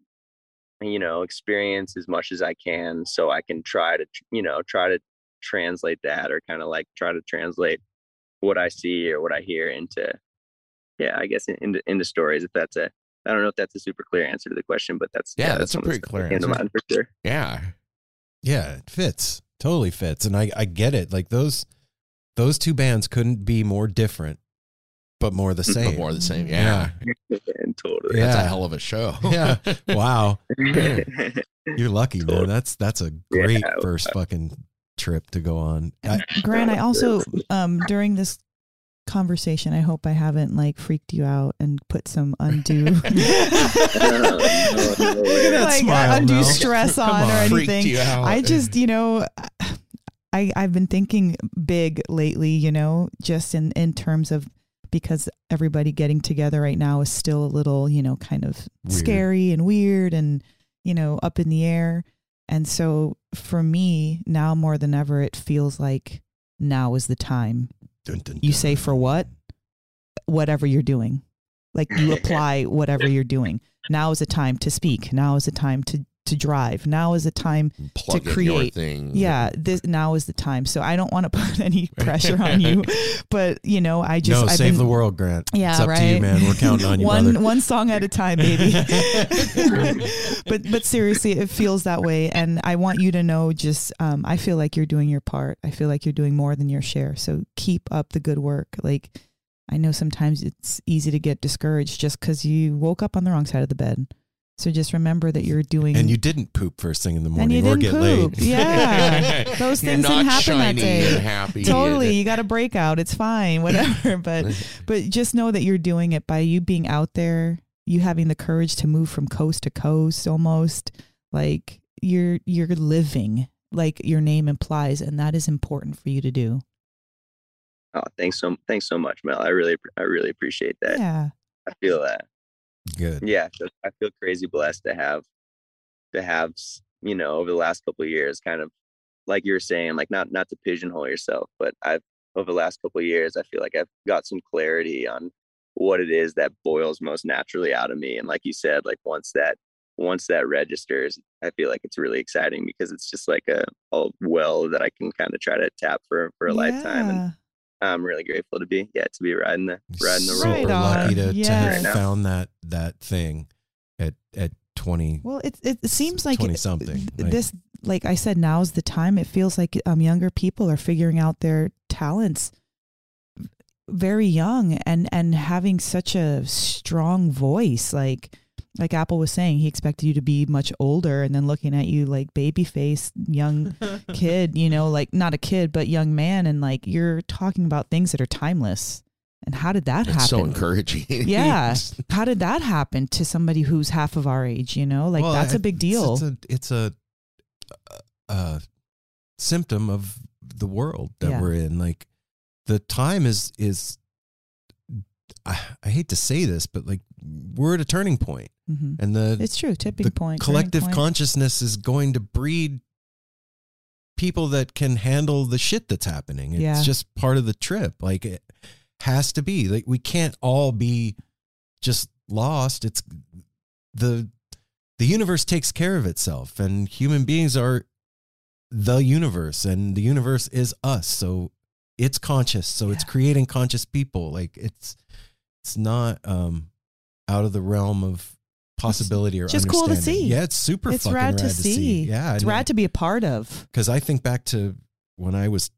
[SPEAKER 5] and you know, experience as much as I can so I can try to, you know, try to translate that or kind of like try to translate what I see or what I hear into, yeah, I guess into into stories. If that's a, I don't know if that's a super clear answer to the question, but that's
[SPEAKER 3] Yeah, that's a pretty clear answer.
[SPEAKER 5] mind for sure.
[SPEAKER 3] Yeah.
[SPEAKER 1] Yeah, it fits. Totally fits. And I, I get it. Like those those two bands couldn't be more different, but more the same.
[SPEAKER 3] But
[SPEAKER 1] same.
[SPEAKER 3] more the same. Yeah.
[SPEAKER 5] and totally.
[SPEAKER 1] Yeah.
[SPEAKER 3] That's a hell of a show.
[SPEAKER 1] Yeah. Wow. You're lucky, man. That's that's a great
[SPEAKER 5] Yeah.
[SPEAKER 1] first fucking trip to go on. I,
[SPEAKER 2] Grant, I also um during this conversation, I hope I haven't like freaked you out and put some undue
[SPEAKER 5] no, no, no
[SPEAKER 2] like
[SPEAKER 1] smile,
[SPEAKER 2] undue
[SPEAKER 1] Mel.
[SPEAKER 2] stress
[SPEAKER 1] Come
[SPEAKER 2] on, or anything.
[SPEAKER 3] you out.
[SPEAKER 2] I just, you know, I I've been thinking big lately, you know, just in in terms of because everybody getting together right now is still a little, you know, kind of
[SPEAKER 1] Weird.
[SPEAKER 2] scary and weird and you know, up in the air. And so for me, now more than ever it feels like now is the time.
[SPEAKER 1] dun, dun,
[SPEAKER 2] You say for what? Whatever you're doing. Like you apply whatever you're doing. Now is the time to speak. Now is the time to to drive. Now is the time
[SPEAKER 3] Plug
[SPEAKER 2] to
[SPEAKER 3] in your
[SPEAKER 2] create.
[SPEAKER 3] thing.
[SPEAKER 2] yeah, this now is the time. So I don't want to put any pressure on you, but you know, I just
[SPEAKER 1] no,
[SPEAKER 2] I've
[SPEAKER 1] save
[SPEAKER 2] been,
[SPEAKER 1] the world, Grant.
[SPEAKER 2] Yeah,
[SPEAKER 1] it's up to
[SPEAKER 2] right.
[SPEAKER 1] you, man. We're counting on you,
[SPEAKER 2] one
[SPEAKER 1] brother.
[SPEAKER 2] one song at a time, baby. but but seriously, it feels that way, and I want you to know. Just um, I feel like you're doing your part. I feel like you're doing more than your share. So keep up the good work. Like I know sometimes it's easy to get discouraged just because you woke up on the wrong side of the bed. So just remember that you're doing.
[SPEAKER 1] And you didn't poop first thing in the
[SPEAKER 2] and
[SPEAKER 1] morning
[SPEAKER 2] you
[SPEAKER 1] or
[SPEAKER 2] didn't
[SPEAKER 1] get
[SPEAKER 2] poop.
[SPEAKER 1] laid.
[SPEAKER 2] Yeah, those
[SPEAKER 3] You're
[SPEAKER 2] things
[SPEAKER 3] not
[SPEAKER 2] didn't happen that day.
[SPEAKER 3] and happy.
[SPEAKER 2] totally. You got a breakout. It's fine. Whatever. But but just know that you're doing it by you being out there, you having the courage to move from coast to coast almost. Like you're you're living like your name implies, and that is important for you to do.
[SPEAKER 5] Oh, thanks so thanks so much, Mel. I really I really appreciate that.
[SPEAKER 2] Yeah.
[SPEAKER 5] I feel that.
[SPEAKER 1] Good.
[SPEAKER 5] Yeah, so I feel crazy blessed to have to have you know over the last couple of years, kind of like you're saying, like not not to pigeonhole yourself, but I've over the last couple of years, I feel like I've got some clarity on what it is that boils most naturally out of me, and like you said, like once that once that registers, I feel like it's really exciting because it's just like a, a well that I can kind of try to tap for for a lifetime, and
[SPEAKER 2] Yeah.
[SPEAKER 5] I'm really grateful to be yeah to be riding the riding the
[SPEAKER 1] Super
[SPEAKER 2] Right
[SPEAKER 5] roller.
[SPEAKER 2] on.
[SPEAKER 1] lucky to, to
[SPEAKER 2] Yes.
[SPEAKER 1] have found that that thing at at 20
[SPEAKER 2] Well, it it seems like
[SPEAKER 1] 20 something.
[SPEAKER 2] th-
[SPEAKER 1] Like-
[SPEAKER 2] this like i said now is the time it feels like um younger people are figuring out their talents very young and and having such a strong voice like like apple was saying he expected you to be much older and then looking at you like baby face young kid you know like not a kid but young man and like you're talking about things that are timeless and how did that
[SPEAKER 3] It's
[SPEAKER 2] happen
[SPEAKER 3] so encouraging.
[SPEAKER 2] Yeah. how did that happen to somebody who's half of our age you know like
[SPEAKER 1] Well,
[SPEAKER 2] that's
[SPEAKER 1] I-
[SPEAKER 2] a big deal
[SPEAKER 1] It's a, it's a, a symptom of the world that
[SPEAKER 2] Yeah.
[SPEAKER 1] we're in. Like the time is is. I, I hate to say this, but like we're at a turning point,
[SPEAKER 2] hmm
[SPEAKER 1] and the
[SPEAKER 2] It's true. Tipping
[SPEAKER 1] the
[SPEAKER 2] point.
[SPEAKER 1] collective
[SPEAKER 2] point.
[SPEAKER 1] consciousness is going to breed people that can handle the shit that's happening. It's
[SPEAKER 2] Yeah.
[SPEAKER 1] just part of the trip. Like it has to be. Like we can't all be just lost. It's the the universe takes care of itself and human beings are the universe and the universe is us. So it's conscious. So it's creating conscious people. Like it's it's not um out of the realm of possibility or
[SPEAKER 2] just cool to see.
[SPEAKER 1] Yeah, it's super
[SPEAKER 2] It's
[SPEAKER 1] fucking
[SPEAKER 2] rad to see.
[SPEAKER 1] Yeah,
[SPEAKER 2] It's rad to be a part of.
[SPEAKER 1] because I think back to when I was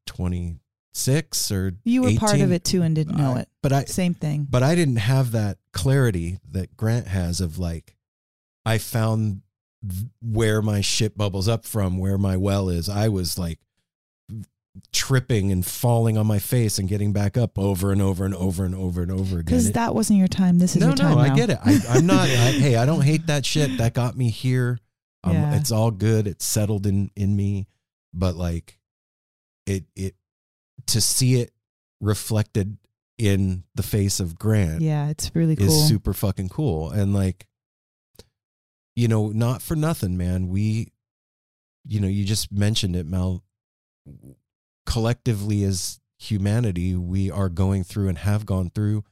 [SPEAKER 1] 26 or
[SPEAKER 2] You were part of it too and didn't know
[SPEAKER 1] I-
[SPEAKER 2] it.
[SPEAKER 1] But I
[SPEAKER 2] Same thing.
[SPEAKER 1] but I didn't have that clarity that Grant has of like I found th- where my shit bubbles up from, where my well is. I was like tripping and falling on my face and getting back up over and over and over and over and over again.
[SPEAKER 2] Because that wasn't your time. This is
[SPEAKER 1] no,
[SPEAKER 2] your time
[SPEAKER 1] no, I get it. I, I'm not. I, hey, I don't hate that shit. That got me here. Um,
[SPEAKER 2] Yeah.
[SPEAKER 1] It's all good. It's settled in in me. But like, it it to see it reflected in the face of Grant
[SPEAKER 2] Yeah, it's really cool.
[SPEAKER 1] is super fucking cool. And like, you know, not for nothing, man. We, you know, you just mentioned it, Mel. Collectively, as humanity, we are going through and have gone through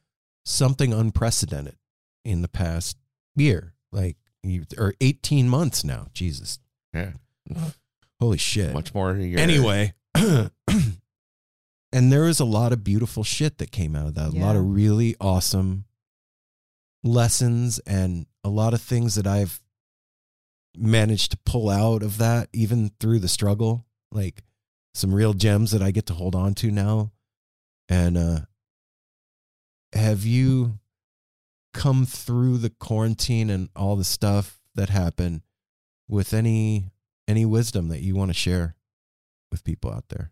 [SPEAKER 1] something unprecedented in the past year, like you, or 18 months now. Jesus.
[SPEAKER 3] Yeah.
[SPEAKER 1] Holy shit.
[SPEAKER 3] Much more. year.
[SPEAKER 1] Anyway, and there was a lot of beautiful shit that came out of that. A lot of really awesome lessons and a lot of things that I've managed to pull out of that, even through the struggle. Like some real gems that I get to hold on to now. And uh, have you come through the quarantine and all the stuff that happened with any any wisdom that you want to share with people out there?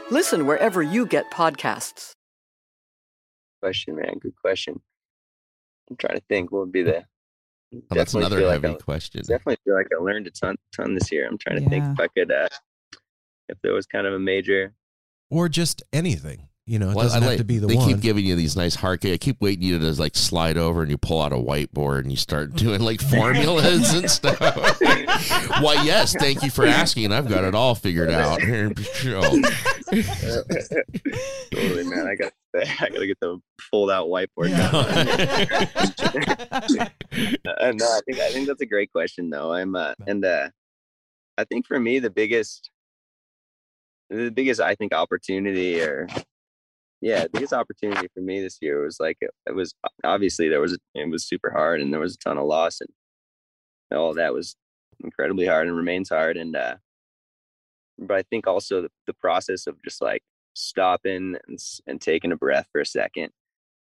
[SPEAKER 6] Listen wherever you get podcasts.
[SPEAKER 5] question, man. Good question. I'm trying to think what would be the.
[SPEAKER 3] Oh, that's
[SPEAKER 5] definitely
[SPEAKER 3] another
[SPEAKER 5] feel like
[SPEAKER 3] heavy
[SPEAKER 5] I-
[SPEAKER 3] question.
[SPEAKER 5] Definitely feel like I learned a ton, ton this year. I'm trying to think if I could, uh, if there was kind of a major.
[SPEAKER 1] Or just anything. You know, it
[SPEAKER 3] Well,
[SPEAKER 1] doesn't
[SPEAKER 3] I
[SPEAKER 1] have
[SPEAKER 3] like-
[SPEAKER 1] to be the
[SPEAKER 3] they
[SPEAKER 1] one.
[SPEAKER 3] keep giving you these nice hard. I keep waiting you to like slide over and you pull out a whiteboard and you start doing like formulas and stuff. Why, yes, thank you for asking. I've got it all figured out. Here,
[SPEAKER 5] totally, man. I got, I got to get the fold out whiteboard. done. uh, no, I think I think that's a great question though. I'm uh, and uh, I think for me the biggest, the biggest I think opportunity or yeah, biggest opportunity for me this year was like it, it was obviously there was it was super hard and there was a ton of loss and all that was incredibly hard and remains hard and uh but I think also the, the process of just like stopping and, and taking a breath for a second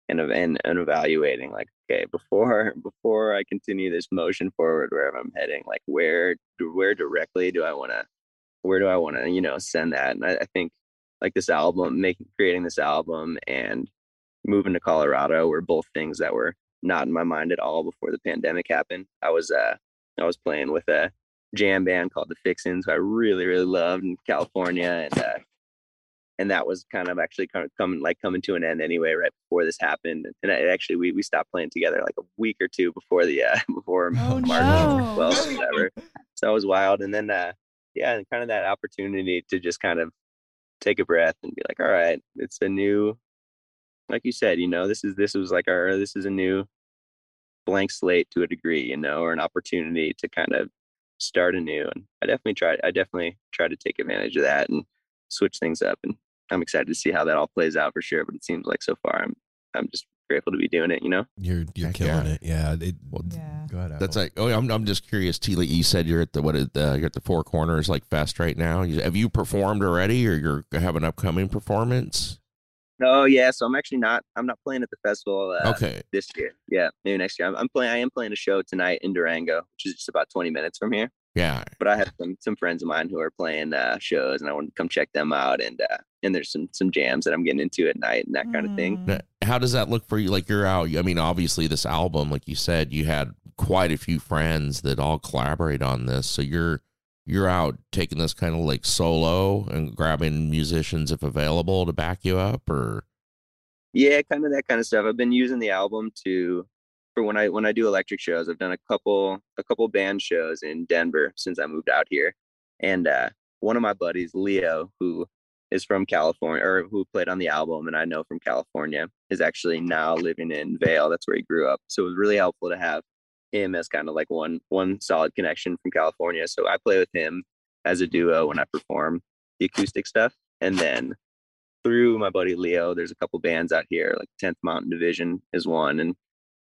[SPEAKER 5] and, and and evaluating like okay before before I continue this motion forward wherever I'm heading like where where directly do I want to where do I want to you know send that? And I, I think like this album making creating this album and moving to Colorado were both things that were not in my mind at all before the pandemic happened. I was uh I was playing with a jam band called the Fixins, who I really really loved in California, and uh, and that was kind of actually kind of coming like coming to an end anyway right before this happened. And I, actually we we stopped playing together like a week or two before the uh, before
[SPEAKER 2] Oh,
[SPEAKER 5] March
[SPEAKER 2] no.
[SPEAKER 5] 12th or whatever. So that was wild. And then uh yeah, and kind of that opportunity to just kind of take a breath and be like, all right, it's a new like you said, you know, this is this was like our this is a new blank slate to a degree, you know, or an opportunity to kind of start anew. And I definitely tried I definitely try to take advantage of that and switch things up. And I'm excited to see how that all plays out for sure. But it seems like so far I'm I'm just grateful to be doing it, you know?
[SPEAKER 1] You're you're
[SPEAKER 3] Heck
[SPEAKER 1] killing
[SPEAKER 3] yeah.
[SPEAKER 1] it. Yeah. It,
[SPEAKER 2] Yeah.
[SPEAKER 1] Go ahead.
[SPEAKER 3] That's like, oh, I'm, I'm just curious. T, like you said you're at the what is the you're at the Four Corners like fest right now. Have you performed already, or you're have an upcoming performance?
[SPEAKER 5] Oh yeah, so I'm actually not I'm not playing at the festival uh,
[SPEAKER 3] Okay,
[SPEAKER 5] this year. Yeah, maybe next year. I'm, I'm playing I am playing a show tonight in Durango, which is just about 20 minutes from here.
[SPEAKER 3] yeah,
[SPEAKER 5] but I have some some friends of mine who are playing uh, shows, and I want to come check them out. And uh, and there's some some jams that I'm getting into at night and that kind of thing.
[SPEAKER 2] Mm.
[SPEAKER 3] How does that look for you? Like you're out. I mean, obviously, this album, like you said, you had quite a few friends that all collaborate on this. So you're you're out taking this kind of like solo and grabbing musicians if available to back you up, or
[SPEAKER 5] Yeah, kind of that kind of stuff. I've been using the album to for when I when I do electric shows. I've done a couple a couple band shows in Denver since I moved out here, and uh, one of my buddies, Leo, who is from California or who played on the album and I know from California, is actually now living in Vail. That's where he grew up. So it was really helpful to have him as kind of like one one solid connection from California. So I play with him as a duo when I perform the acoustic stuff, and then through my buddy Leo, there's a couple bands out here, like 10th Mountain Division is one, and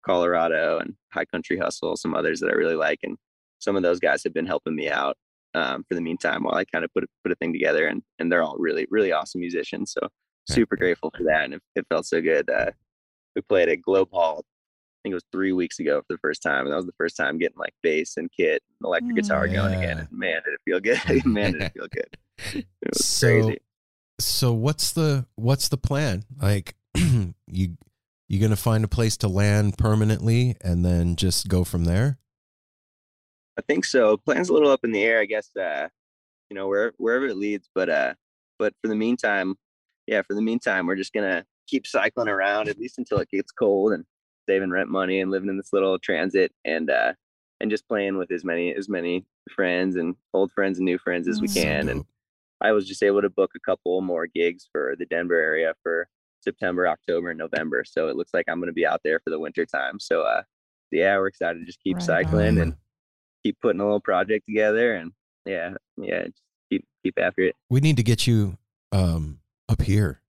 [SPEAKER 5] Colorado and High Country Hustle, some others that I really like, and some of those guys have been helping me out um, for the meantime while I kind of put a, put a thing together, and and they're all really really awesome musicians. So super grateful for that, and it, it felt so good. Uh, we played at Globe Hall. I think it was three weeks ago for the first time, and that was the first time getting like bass and kit, and electric guitar going again. And man, did it feel good! man, did it feel good! It was
[SPEAKER 1] So-
[SPEAKER 5] crazy.
[SPEAKER 1] so what's the what's the plan? Like you you gonna find a place to land permanently and then just go from there?
[SPEAKER 5] I think so. Plan's a little up in the air, I guess. Uh, you know, where wherever it leads, but uh, but for the meantime, yeah, for the meantime, we're just gonna keep cycling around at least until it gets cold and saving rent money and living in this little transit and uh and just playing with as many as many friends and old friends and new friends as we
[SPEAKER 2] Mm.
[SPEAKER 1] So
[SPEAKER 5] can. and. I was just able to book a couple more gigs for the Denver area for September, October, and November. So it looks like I'm gonna be out there for the winter time. So uh, yeah, we're excited to just keep
[SPEAKER 2] Right
[SPEAKER 5] cycling
[SPEAKER 2] on.
[SPEAKER 5] and keep putting a little project together and yeah yeah just keep keep after it
[SPEAKER 1] we need to get you um up here.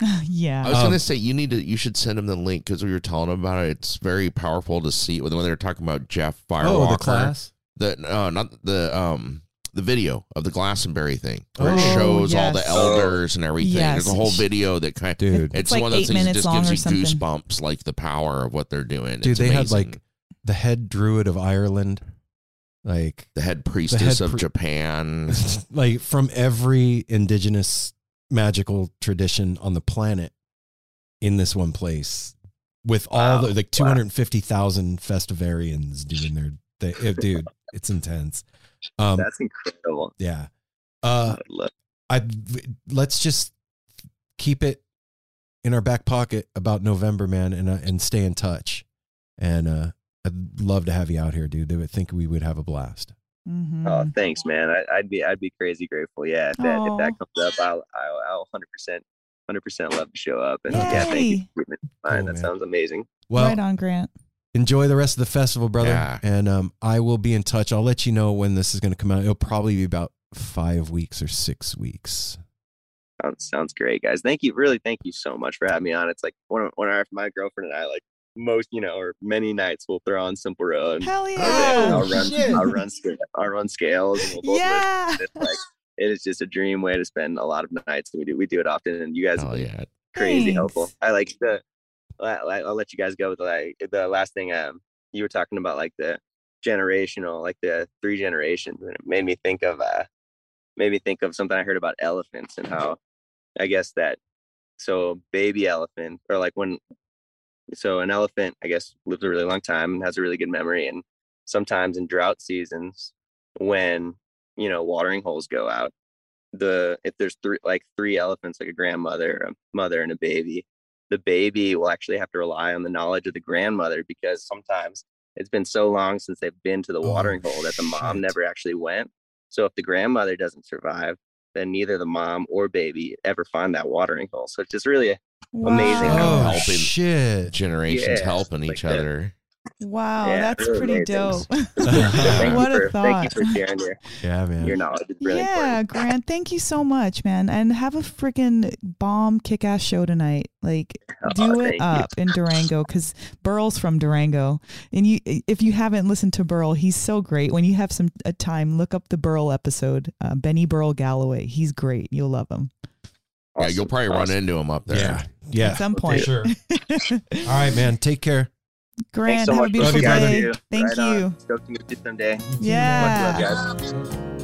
[SPEAKER 2] yeah.
[SPEAKER 3] I was
[SPEAKER 1] Um,
[SPEAKER 3] gonna say you need to you should send him the link because we were telling him about it. It's very powerful to see when they were talking about Jeff Firewalker.
[SPEAKER 1] Oh, the class.
[SPEAKER 3] The no, not the um the video of the Glastonbury thing where it
[SPEAKER 1] Oh,
[SPEAKER 3] shows all the elders and everything.
[SPEAKER 2] Yes.
[SPEAKER 3] There's a whole video that kind of
[SPEAKER 1] Dude,
[SPEAKER 3] it's,
[SPEAKER 2] like
[SPEAKER 3] one of those
[SPEAKER 2] eight
[SPEAKER 3] things that
[SPEAKER 2] minutes
[SPEAKER 3] just
[SPEAKER 2] long
[SPEAKER 3] gives you
[SPEAKER 2] something.
[SPEAKER 3] goosebumps, like the power of what they're doing.
[SPEAKER 1] dude,
[SPEAKER 3] It's
[SPEAKER 1] they had like the head druid of Ireland, like
[SPEAKER 3] the head priestess of
[SPEAKER 1] pri-
[SPEAKER 3] Japan.
[SPEAKER 1] like from every indigenous magical tradition on the planet in this one place with all the
[SPEAKER 5] Wow.
[SPEAKER 1] like 250,000 festivarians doing their thing. Eh, Dude, it's intense. Um,
[SPEAKER 5] that's incredible
[SPEAKER 1] yeah. Uh,
[SPEAKER 5] I
[SPEAKER 1] I let's just keep it in our back pocket about November, man, and uh, and stay in touch. And uh, I'd love to have you out here, dude. They would think we would have a blast.
[SPEAKER 2] Mhm.
[SPEAKER 5] oh thanks man I, i'd be i'd be crazy grateful yeah if that, if that comes up i'll i'll, I'll 100% 100% love to show up and yeah thank you
[SPEAKER 2] Yay.
[SPEAKER 5] for keeping it in mind.
[SPEAKER 1] Cool,
[SPEAKER 5] that
[SPEAKER 1] man.
[SPEAKER 5] sounds amazing
[SPEAKER 1] Well,
[SPEAKER 2] right on, Grant.
[SPEAKER 1] enjoy the rest of the festival, brother.
[SPEAKER 3] Yeah.
[SPEAKER 1] And um, I will be in touch. I'll let you know when this is going to come out. It'll probably be about five weeks or six weeks.
[SPEAKER 5] sounds, sounds great guys thank you really thank you so much for having me on it's like one of, one of our, my girlfriend and i like most you know or many nights we'll throw on simple road
[SPEAKER 2] Hell
[SPEAKER 5] I'll,
[SPEAKER 2] yeah.
[SPEAKER 5] I'll run I'll run scale I'll run scales and we'll
[SPEAKER 2] yeah.
[SPEAKER 5] It's like it is just a dream way to spend a lot of nights. We do we do it often, and you guys
[SPEAKER 3] Oh yeah.
[SPEAKER 5] crazy
[SPEAKER 2] Thanks.
[SPEAKER 5] helpful. I like the. I- I- I'll let you guys go with like the last thing. Um, you were talking about like the generational, like the three generations, and it made me think of uh, made me think of something I heard about elephants and how, I guess that, so baby elephant or like when, so an elephant I guess lives a really long time and has a really good memory, and sometimes in drought seasons when you know watering holes go out the if there's three like three elephants like a grandmother a mother and a baby the baby will actually have to rely on the knowledge of the grandmother because sometimes it's been so long since they've been to the
[SPEAKER 1] Oh,
[SPEAKER 5] watering hole that the mom
[SPEAKER 1] shit.
[SPEAKER 5] never actually went so if the grandmother doesn't survive then neither the mom or baby ever find that watering hole so it's just really Amazing
[SPEAKER 1] Oh
[SPEAKER 3] helping
[SPEAKER 1] shit!
[SPEAKER 3] Generations
[SPEAKER 5] Yeah,
[SPEAKER 3] helping
[SPEAKER 5] like
[SPEAKER 3] each
[SPEAKER 5] that.
[SPEAKER 3] other.
[SPEAKER 2] Wow,
[SPEAKER 5] Yeah,
[SPEAKER 2] that's
[SPEAKER 5] really
[SPEAKER 2] pretty
[SPEAKER 5] amazing.
[SPEAKER 2] dope.
[SPEAKER 5] thank
[SPEAKER 2] what
[SPEAKER 5] you
[SPEAKER 2] a
[SPEAKER 5] for, thank
[SPEAKER 2] thought.
[SPEAKER 5] you for sharing your,
[SPEAKER 1] Yeah, man.
[SPEAKER 5] your knowledge it's really
[SPEAKER 2] yeah,
[SPEAKER 5] important
[SPEAKER 2] Grant, thank you so much, man. And have a freaking bomb kick ass show tonight. Like do
[SPEAKER 5] Oh,
[SPEAKER 2] it
[SPEAKER 5] thank you.
[SPEAKER 2] up in Durango because Burle's from Durango. And you if you haven't listened to Burle, he's so great. When you have some time, look up the Burle episode. Uh, Benny Burle Galloway. He's great. You'll love him.
[SPEAKER 3] Yeah, you'll
[SPEAKER 5] Awesome,
[SPEAKER 3] probably run into him up there.
[SPEAKER 1] Yeah, yeah.
[SPEAKER 2] At some
[SPEAKER 1] for
[SPEAKER 2] point.
[SPEAKER 1] sure. All right, man. Take care.
[SPEAKER 2] Grant,
[SPEAKER 5] Thanks so
[SPEAKER 2] have a
[SPEAKER 5] much
[SPEAKER 2] beautiful
[SPEAKER 1] you,
[SPEAKER 2] day. Thank
[SPEAKER 5] Right on.
[SPEAKER 2] you.
[SPEAKER 5] Stoked to meet you someday.
[SPEAKER 2] Yeah.
[SPEAKER 5] Much love, guys.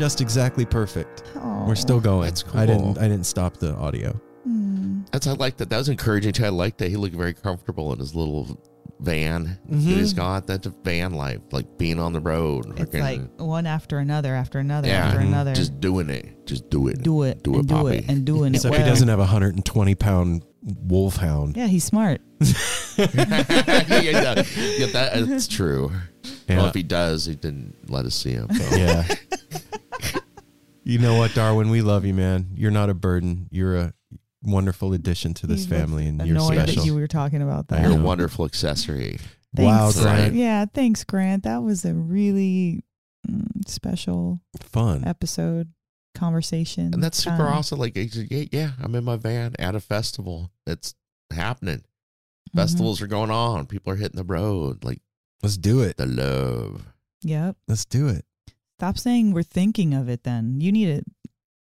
[SPEAKER 1] Just exactly perfect.
[SPEAKER 2] Oh.
[SPEAKER 1] We're still going.
[SPEAKER 3] That's
[SPEAKER 1] I didn't. I didn't stop the audio.
[SPEAKER 2] Hmm.
[SPEAKER 3] That's I like that. That was encouraging too. I like that he looked very comfortable in his little van that
[SPEAKER 1] Mhm.
[SPEAKER 3] he's got. That's a van life, like being on the road.
[SPEAKER 2] It's
[SPEAKER 3] fucking-
[SPEAKER 2] like one after another, after another,
[SPEAKER 3] yeah,
[SPEAKER 2] after
[SPEAKER 1] Mhm.
[SPEAKER 2] another.
[SPEAKER 3] just doing it. Just do it.
[SPEAKER 2] do it,
[SPEAKER 3] do it,
[SPEAKER 2] do
[SPEAKER 3] Poppy.
[SPEAKER 2] it, and doing it
[SPEAKER 1] Except
[SPEAKER 2] well.
[SPEAKER 1] he doesn't have a 120 pound wolfhound.
[SPEAKER 2] Yeah, he's smart.
[SPEAKER 3] yeah, yeah, yeah, that, that's true.
[SPEAKER 1] Yeah.
[SPEAKER 3] Well, if he does, he didn't let us see him. so.
[SPEAKER 1] Yeah. You know what, Darwin? We love you, man. You're not a burden. You're a wonderful addition to this
[SPEAKER 2] He
[SPEAKER 1] family, and you're
[SPEAKER 2] Annoyed
[SPEAKER 1] special.
[SPEAKER 2] that you were talking about that.
[SPEAKER 3] You're a wonderful accessory.
[SPEAKER 1] wow,
[SPEAKER 2] Thanks.
[SPEAKER 1] Grant.
[SPEAKER 2] Yeah, thanks, Grant. That was a really mm, special
[SPEAKER 1] Fun.
[SPEAKER 2] episode conversation.
[SPEAKER 3] And that's super
[SPEAKER 2] time.
[SPEAKER 3] awesome. Like, yeah, yeah, I'm in my van at a festival that's happening.
[SPEAKER 2] Mm-hmm.
[SPEAKER 3] Festivals are going on. People are hitting the road. Like,
[SPEAKER 1] Let's do it.
[SPEAKER 3] the love.
[SPEAKER 2] Yep.
[SPEAKER 1] Let's do it.
[SPEAKER 2] Stop saying we're thinking of it. Then you need to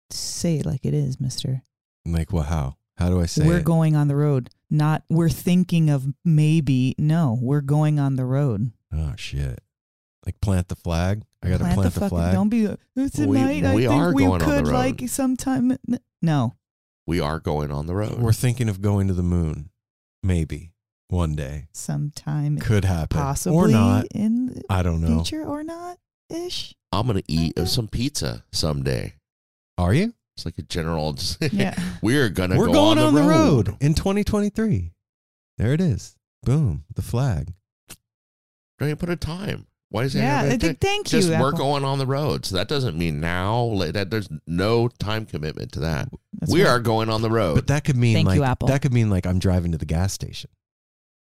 [SPEAKER 2] say it like it is, Mister.
[SPEAKER 1] Like, well, how? How do I say
[SPEAKER 2] We're
[SPEAKER 1] it?
[SPEAKER 2] going on the road. Not we're thinking of maybe. No, we're going on the road.
[SPEAKER 1] oh shit! Like plant the flag. I got to plant, the,
[SPEAKER 2] fucking-
[SPEAKER 1] flag.
[SPEAKER 2] Don't be. It's
[SPEAKER 3] We-
[SPEAKER 2] tonight. I
[SPEAKER 3] we
[SPEAKER 2] think
[SPEAKER 3] are
[SPEAKER 2] we
[SPEAKER 3] going on the
[SPEAKER 2] could
[SPEAKER 3] road.
[SPEAKER 2] like sometime. No,
[SPEAKER 3] We are going on the road.
[SPEAKER 1] We're thinking of going to the moon. Maybe one day
[SPEAKER 2] sometime
[SPEAKER 1] could happen,
[SPEAKER 2] possibly
[SPEAKER 1] or not.
[SPEAKER 2] in the
[SPEAKER 1] I don't know.
[SPEAKER 2] future or not ish.
[SPEAKER 3] I'm going to eat some pizza someday.
[SPEAKER 1] Are you?
[SPEAKER 3] It's like a general.
[SPEAKER 2] Yeah.
[SPEAKER 3] We're going to
[SPEAKER 1] We're
[SPEAKER 3] go
[SPEAKER 1] going
[SPEAKER 3] on, the, road.
[SPEAKER 1] road in 2023. There it is. Boom. The flag.
[SPEAKER 3] Don't even put a time. Why is that?
[SPEAKER 2] Yeah,
[SPEAKER 3] have
[SPEAKER 2] I
[SPEAKER 3] a-
[SPEAKER 2] think- thank you,
[SPEAKER 3] Just we're
[SPEAKER 2] Apple.
[SPEAKER 3] going on the road. So that doesn't mean now. Like, that there's no time commitment to that.
[SPEAKER 2] That's
[SPEAKER 3] we
[SPEAKER 2] right.
[SPEAKER 3] are going on the road.
[SPEAKER 1] But that could mean
[SPEAKER 2] Thank
[SPEAKER 1] like
[SPEAKER 2] you, Apple.
[SPEAKER 1] that could mean like I'm driving to the gas station.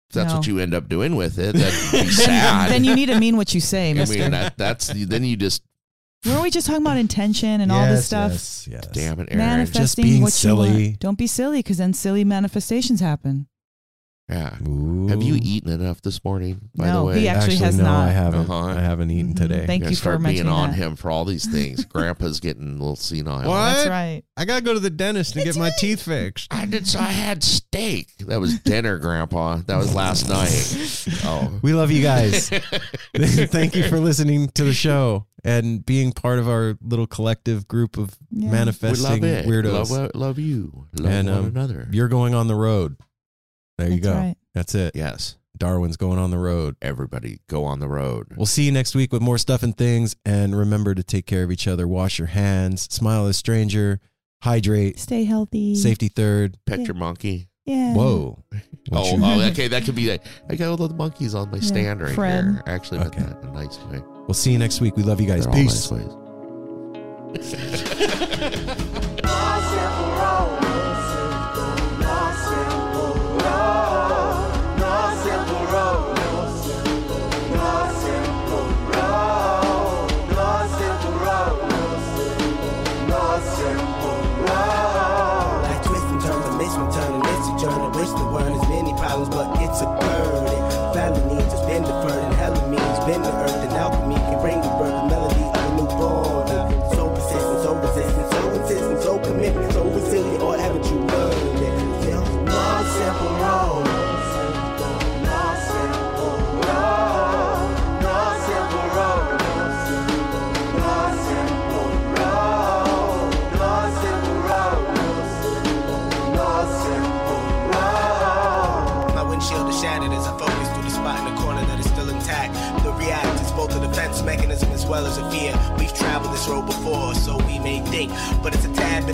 [SPEAKER 3] If that's
[SPEAKER 2] No.
[SPEAKER 3] what you end up doing with it, that'd be
[SPEAKER 2] then,
[SPEAKER 3] sad.
[SPEAKER 2] then you need to mean what you say,
[SPEAKER 3] I
[SPEAKER 2] Mister.
[SPEAKER 3] mean, that, that's then you just
[SPEAKER 2] Weren't we just talking about intention and all this stuff?
[SPEAKER 1] Yes, yes.
[SPEAKER 3] damn it, Aaron.
[SPEAKER 2] Manifesting
[SPEAKER 1] being
[SPEAKER 2] what you want.
[SPEAKER 1] silly.
[SPEAKER 2] Don't be silly, because then silly manifestations happen.
[SPEAKER 3] Yeah.
[SPEAKER 1] Ooh.
[SPEAKER 3] Have you eaten enough this morning? By the way,
[SPEAKER 2] he actually has
[SPEAKER 1] no,
[SPEAKER 2] not.
[SPEAKER 1] I haven't.
[SPEAKER 3] Uh-huh.
[SPEAKER 1] I haven't eaten
[SPEAKER 2] Mhm.
[SPEAKER 1] today.
[SPEAKER 2] Thank
[SPEAKER 3] gotta
[SPEAKER 2] you for
[SPEAKER 3] start being on
[SPEAKER 2] that.
[SPEAKER 3] him for all these things. Grandpa's getting a little senile.
[SPEAKER 1] What?
[SPEAKER 2] That's right.
[SPEAKER 1] I gotta go to the dentist to get my teeth fixed.
[SPEAKER 3] I did. So I had steak. That was dinner, Grandpa. That was last night. Oh,
[SPEAKER 1] We love you guys. Thank you for listening to the show and being part of our little collective group of
[SPEAKER 2] Yeah.
[SPEAKER 3] we
[SPEAKER 1] manifesting
[SPEAKER 3] love it.
[SPEAKER 1] weirdos.
[SPEAKER 3] Love, love you. Love
[SPEAKER 1] And,
[SPEAKER 3] one
[SPEAKER 1] um,
[SPEAKER 3] another.
[SPEAKER 1] You're going on the road. There you
[SPEAKER 2] That's
[SPEAKER 1] go.
[SPEAKER 2] right.
[SPEAKER 1] That's it.
[SPEAKER 3] Yes.
[SPEAKER 1] Darwin's going on the road.
[SPEAKER 3] Everybody go on the road.
[SPEAKER 1] We'll see you next week with more stuff and things. And remember to take care of each other. Wash your hands. Smile at a stranger. Hydrate.
[SPEAKER 2] Stay healthy.
[SPEAKER 1] Safety third.
[SPEAKER 3] Pet
[SPEAKER 2] Yeah.
[SPEAKER 3] your monkey.
[SPEAKER 2] Yeah.
[SPEAKER 1] Whoa. What
[SPEAKER 3] Oh,
[SPEAKER 1] you-
[SPEAKER 3] oh, okay. That could be. That. I got all the monkeys on my stand right
[SPEAKER 2] Fred.
[SPEAKER 3] here. Actually, meant
[SPEAKER 1] Okay.
[SPEAKER 3] that in a nice way.
[SPEAKER 1] We'll see you next week. We love you guys.
[SPEAKER 3] They're all
[SPEAKER 1] Peace.
[SPEAKER 3] nice ways.